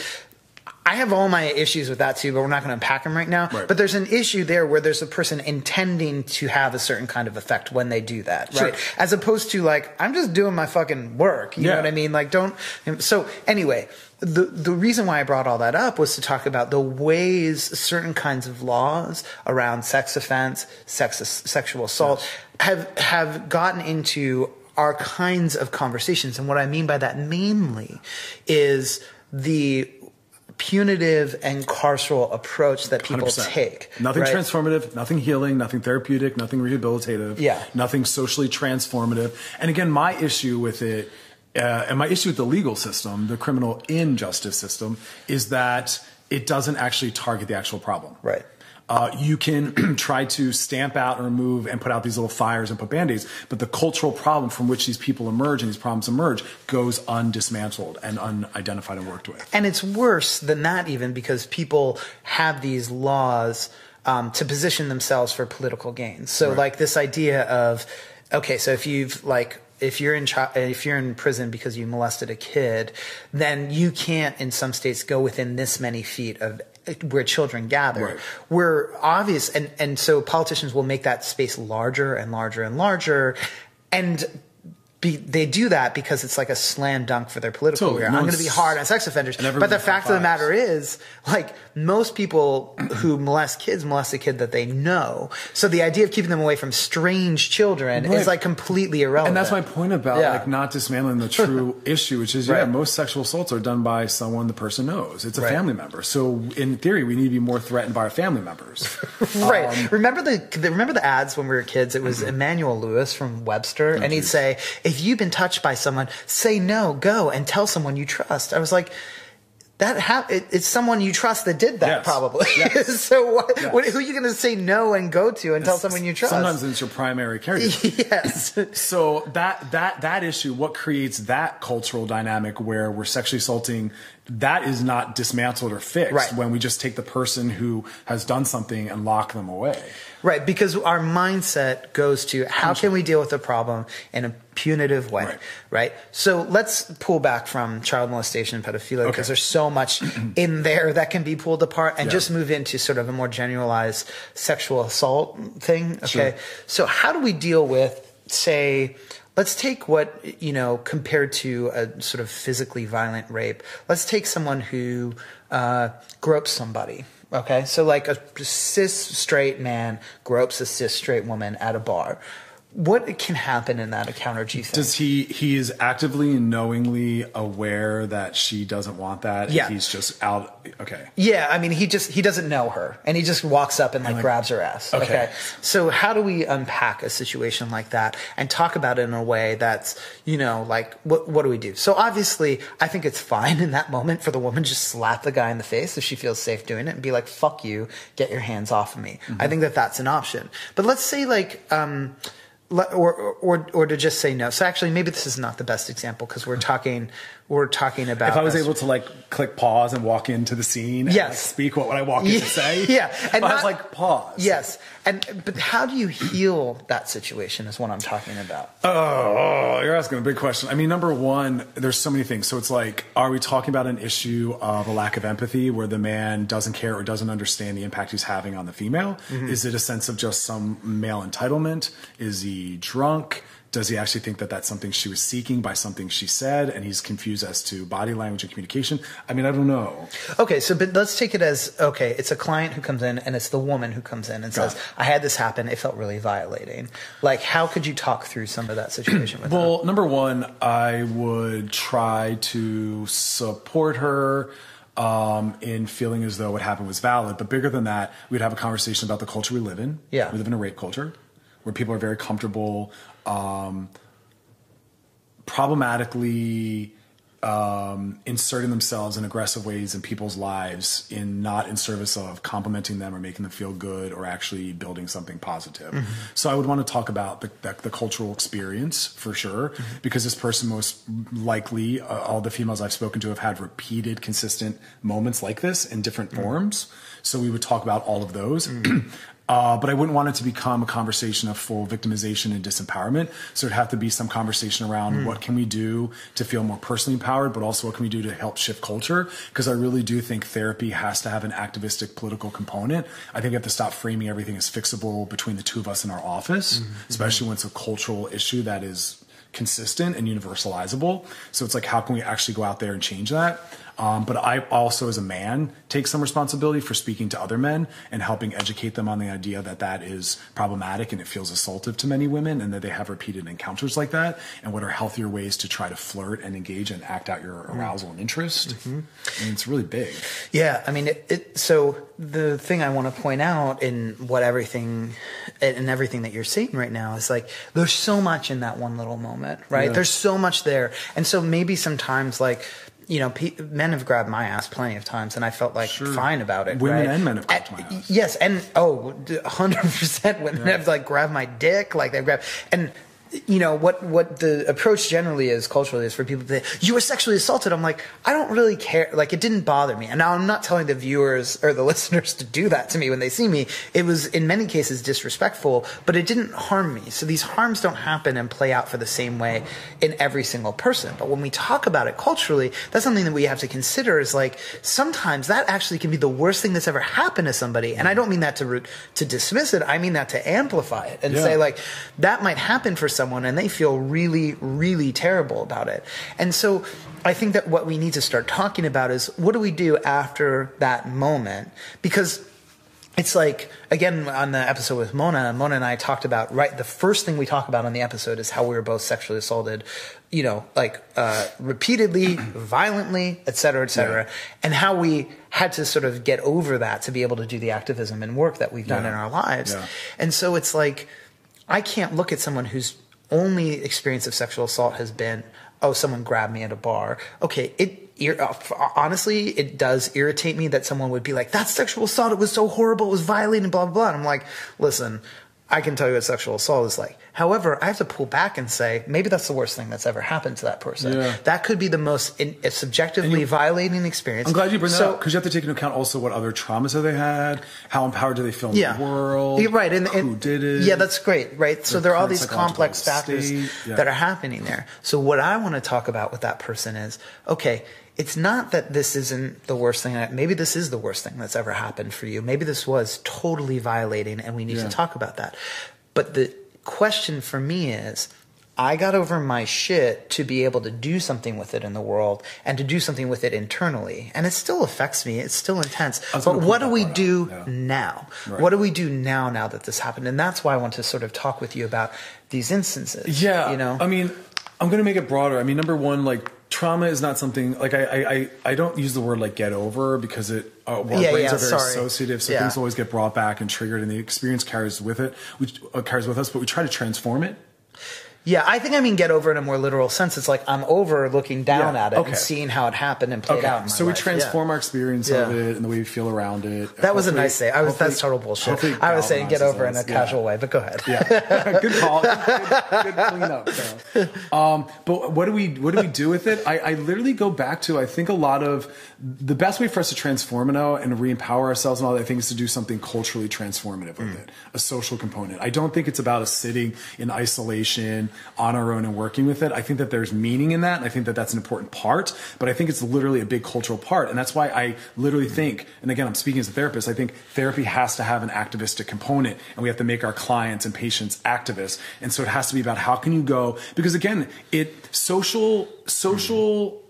[SPEAKER 1] I have all my issues with that too, but we're not going to unpack them right now.
[SPEAKER 2] Right.
[SPEAKER 1] But there's an issue there where there's a person intending to have a certain kind of effect when they do that,
[SPEAKER 2] Sure.
[SPEAKER 1] right? As opposed to like, I'm just doing my fucking work. You know what I mean? Like, don't. So anyway, the the reason why I brought all that up was to talk about the ways certain kinds of laws around sex offense, sex sexual assault have have gotten into our kinds of conversations. And what I mean by that mainly is the punitive and carceral approach that people
[SPEAKER 2] 100%.
[SPEAKER 1] take.
[SPEAKER 2] Nothing
[SPEAKER 1] right?
[SPEAKER 2] transformative, nothing healing, nothing therapeutic, nothing rehabilitative.
[SPEAKER 1] Yeah.
[SPEAKER 2] Nothing socially transformative. And again, my issue with it, uh, and my issue with the legal system, the criminal injustice system, is that it doesn't actually target the actual problem.
[SPEAKER 1] Right.
[SPEAKER 2] Uh, you can [clears throat] try to stamp out and remove and put out these little fires and put band-aids, but the cultural problem from which these people emerge and these problems emerge goes undismantled and unidentified and worked with.
[SPEAKER 1] And it's worse than that, even because people have these laws um, to position themselves for political gain. So,
[SPEAKER 2] Right.
[SPEAKER 1] like this idea of, okay, so if you've like if you're in chi- if you're in prison because you molested a kid, then you can't in some states go within this many feet of where children gather.
[SPEAKER 2] Right.
[SPEAKER 1] We're obvious, and and so politicians will make that space larger and larger and larger, and. Be, they do that because it's like a slam dunk for their political
[SPEAKER 2] Totally.
[SPEAKER 1] career.
[SPEAKER 2] No
[SPEAKER 1] I'm going to be hard on sex offenders. But the fact of the matter is, like, most people who molest kids molest a kid that they know. So the idea of keeping them away from strange children
[SPEAKER 2] Right.
[SPEAKER 1] is like completely irrelevant.
[SPEAKER 2] And that's my point about
[SPEAKER 1] Yeah.
[SPEAKER 2] like not dismantling the true [laughs] issue, which is yeah,
[SPEAKER 1] Right.
[SPEAKER 2] most sexual assaults are done by someone the person knows. It's a
[SPEAKER 1] Right.
[SPEAKER 2] family member. So in theory, we need to be more threatened by our family members. [laughs]
[SPEAKER 1] right.
[SPEAKER 2] Um,
[SPEAKER 1] remember the, the remember the ads when we were kids? It was Emmanuel Lewis from Webster, and he'd
[SPEAKER 2] geez.
[SPEAKER 1] say, "If you've been touched by someone, say no, go and tell someone you trust." I was like. That ha- it, it's someone you trust that did that,
[SPEAKER 2] Yes.
[SPEAKER 1] probably.
[SPEAKER 2] Yes. [laughs]
[SPEAKER 1] so, what,
[SPEAKER 2] Yes.
[SPEAKER 1] what, who are you going to say no and go to and tell someone you trust?
[SPEAKER 2] Sometimes it's your primary caregiver. [laughs]
[SPEAKER 1] yes. [laughs]
[SPEAKER 2] so that that that issue, what creates that cultural dynamic where we're sexually assaulting, that is not dismantled or fixed
[SPEAKER 1] Right.
[SPEAKER 2] when we just take the person who has done something and lock them away.
[SPEAKER 1] Right, because our mindset goes to how can we deal with the problem in a punitive way, right?
[SPEAKER 2] Right.
[SPEAKER 1] So let's pull back from child molestation and pedophilia because
[SPEAKER 2] Okay.
[SPEAKER 1] there's so much [clears throat] in there that can be pulled apart and
[SPEAKER 2] Yeah.
[SPEAKER 1] just move into sort of a more generalized sexual assault thing. Okay.
[SPEAKER 2] Sure.
[SPEAKER 1] So how do we deal with, say, let's take what, you know, compared to a sort of physically violent rape, let's take someone who uh, gropes somebody. Okay, so like a cis straight man gropes a cis straight woman at a bar. What can happen in that encounter? Do you think?
[SPEAKER 2] Does he he is actively and knowingly aware that she doesn't want that? and
[SPEAKER 1] Yeah.
[SPEAKER 2] he's just out. Okay.
[SPEAKER 1] yeah, I mean, he just he doesn't know her, and he just walks up and like,
[SPEAKER 2] like-
[SPEAKER 1] grabs her ass. Okay.
[SPEAKER 2] Okay.
[SPEAKER 1] so how do we unpack a situation like that and talk about it in a way that's you know like what what do we do? So obviously, I think it's fine [laughs] in that moment for the woman to just slap the guy in the face if she feels safe doing it and be like, "Fuck you, get your hands off of me." I think that that's an option. But let's say like. um or, or or to just say no. So actually, maybe this is not the best example because we're talking we're talking about.
[SPEAKER 2] If I was able to like click pause and walk into the scene, and,
[SPEAKER 1] Yes.
[SPEAKER 2] like, speak what would I walk in
[SPEAKER 1] Yeah,
[SPEAKER 2] to say? [laughs]
[SPEAKER 1] yeah, and
[SPEAKER 2] and I was like pause.
[SPEAKER 1] Yes, and but how do you heal that situation? Is what I'm talking about.
[SPEAKER 2] Oh, you're asking a big question. I mean, number one, there's so many things. So it's like, are we talking about an issue of a lack of empathy where the man doesn't care or doesn't understand the impact he's having on the female?
[SPEAKER 1] Mm-hmm.
[SPEAKER 2] Is it a sense of just some male entitlement? Is he drunk? Does he actually think that that's something she was seeking by something she said and he's confused as to body language and communication? I mean, I don't know.
[SPEAKER 1] Okay, so but let's take it as okay. It's a client who comes in, and it's the woman who comes in and
[SPEAKER 2] Got
[SPEAKER 1] says,
[SPEAKER 2] it.
[SPEAKER 1] "I had this happen. It felt really violating." Like, how could you talk through some of that situation with her?
[SPEAKER 2] Well, number one, I would try to support her um, in feeling as though what happened was valid. But bigger than that, we'd have a conversation about the culture we live in.
[SPEAKER 1] Yeah.
[SPEAKER 2] We live in a rape culture where people are very comfortable um, problematically um, inserting themselves in aggressive ways in people's lives in not in service of complimenting them or making them feel good or actually building something positive.
[SPEAKER 1] Mm-hmm.
[SPEAKER 2] So I would want to talk about the, the, the cultural experience for sure,
[SPEAKER 1] Mm-hmm.
[SPEAKER 2] because this person most likely, uh, all the females I've spoken to have had repeated, consistent moments like this in different
[SPEAKER 1] Mm-hmm.
[SPEAKER 2] forms. So we would talk about all of those. [clears throat] Uh, but I wouldn't want it to become a conversation of full victimization and disempowerment. So it'd have to be some conversation around mm. what can we do to feel more personally empowered, but also what can we do to help shift culture? Because I really do think therapy has to have an activistic political component. I think we have to stop framing everything as fixable between the two of us in our office, mm-hmm. especially when it's a cultural issue that is consistent and universalizable. So it's like, how can we actually go out there and change that? Um, but I also, as a man, take some responsibility for speaking to other men and helping educate them on the idea that that is problematic and it feels assaultive to many women and that they have repeated encounters like that and what are healthier ways to try to flirt and engage and act out your arousal and interest. Mm-hmm. I mean, it's really big.
[SPEAKER 1] Yeah. I mean, it, it, so the thing I want to point out in what everything, and everything that you're seeing right now is like, there's so much in that one little moment, right? Yeah. There's so much there. And so maybe sometimes like, you know, pe- men have grabbed my ass plenty of times, and I felt like sure. fine about it.
[SPEAKER 2] Women
[SPEAKER 1] right?
[SPEAKER 2] and men have grabbed my ass.
[SPEAKER 1] Yes, and oh, 100 percent women yeah. have like grabbed my dick, like they grab, and you know what what the approach generally is culturally is for people to say you were sexually assaulted. I'm like i don't really care. Like it didn't bother me. And now i'm not telling the viewers or the [laughs] listeners to do that to me when they see me. It was in many cases disrespectful but it didn't harm me. So these harms don't happen and play out for the same way in every single person. But when we talk about it culturally that's something that we have to consider is like sometimes that actually can be the worst thing that's ever happened to somebody. And i don't mean that to root to dismiss it. I mean that to amplify it and yeah. say like that might happen for someone and they feel really, really terrible about it. And so I think that what we need to start talking about is what do we do after that moment? Because it's like again on the episode with Mona, Mona and I talked about right. The first thing we talk about on the episode is how we were both sexually assaulted, you know, like uh, repeatedly, [clears throat] violently, et cetera, et cetera, yeah. and how we had to sort of get over that to be able to do the activism and work that we've done yeah. in our lives. Yeah. And so it's like I can't look at someone who's only experience of sexual assault has been, oh, someone grabbed me at a bar. Okay, it uh, honestly, it does irritate me that someone would be like, "That's sexual assault. It was so horrible. It was violating." Blah blah blah. And I'm like, listen, I can tell you what sexual assault is like. However, I have to pull back and say maybe that's the worst thing that's ever happened to that person. Yeah. That could be the most in, uh, subjectively you, violating experience.
[SPEAKER 2] I'm glad you bring that up because you have to take into account also what other traumas have they had, how empowered do they feel in yeah. the world,
[SPEAKER 1] yeah, right? And,
[SPEAKER 2] and, who did it?
[SPEAKER 1] Yeah, that's great, right? So there are all these complex factors yeah. that are happening there. So what I want to talk about with that person is okay it's not that this isn't the worst thing. Maybe this is the worst thing that's ever happened for you. Maybe this was totally violating, and we need yeah. to talk about that. But the question for me is, I got over my shit to be able to do something with it in the world and to do something with it internally. And it still affects me. It's still intense. But what do we do yeah. now? Right. What do we do now, now that this happened? And that's why I want to sort of talk with you about these instances.
[SPEAKER 2] Yeah.
[SPEAKER 1] You know,
[SPEAKER 2] I mean, I'm going to make it broader. I mean, number one, like trauma is not something like I, I, I don't use the word like get over because it uh, our yeah, brains yeah, are very sorry. associative, so yeah. things always get brought back and triggered, and the experience carries with it, which uh, carries with us. But we try to transform it
[SPEAKER 1] yeah, I think I mean get over in a more literal sense. It's like I'm over looking down yeah, at it okay. and seeing how it happened and played okay. out. so
[SPEAKER 2] we
[SPEAKER 1] life.
[SPEAKER 2] transform yeah. our experience yeah. of it and the way we feel around it.
[SPEAKER 1] That hopefully, was a nice say. I was that's total bullshit. I was saying get over in a casual way, but go ahead.
[SPEAKER 2] Yeah, [laughs] good call. Good, good, good cleanup. So. Um, but what do we what do we do with it? I, I literally go back to I think a lot of the best way for us to transform it and re-empower ourselves and all that thing is to do something culturally transformative with mm. it, a social component. I don't think it's about us sitting in isolation on our own and working with it. I think that there's meaning in that. And I think that that's an important part, but I think it's literally a big cultural part. And that's why I literally think, and again, I'm speaking as a therapist, I think therapy has to have an activistic component and we have to make our clients and patients activists. And so it has to be about how can you go, because again, it social, social,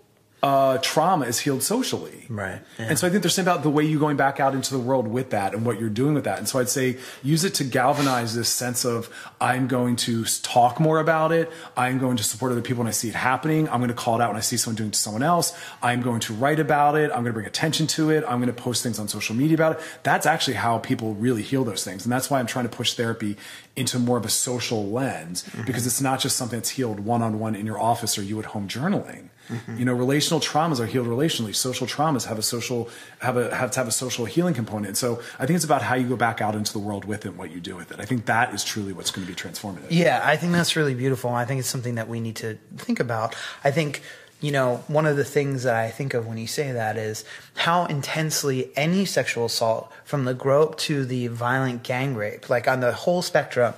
[SPEAKER 2] uh, trauma is healed socially.
[SPEAKER 1] Right.
[SPEAKER 2] Yeah. And so I think there's something about the way you're going back out into the world with that and what you're doing with that. And so I'd say use it to galvanize this sense of I'm going to talk more about it. I'm going to support other people when I see it happening. I'm going to call it out when I see someone doing it to someone else. I'm going to write about it. I'm going to bring attention to it. I'm going to post things on social media about it. That's actually how people really heal those things. And that's why I'm trying to push therapy into more of a social lens mm-hmm. because it's not just something that's healed one on one in your office or you at home journaling. Mm-hmm. You know, relational traumas are healed relationally. Social traumas have a social have a have to have a social healing component. So I think it's about how you go back out into the world with it, and what you do with it. I think that is truly what's going to be transformative.
[SPEAKER 1] Yeah, I think that's really beautiful. I think it's something that we need to think about. I think you know, one of the things that I think of when you say that is how intensely any sexual assault, from the grope to the violent gang rape, like on the whole spectrum,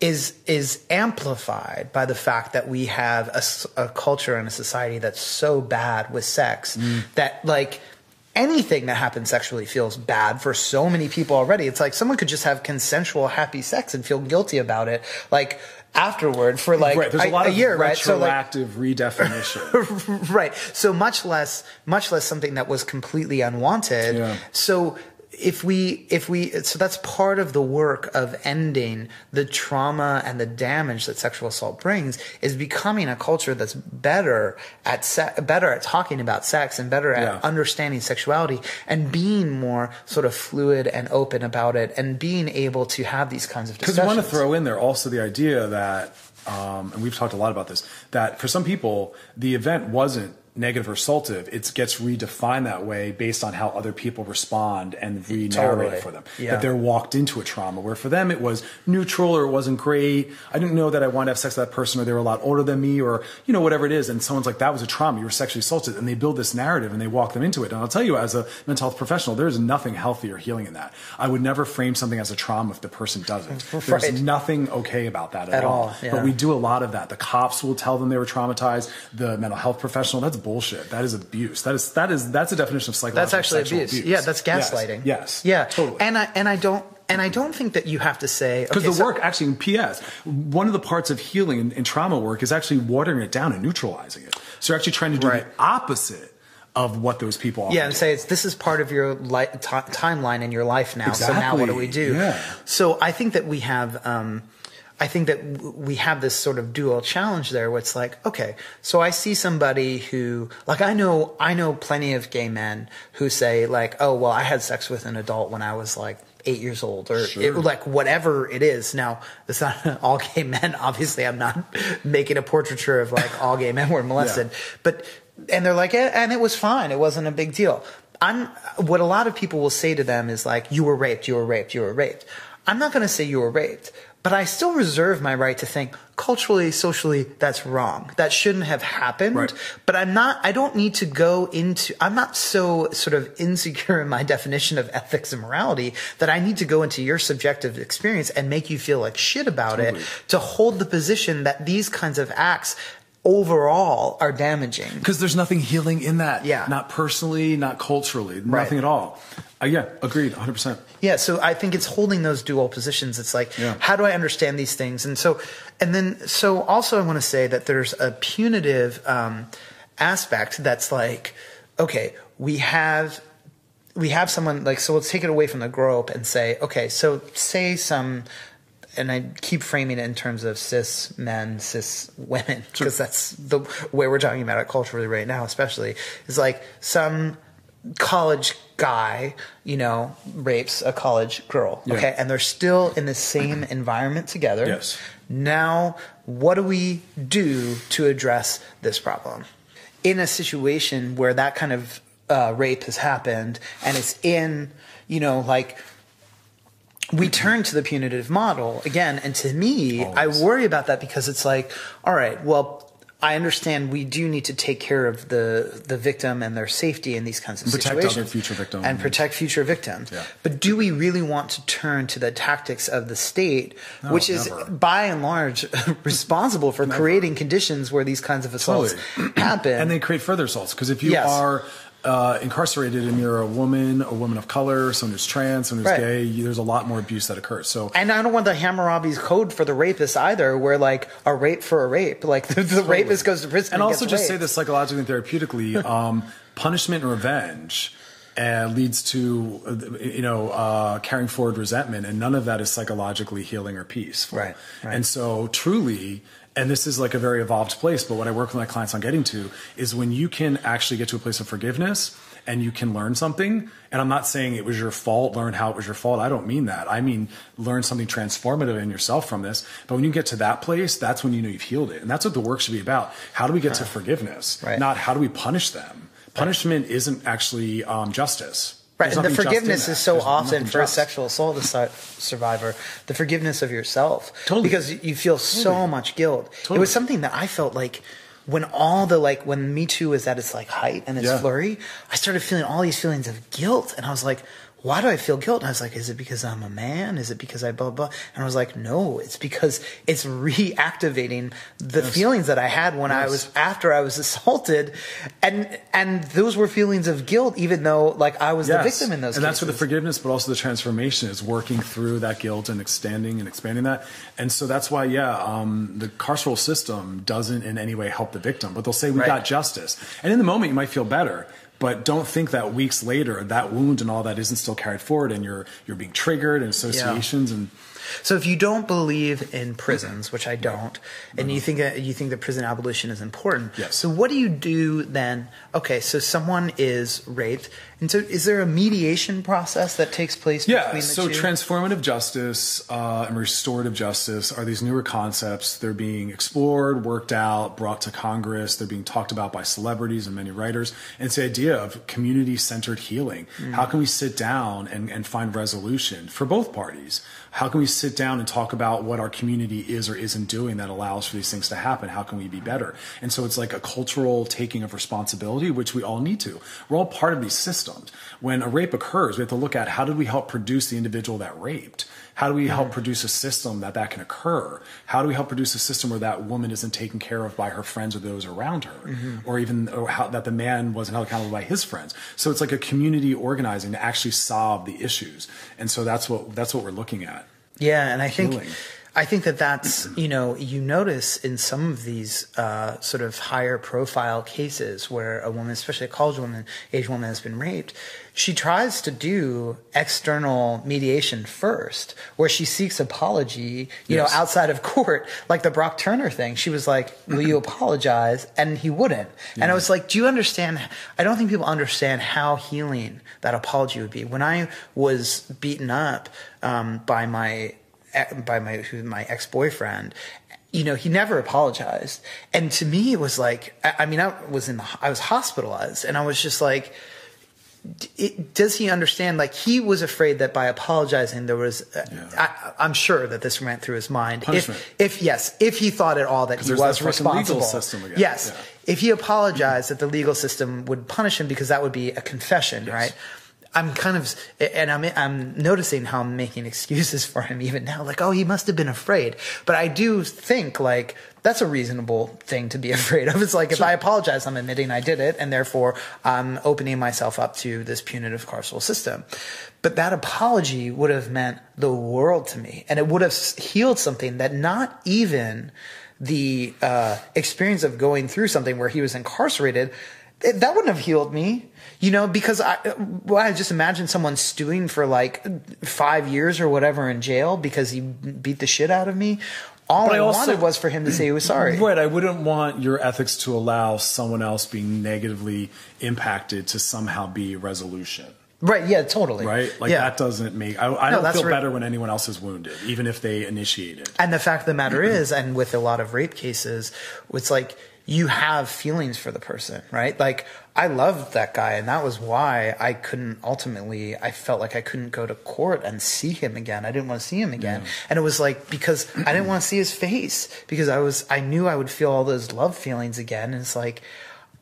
[SPEAKER 1] is is amplified by the fact that we have a, a culture and a society that's so bad with sex mm. that like anything that happens sexually feels bad for so many people already. It's like someone could just have consensual, happy sex and feel guilty about it. Like afterward for like
[SPEAKER 2] right. There's a, a lot
[SPEAKER 1] a
[SPEAKER 2] of
[SPEAKER 1] year,
[SPEAKER 2] right?
[SPEAKER 1] So
[SPEAKER 2] like, redefinition. [laughs]
[SPEAKER 1] right. So much less, much less something that was completely unwanted.
[SPEAKER 2] Yeah.
[SPEAKER 1] So if we if we so that's part of the work of ending the trauma and the damage that sexual assault brings is becoming a culture that's better at se- better at talking about sex and better at yeah. understanding sexuality and being more sort of fluid and open about it and being able to have these kinds of discussions.
[SPEAKER 2] Because we want to throw in there also the idea that um, and we've talked a lot about this that for some people the event wasn't negative or assaultive, it gets redefined that way based on how other people respond and re-narrate totally. for them. Yeah. That they're walked into a trauma where for them it was neutral or it wasn't great. I didn't know that I wanted to have sex with that person or they were a lot older than me or, you know, whatever it is. And someone's like, that was a trauma. You were sexually assaulted. And they build this narrative and they walk them into it. And I'll tell you as a mental health professional, there's nothing healthy or healing in that. I would never frame something as a trauma if the person doesn't. [laughs] There's right. nothing okay about that at,
[SPEAKER 1] at
[SPEAKER 2] all.
[SPEAKER 1] all yeah.
[SPEAKER 2] But we do a lot of that. The cops will tell them they were traumatized. The mental health professional, that's bullshit. That is abuse. That is that is that's a definition of psychological.
[SPEAKER 1] That's actually abuse.
[SPEAKER 2] abuse.
[SPEAKER 1] Yeah, that's gaslighting.
[SPEAKER 2] Yes. yes.
[SPEAKER 1] Yeah.
[SPEAKER 2] Totally.
[SPEAKER 1] And I and I don't and I don't think that you have to say
[SPEAKER 2] because
[SPEAKER 1] okay,
[SPEAKER 2] the so, work actually in PS, one of the parts of healing and, and, trauma work is actually watering it down and neutralizing it. So you're actually trying to do right. the opposite of what those people are.
[SPEAKER 1] Yeah, and say it's this is part of your li- t- timeline in your life now.
[SPEAKER 2] Exactly.
[SPEAKER 1] So now what do we do?
[SPEAKER 2] Yeah.
[SPEAKER 1] So I think that we have. Um, I think that we have this sort of dual challenge there where it's like, okay, so I see somebody who, like, I know, I know plenty of gay men who say, like, oh, well, I had sex with an adult when I was like eight years old or sure. it, like whatever it is. Now, it's not [laughs] all gay men. Obviously, I'm not [laughs] making a portraiture of like all gay men were molested, yeah. but, and they're like, eh, and it was fine. It wasn't a big deal. I'm, what a lot of people will say to them is like, you were raped, you were raped, you were raped. I'm not going to say you were raped, but I still reserve my right to think culturally, socially, that's wrong. That shouldn't have happened.
[SPEAKER 2] Right.
[SPEAKER 1] But I'm not, I don't need to go into, I'm not so sort of insecure [laughs] in my definition of ethics and morality that I need to go into your subjective experience and make you feel like shit about totally. it to hold the position that these kinds of acts overall are damaging.
[SPEAKER 2] Because there's nothing healing in that.
[SPEAKER 1] Yeah.
[SPEAKER 2] Not personally, not culturally, right. nothing at all. Uh, yeah, agreed, 100%.
[SPEAKER 1] Yeah, so I think it's holding those dual positions. It's like,
[SPEAKER 2] yeah.
[SPEAKER 1] how do I understand these things? And so, and then, so also I want to say that there's a punitive um, aspect that's like, okay, we have we have someone like so let's take it away from the grope and say okay so say some and I keep framing it in terms of cis men, cis women, because sure. that's the way we're talking about it culturally right now, especially, is like some college guy, you know, rapes a college girl.
[SPEAKER 2] Yeah.
[SPEAKER 1] Okay. And they're still in the same [clears throat] environment together.
[SPEAKER 2] Yes.
[SPEAKER 1] Now, what do we do to address this problem? In a situation where that kind of uh, rape has happened and it's in, you know, like, we turn to the punitive model again. And to me, Always. I worry about that because it's like, all right, well, I understand we do need to take care of the the victim and their safety in these kinds of
[SPEAKER 2] protect
[SPEAKER 1] situations.
[SPEAKER 2] Protect future victims.
[SPEAKER 1] And protect future victims.
[SPEAKER 2] Yeah.
[SPEAKER 1] But do we really want to turn to the tactics of the state, no, which is
[SPEAKER 2] never.
[SPEAKER 1] by and large [laughs] responsible for creating conditions where these kinds of assaults
[SPEAKER 2] totally. [clears throat]
[SPEAKER 1] happen?
[SPEAKER 2] And they create further assaults. Because if you
[SPEAKER 1] yes.
[SPEAKER 2] are uh, incarcerated and you're a woman, a woman of color, someone who's trans, someone who's
[SPEAKER 1] right.
[SPEAKER 2] gay, you, there's a lot more abuse that occurs. So,
[SPEAKER 1] and I don't want the Hammurabi's code for the rapist either, where like a rape for a rape, like [laughs] the, the totally. rapist goes to prison.
[SPEAKER 2] And,
[SPEAKER 1] and
[SPEAKER 2] also, just
[SPEAKER 1] raped.
[SPEAKER 2] say this psychologically and therapeutically, [laughs] um, punishment and revenge. Uh, leads to uh, you know uh, carrying forward resentment, and none of that is psychologically healing or peaceful.
[SPEAKER 1] Right, right.
[SPEAKER 2] And so, truly, and this is like a very evolved place, but what I work with my clients on getting to is when you can actually get to a place of forgiveness and you can learn something. And I'm not saying it was your fault, learn how it was your fault. I don't mean that. I mean, learn something transformative in yourself from this. But when you get to that place, that's when you know you've healed it. And that's what the work should be about. How do we get right. to forgiveness?
[SPEAKER 1] Right.
[SPEAKER 2] Not how do we punish them? Punishment right. isn't actually um, justice.
[SPEAKER 1] Right, and the forgiveness is so
[SPEAKER 2] There's
[SPEAKER 1] often for just. a sexual assault survivor, the forgiveness of yourself.
[SPEAKER 2] Totally.
[SPEAKER 1] Because you feel so
[SPEAKER 2] totally.
[SPEAKER 1] much guilt.
[SPEAKER 2] Totally.
[SPEAKER 1] It was something that I felt like when all the like when Me Too was at its like height and its
[SPEAKER 2] Yeah.
[SPEAKER 1] flurry, I started feeling all these feelings of guilt, and I was like. Why do I feel guilt? And I was like, is it because I'm a man? Is it because I blah blah? And I was like, no, it's because it's reactivating the feelings that I had when I was after I was assaulted, and and those were feelings of guilt, even though like I was the victim in those.
[SPEAKER 2] and that's where the forgiveness but also the transformation is working through that guilt and extending and expanding that and so that's why yeah um, the carceral system doesn't in any way help the victim but they'll say we
[SPEAKER 1] Right.
[SPEAKER 2] got justice and in the moment you might feel better but don't think that weeks later that wound and all that isn't still carried forward and you're you're being triggered and associations and
[SPEAKER 1] So if you don't believe in prisons, which I don't, and you mm-hmm. think that you think that prison abolition is important,
[SPEAKER 2] Yes.
[SPEAKER 1] so what do you do then? Okay, so someone is raped, and so is there a mediation process that takes place
[SPEAKER 2] Yeah,
[SPEAKER 1] between the
[SPEAKER 2] so
[SPEAKER 1] two?
[SPEAKER 2] transformative justice uh, and restorative justice are these newer concepts. They're being explored, worked out, brought to Congress. They're being talked about by celebrities and many writers. And it's the idea of community centered healing.
[SPEAKER 1] Mm.
[SPEAKER 2] How can we sit down and, and find resolution for both parties? How can we sit down and talk about what our community is or isn't doing that allows for these things to happen? How can we be better? And so it's like a cultural taking of responsibility, which we all need to. We're all part of these systems. When a rape occurs, we have to look at how did we help produce the individual that raped? How do we help mm-hmm. produce a system that that can occur? How do we help produce a system where that woman isn't taken care of by her friends or those around her, mm-hmm. or even or how, that the man wasn't held accountable by his friends? So it's like a community organizing to actually solve the issues, and so that's what that's what we're looking at.
[SPEAKER 1] Yeah, and I think. I think that that's you know you notice in some of these uh, sort of higher profile cases where a woman, especially a college woman, age woman, has been raped. She tries to do external mediation first, where she seeks apology, you
[SPEAKER 2] Yes.
[SPEAKER 1] know, outside of court, like the Brock Turner thing. She was like, "Will you apologize?" And he wouldn't. And I was like, "Do you understand? I don't think people understand how healing that apology would be." When I was beaten up um, by my by my my ex boyfriend. You know, he never apologized, and to me, it was like I, I mean, I was in the, I was hospitalized, and I was just like, it, does he understand? Like he was afraid that by apologizing, there was. Uh,
[SPEAKER 2] Yeah.
[SPEAKER 1] I, I'm sure that this went through his mind.
[SPEAKER 2] Punishment.
[SPEAKER 1] If, if yes, if he thought at all that he was
[SPEAKER 2] that fucking legal
[SPEAKER 1] responsible, yes.
[SPEAKER 2] Yeah.
[SPEAKER 1] If he apologized, that the legal system would punish him because that would be a confession, right? I'm kind of, and I'm I'm noticing how I'm making excuses for him even now. Like, oh, he must have been afraid. But I do think like that's a reasonable thing to be [laughs] afraid of. It's like if I apologize, I'm admitting I did it, and therefore I'm opening myself up to this punitive carceral system. But that apology would have meant the world to me, and it would have healed something that not even the uh, experience of going through something where he was incarcerated that wouldn't have healed me you know because i well, i just imagine someone stewing for like five years or whatever in jail because he beat the shit out of me all
[SPEAKER 2] But
[SPEAKER 1] i,
[SPEAKER 2] I also-
[SPEAKER 1] wanted was for him to say he was [clears throat] sorry
[SPEAKER 2] Right. I wouldn't want your ethics to allow someone else being negatively impacted to somehow be resolution.
[SPEAKER 1] right yeah totally
[SPEAKER 2] Right? Like
[SPEAKER 1] yeah.
[SPEAKER 2] that doesn't make. I, I
[SPEAKER 1] No,
[SPEAKER 2] don't feel better when anyone else is wounded, even if they initiate it.
[SPEAKER 1] And the fact of the matter is, and with a lot of rape cases, it's like you have feelings for the person, right? Like I loved that guy, and that was why I couldn't ultimately. I felt like I couldn't go to court and see him again. I didn't want to see him again, and it was like because I didn't want to see his face because I was I knew I would feel all those love feelings again. And it's like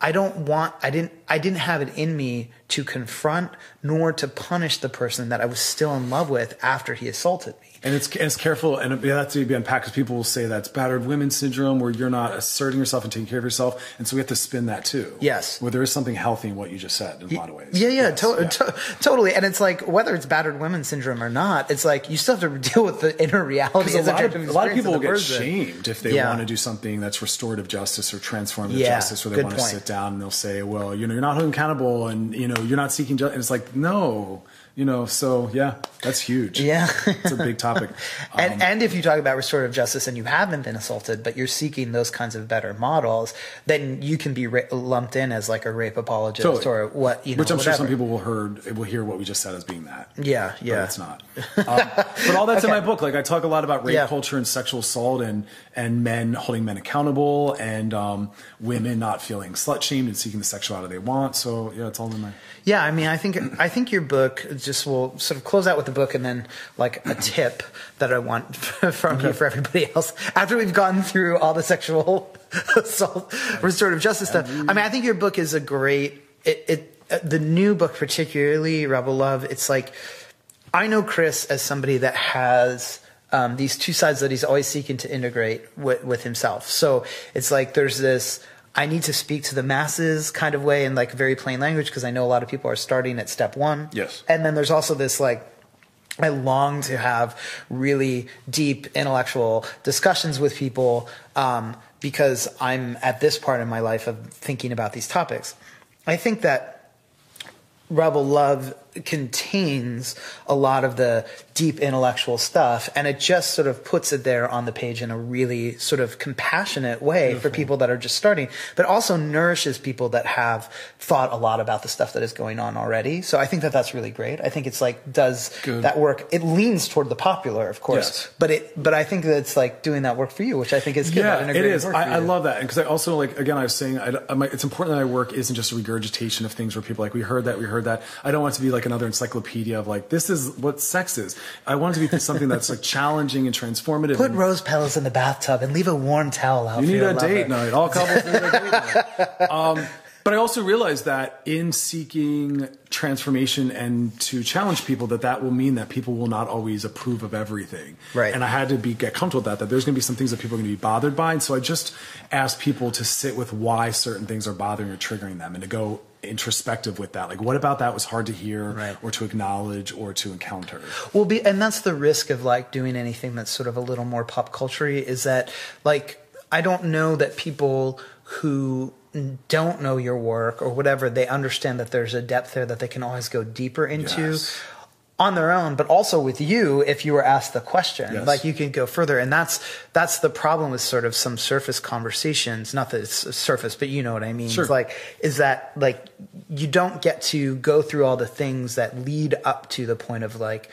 [SPEAKER 1] I don't want I didn't I didn't have it in me to confront nor to punish the person that I was still in love with after he assaulted me.
[SPEAKER 2] And it's, and it's careful, and it has to be unpacked because people will say that's battered women syndrome, where you're not asserting yourself and taking care of yourself, and so we have to spin that too.
[SPEAKER 1] Yes.
[SPEAKER 2] where there is something healthy in what you just said in a lot of ways.
[SPEAKER 1] Yeah, yeah,
[SPEAKER 2] Yes,
[SPEAKER 1] to- to- totally. And it's like whether it's battered women syndrome or not, it's like you still have to deal with the inner reality.
[SPEAKER 2] A lot, of, a lot of people will get
[SPEAKER 1] person.
[SPEAKER 2] shamed if they
[SPEAKER 1] Yeah.
[SPEAKER 2] want to do something that's restorative justice or transformative
[SPEAKER 1] Yeah,
[SPEAKER 2] justice, where they want
[SPEAKER 1] point.
[SPEAKER 2] to sit down and they'll say, "Well, you know, you're not holding accountable, and you know, you're not seeking justice." And it's like, no, you know. So yeah, that's huge.
[SPEAKER 1] Yeah.
[SPEAKER 2] it's a big topic. [laughs]
[SPEAKER 1] and
[SPEAKER 2] Um,
[SPEAKER 1] and if you talk about restorative justice and you haven't been assaulted, but you're seeking those kinds of better models, then you can be ra- lumped in as like a rape apologist
[SPEAKER 2] Totally.
[SPEAKER 1] or what you know.
[SPEAKER 2] which I'm sure some people will heard will hear what we just said as being that.
[SPEAKER 1] Yeah,
[SPEAKER 2] but
[SPEAKER 1] yeah.
[SPEAKER 2] it's not. [laughs] Um, but all that's in my book. Like I talk a lot about rape
[SPEAKER 1] Yeah.
[SPEAKER 2] culture and sexual assault, and and men holding men accountable, and um, women not feeling slut shamed and seeking the sexuality they want. So yeah, it's all in my.
[SPEAKER 1] Yeah, I mean, I think I think your book just we'll sort of close out with the book and then like a [clears throat] tip that I want [laughs] from okay. you for everybody else after we've gone through all the sexual [laughs] assault restorative justice stuff. I mean, I think your book is a great it, it uh, the new book particularly Rebel Love. It's like I know Chris as somebody that has um, these two sides that he's always seeking to integrate with, with himself. So it's like there's this I need to speak to the masses kind of way in like very plain language because I know a lot of people are starting at step one.
[SPEAKER 2] Yes.
[SPEAKER 1] And then there's also this like I long to have really deep intellectual discussions with people um, because I'm at this part in my life of thinking about these topics. I think that Rebel Love contains a lot of the deep intellectual stuff and it just sort of puts it there on the page in a really sort of compassionate way Beautiful. for people that are just starting but also nourishes people that have thought a lot about the stuff that is going on already. So i think that that's really great. I think it's like does Good. that work. It leans toward the popular of course yes. but it but i think that it's like doing that work for you which i think is good.
[SPEAKER 2] Yeah it is. I, I, love that because i also like again i was saying I, it's important that my work isn't just a regurgitation of things where people like we heard that we heard that. I don't want to be like another encyclopedia of like this is what sex is I want it to be something that's like challenging and transformative.
[SPEAKER 1] Put
[SPEAKER 2] and,
[SPEAKER 1] rose petals in the bathtub and leave a warm towel out.
[SPEAKER 2] You need
[SPEAKER 1] a
[SPEAKER 2] date night. All couples need a date night. [laughs] Um, but I also realize that in seeking transformation and to challenge people, that that will mean that people will not always approve of everything.
[SPEAKER 1] Right.
[SPEAKER 2] And I had to be get comfortable with that. That there's going to be some things that people are going to be bothered by, and so I just asked people to sit with why certain things are bothering or triggering them, and to go introspective with that. Like, what about that was hard to hear
[SPEAKER 1] right.
[SPEAKER 2] or to acknowledge or to encounter?
[SPEAKER 1] Well, be, and that's the risk of like doing anything that's sort of a little more pop culture is that like I don't know that people who don't know your work or whatever, they understand that there's a depth there that they can always go deeper into. Yes on their own, but also with you if you were asked the question. Yes. Like you can go further. And that's that's the problem with sort of some surface conversations. Not that it's surface, but you know what I mean.
[SPEAKER 2] Sure.
[SPEAKER 1] It's like is that like you don't get to go through all the things that lead up to the point of like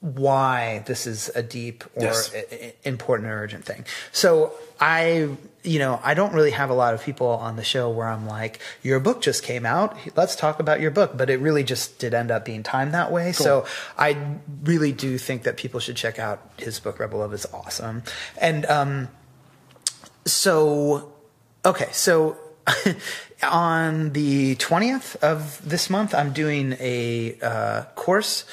[SPEAKER 1] why this is a deep or yes. important or urgent thing. So I, you know, I don't really have a lot of people on the show where I'm like, your book just came out. Let's talk about your book. But it really just did end up being timed that way. Cool. So I really do think that people should check out his book, Rebel Love is awesome. And, um, so, okay. So [laughs] on the 20th of this month, I'm doing a, uh, course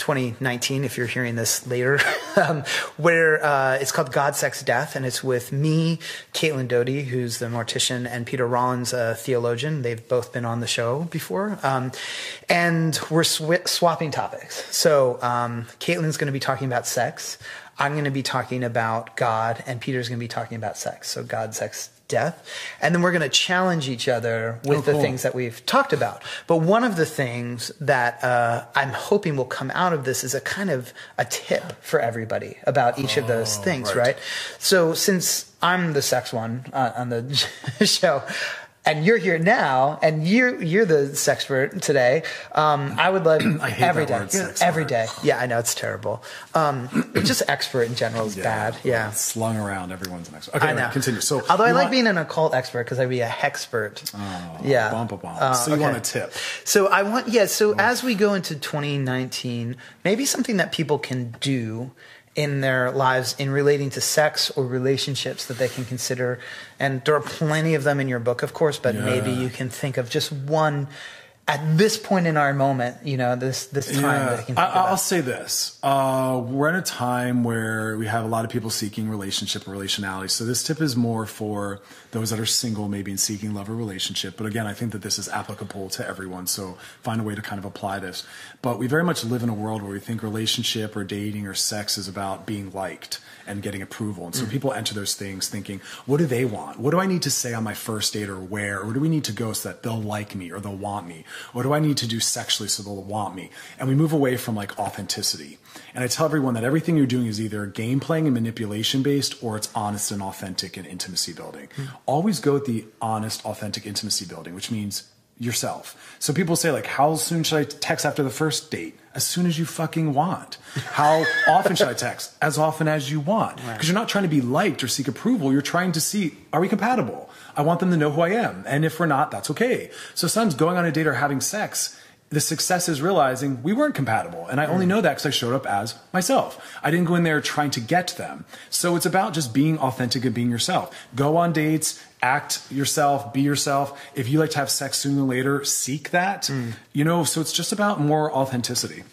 [SPEAKER 1] 2019, if you're hearing this later, [laughs] um, where uh, it's called God, Sex, Death, and it's with me, Caitlin Doughty, who's the mortician, and Peter Rollins, a theologian. They've both been on the show before, um, and we're sw- swapping topics. So um, Caitlin's going to be talking about sex. I'm going to be talking about God, and Peter's going to be talking about sex. So God, sex, death. And then we're going to challenge each other with oh, cool. the things that we've talked about. But one of the things that uh, I'm hoping will come out of this is a kind of a tip for everybody about each oh, of those oh, things, right. right? So since I'm the sex one uh, on the [laughs] show, and you're here now, and you're you're the sexpert today. Um, I would love [clears throat]
[SPEAKER 2] I
[SPEAKER 1] every day,
[SPEAKER 2] word,
[SPEAKER 1] every day. Yeah, I know it's terrible. Um, [clears throat] just expert in general is
[SPEAKER 2] yeah,
[SPEAKER 1] bad. Yeah,
[SPEAKER 2] slung around. Everyone's an expert. Okay,
[SPEAKER 1] I know.
[SPEAKER 2] Right, continue. So,
[SPEAKER 1] although I like want... being an occult expert because I'd be a hexpert.
[SPEAKER 2] Oh,
[SPEAKER 1] yeah.
[SPEAKER 2] Bum, bum, bum. Uh, so you okay. want a tip?
[SPEAKER 1] So I want yeah. So as we go into 2019, maybe something that people can do in their lives in relating to sex or relationships that they can consider. And there are plenty of them in your book, of course, but yeah. maybe you can think of just one at this point in our moment, you know, this this time.
[SPEAKER 2] Yeah. I will say this: uh, we're in a time where we have a lot of people seeking relationship or relationality. So this tip is more for those that are single, maybe in seeking love or relationship. But again, I think that this is applicable to everyone. So find a way to kind of apply this. But we very much live in a world where we think relationship or dating or sex is about being liked and getting approval. And so mm. people enter those things thinking, what do they want? What do I need to say on my first date or where? Or do we need to go so that they'll like me or they'll want me? What do I need to do sexually so they'll want me? And we move away from like authenticity. And I tell everyone that everything you're doing is either game playing and manipulation based or it's honest and authentic and intimacy building. Mm. Always go with the honest, authentic intimacy building, which means yourself. So people say like, how soon should I text after the first date? As soon as you fucking want. How [laughs] often should I text? As often as you want. Because right. you're not trying to be liked or seek approval. You're trying to see, are we compatible? I want them to know who I am. And if we're not, that's okay. So sometimes going on a date or having sex the success is realizing we weren't compatible. And I only mm. know that because I showed up as myself. I didn't go in there trying to get them. So it's about just being authentic and being yourself. Go on dates, act yourself, be yourself. If you like to have sex sooner or later, seek that. You know, so it's just about more authenticity.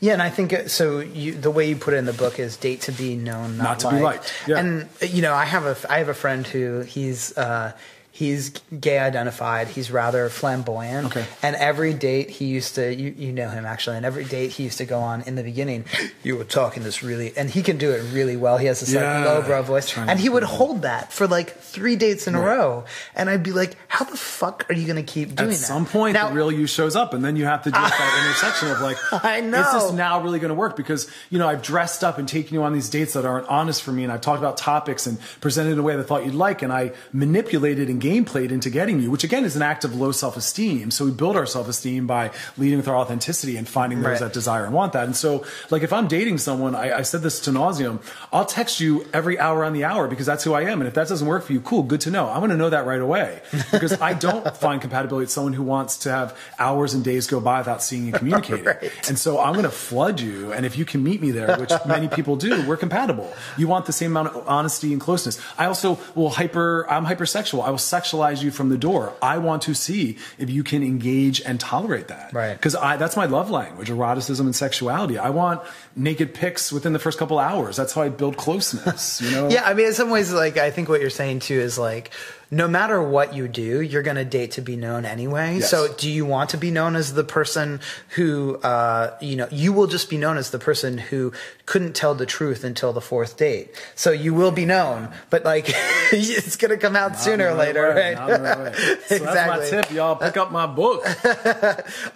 [SPEAKER 1] Yeah, and I think uh, so. You, the way you put it in the book is date to be known, not,
[SPEAKER 2] Not to be liked. Yeah.
[SPEAKER 1] And uh, you know, I have a I have a friend who he's uh, he's gay identified. He's rather flamboyant.
[SPEAKER 2] Okay.
[SPEAKER 1] And every date he used to, you, you know him actually, and every date he used to go on in the beginning, you were talking this really, and he can do it really well. He has this
[SPEAKER 2] Yeah.
[SPEAKER 1] like low brow voice, and he would hold that for like three dates in a row, and I'd be like, how the fuck are you going to keep doing
[SPEAKER 2] At
[SPEAKER 1] that?
[SPEAKER 2] At some point,
[SPEAKER 1] now,
[SPEAKER 2] the real you shows up, and then you have to deal with that [laughs] intersection of like, [laughs]
[SPEAKER 1] I know.
[SPEAKER 2] is this now really going to work? Because you know, I've dressed up and taken you on these dates that aren't honest for me, and I've talked about topics and presented in a way that I thought you'd like, and I manipulated and game played into getting you, which again is an act of low self esteem. So we build our self esteem by leading with our authenticity and finding those
[SPEAKER 1] Right.
[SPEAKER 2] that desire and want that. And so, like, if I'm dating someone, I, I said this to nauseum, I'll text you every hour on the hour because that's who I am. And if that doesn't work for you, cool, good to know. I want to know that right away [laughs] because I don't find compatibility with someone who wants to have hours and days go by without seeing and communicating. [laughs]
[SPEAKER 1] Right.
[SPEAKER 2] And so I'm going to flood you. And if you can meet me there, which [laughs] many people do, we're compatible. You want the same amount of honesty and closeness. I also will hyper, I'm hypersexual. I will sexualize you from the door. I want to see if you can engage and tolerate that.
[SPEAKER 1] Right.
[SPEAKER 2] Because I that's my love language, eroticism and sexuality. I want naked pics within the first couple hours. That's how I build closeness. You know? [laughs]
[SPEAKER 1] Yeah, I mean, in some ways, like I think what you're saying too is like, no matter what you do, you're going to date to be known anyway.
[SPEAKER 2] Yes.
[SPEAKER 1] So, do you want to be known as the person who, uh, you know, you will just be known as the person who couldn't tell the truth until the fourth date. So you will be known, but like, [laughs] it's going to come out sooner or later,
[SPEAKER 2] right
[SPEAKER 1] right?
[SPEAKER 2] not. [laughs] So
[SPEAKER 1] exactly.
[SPEAKER 2] that's my tip, y'all. Pick up my book. [laughs]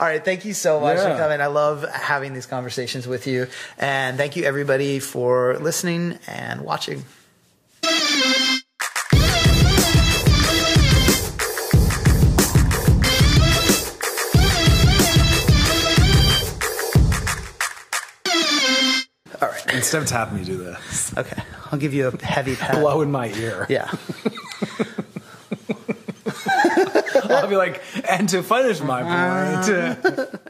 [SPEAKER 1] All right. Thank you so much for coming. I love having these conversations with you. And thank you everybody for listening and watching.
[SPEAKER 2] Instead of tapping me, do this.
[SPEAKER 1] Okay. I'll give you a heavy [laughs] pat.
[SPEAKER 2] Blow in my ear.
[SPEAKER 1] Yeah. [laughs]
[SPEAKER 2] I'll be like, and to finish my point. [laughs]